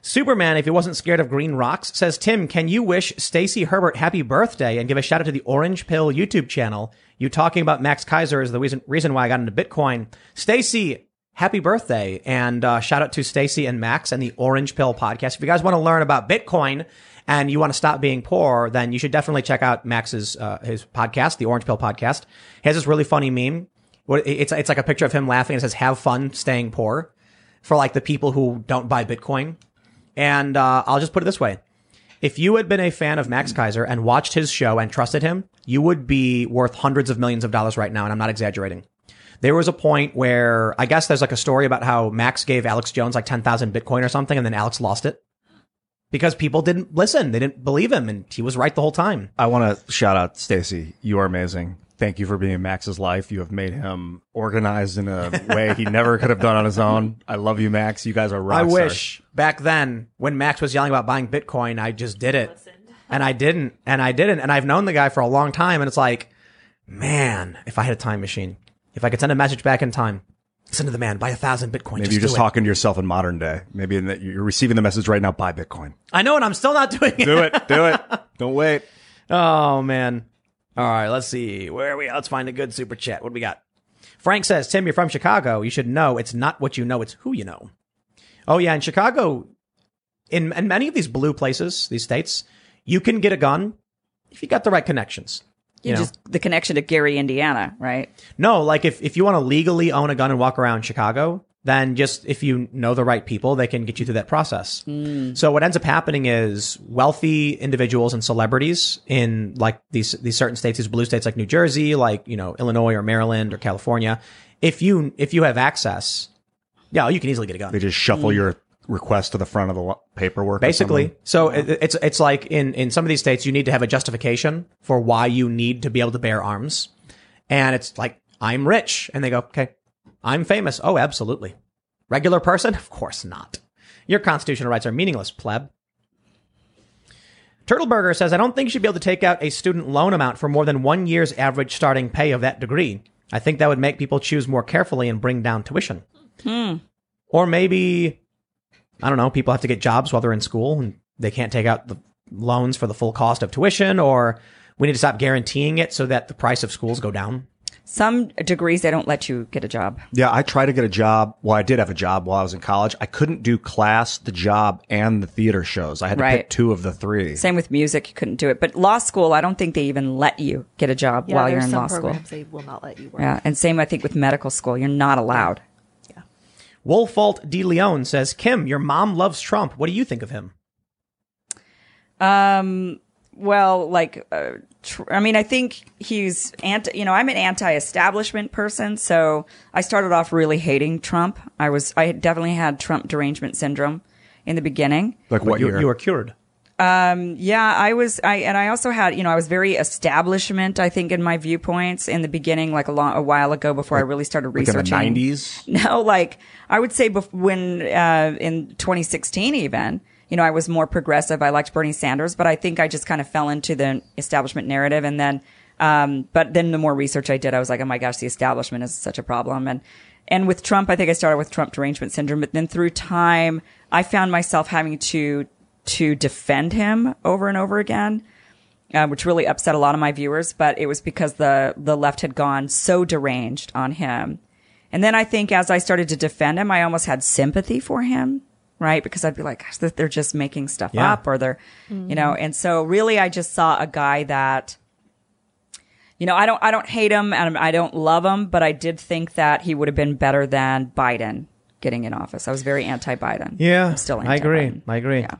Superman, if he wasn't scared of green rocks, says, Tim, can you wish Stacy Herbert happy birthday and give a shout out to the Orange Pill YouTube channel? You talking about Max Keiser is the reason, reason why I got into Bitcoin. Stacy, happy birthday. And uh, shout out to Stacy and Max and the Orange Pill podcast. If you guys want to learn about Bitcoin and you want to stop being poor, then you should definitely check out Max's, uh, his podcast, the Orange Pill podcast. He has this really funny meme. It's, it's like a picture of him laughing it says, have fun staying poor for like the people who don't buy Bitcoin. And uh, I'll just put it this way. If you had been a fan of Max Keiser and watched his show and trusted him, you would be worth hundreds of millions of dollars right now. And I'm not exaggerating. There was a point where I guess there's like a story about how Max gave Alex Jones like 10,000 Bitcoin or something and then Alex lost it because people didn't listen. They didn't believe him and he was right the whole time. I want to shout out Stacy. You are amazing. Thank you for being in Max's life. You have made him organized in a way he never could have done on his own. I love you, Max. You guys are rock I stars. wish back then when Max was yelling about buying Bitcoin, I just did it. And I didn't. And I didn't. And I've known the guy for a long time. And it's like, man, if I had a time machine, if I could send a message back in time, send to the man, buy a thousand Bitcoin. Maybe you're just do it. talking to yourself in modern day. Maybe in that you're receiving the message right now. Buy Bitcoin. I know, and I'm still not doing it. Do it. Do it. Don't wait. Oh man. All right, let's see. Where are we? Let's find a good super chat. What do we got? Frank says, Tim, you're from Chicago. You should know it's not what you know, it's who you know. Oh yeah, in Chicago, in, in many of these blue places, these states, you can get a gun if you got the right connections. You, you know? just the connection to Gary, Indiana, right? No, like if, if you want to legally own a gun and walk around Chicago, then just if you know the right people, they can get you through that process. Mm. So what ends up happening is wealthy individuals and celebrities in like these these certain states, these blue states like New Jersey, like you know Illinois or Maryland or California, if you if you have access, yeah, you can easily get a gun. They just shuffle mm. your request to the front of the paperwork. Basically, something? so it, it's it's like in in some of these states, you need to have a justification for why you need to be able to bear arms, and it's like I'm rich, and they go, okay, I'm famous. Oh, absolutely. Regular person, of course not. Your constitutional rights are meaningless, pleb. Turtleburger says, I don't think you should be able to take out a student loan amount for more than one year's average starting pay of that degree. I think that would make people choose more carefully and bring down tuition. Hmm. Or maybe, I don't know, people have to get jobs while they're in school and they can't take out the loans for the full cost of tuition, or we need to stop guaranteeing it so that the price of schools go down. Some degrees they don't let you get a job. Yeah, I tried to get a job. Well, I did have a job while I was in college. I couldn't do class, the job, and the theater shows. I had to Right. pick two of the three. Same with music, you couldn't do it. But law school, I don't think they even let you get a job Yeah, while you're in some law school. they will not let you work. Yeah, and same I think with medical school, you're not allowed. Wolfalt de Leon says, Kim, your mom loves Trump. What do you think of him? Um, well, like, uh, tr- I mean, I think he's anti, you know, I'm an anti-establishment person. So I started off really hating Trump. I was, I definitely had Trump derangement syndrome in the beginning. Like what you, year? you were cured. Yeah, I was, I, and I also had, you know, I was very establishment, I think, in my viewpoints in the beginning, like a long, a while ago before I really started like in the researching. nineties. No, like I would say bef- when uh, in 2016, even you know, I was more progressive. I liked Bernie Sanders, but I think I just kind of fell into the establishment narrative, and then, um, but then the more research I did, I was like, oh my gosh, the establishment is such a problem, and and with Trump, I think I started with Trump derangement syndrome, but then through time, I found myself having to to defend him over and over again uh, which really upset a lot of my viewers. But it was because the the left had gone so deranged on him, and then I think as I started to defend him, I almost had sympathy for him, right? Because I'd be like, gosh, they're just making stuff Yeah. up, or they're, you know. And so really, I just saw a guy that. You know, I don't, I don't hate him and I don't love him, but I did think that he would have been better than Biden getting in office. I was very anti-Biden. I'm still anti-Biden. I agree. I agree. Yeah.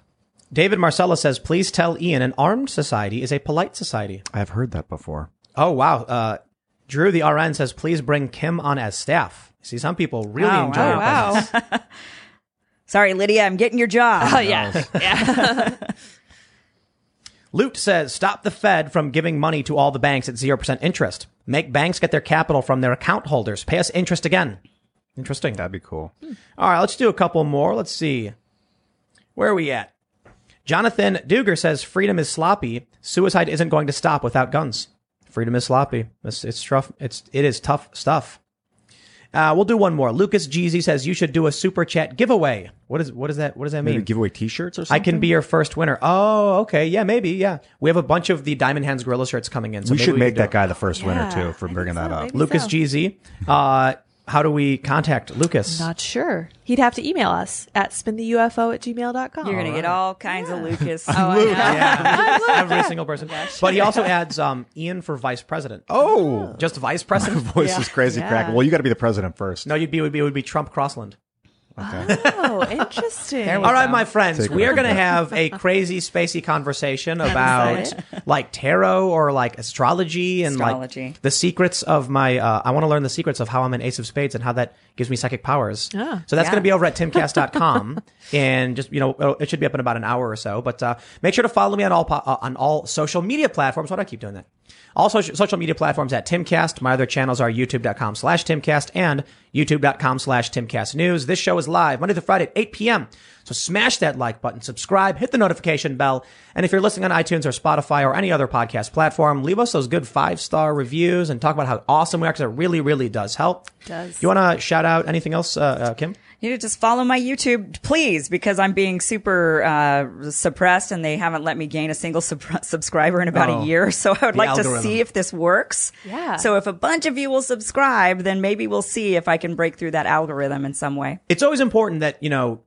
David Marcella says, please tell Ian an armed society is a polite society. I've heard that before. Oh, wow. Uh, Drew the RN says, please bring Kim on as staff. See, some people really Oh, enjoy wow. your Wow. presence. Sorry, Lydia, I'm getting your job. Oh yeah. Oh. yeah. Loot says, stop the Fed from giving money to all the banks at 0% interest. Make banks get their capital from their account holders. Pay us interest again. Interesting. That'd be cool. Hmm. All right, let's do a couple more. Let's see. Where are we at? Jonathan Duger says freedom is sloppy. Suicide isn't going to stop without guns. Freedom is sloppy. It's, it's tough. It's it is tough stuff. Uh, we'll do one more. Lucas Jeezy says you should do a super chat giveaway. What is what is that? What does that mean? give away T-shirts or something. I can be your first winner. Oh, okay. Yeah, maybe. Yeah, we have a bunch of the Diamond Hands Gorilla shirts coming in. So we maybe should make that guy the first winner Yeah, too for bringing think that so. up. Lucas so. GZ. Uh, how do we contact Lucas? Not sure. He'd have to email us at spintheufo at gmail.com. You're gonna get all kinds of Lucas. Oh, I know. Yeah, every single person. But he also adds um, Ian for vice president. Oh, Just vice president? voice is crazy Yeah. crack. Well, you got to be the president first. No, you'd be, it would be, it would be Trump Crossland. Oh, interesting. There we All right, my friends, Take we are going to have a crazy, spacey conversation about like tarot or like astrology and Astrology. like the secrets of my. Uh, I want to learn the secrets of how I'm an ace of spades and how that gives me psychic powers. Ah. so that's Yeah. going to be over at timcast.com, and just you know uh, it should be up in about an hour or so. But uh, make sure to follow me on all po- uh, on all social media platforms. Why do I keep doing that? All social, social media platforms at Timcast. My other channels are youtube.com slash Timcast and youtube.com slash Timcast News. This show is live Monday to Friday at 8 p.m. So smash that like button, subscribe, hit the notification bell. And if you're listening on iTunes or Spotify or any other podcast platform, leave us those good five star reviews and talk about how awesome we are because it really, really does help. Does. You want to shout out anything else, uh, uh, Kim? You need to just follow my YouTube, please, because I'm being super uh, suppressed and they haven't let me gain a single sub- subscriber in about Oh. a year. So I would like algorithm. to see if this works. Yeah. So if a bunch of you will subscribe, then maybe we'll see if I can break through that algorithm in some way. it's always important that you know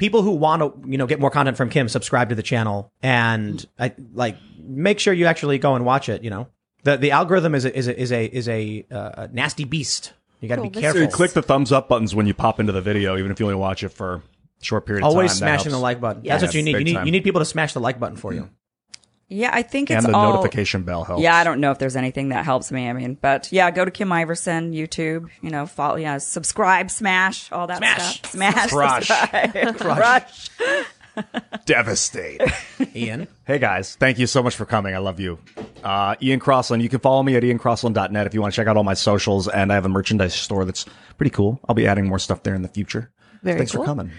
people who want to you know get more content from Kim subscribe to the channel and I, like make sure you actually go and watch it. You know the the algorithm is a, is a, is a is a, uh, a nasty beast. You got to Cool, be careful. So you click the thumbs up buttons when you pop into the video, even if you only watch it for a short period of Always time. That smashing the like button. Yes. That's what you need. You need time. you need people to smash the like button for you. Yeah, I think it's and the all, notification bell helps. Yeah, I don't know if there's anything that helps me. I mean, but yeah, go to Kim Iversen YouTube. You know, follow. Yeah, subscribe, smash, all that Smash. stuff. Smash, Crush. subscribe, crush. Devastate. Ian. Hey guys, thank you so much for coming. I love you. Uh, Ian Crossland. You can follow me at iancrossland.net if you want to check out all my socials. And I have a merchandise store that's pretty cool. I'll be adding more stuff there in the future. Very Thanks cool. for coming.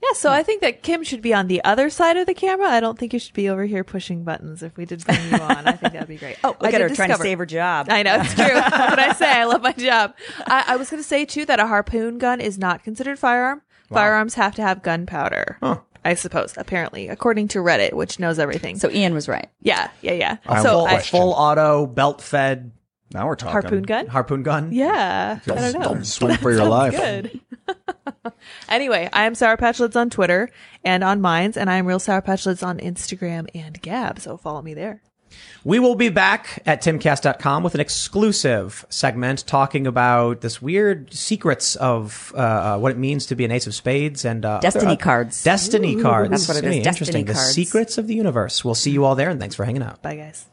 Yeah, so I think that Kim should be on the other side of the camera. I don't think you should be over here pushing buttons. If we did bring you on, I think that'd be great. Oh, Look I at did her trying to save her job. I know it's true. what can I say? I love my job. I, I was going to say too that a harpoon gun is not considered firearm. Firearms have to have gunpowder. I suppose, apparently, according to Reddit, which knows everything. So Ian was right. yeah, yeah, yeah. I so Full, I, full auto, belt fed Now we're talking. harpoon gun. harpoon gun. Yeah, I don't know. Don't swing for your life. Good. anyway, I am Sour Patch Lids on Twitter and on Minds, and I am Real Sour Patch Lids on Instagram and Gab. So follow me there. We will be back at timcast.com with an exclusive segment talking about this weird secrets of uh, uh, what it means to be an ace of spades and uh, Destiny other- cards. Destiny cards. That's what it is, Really destiny Interesting. The secrets of the universe. We'll see you all there, and thanks for hanging out. Bye, guys.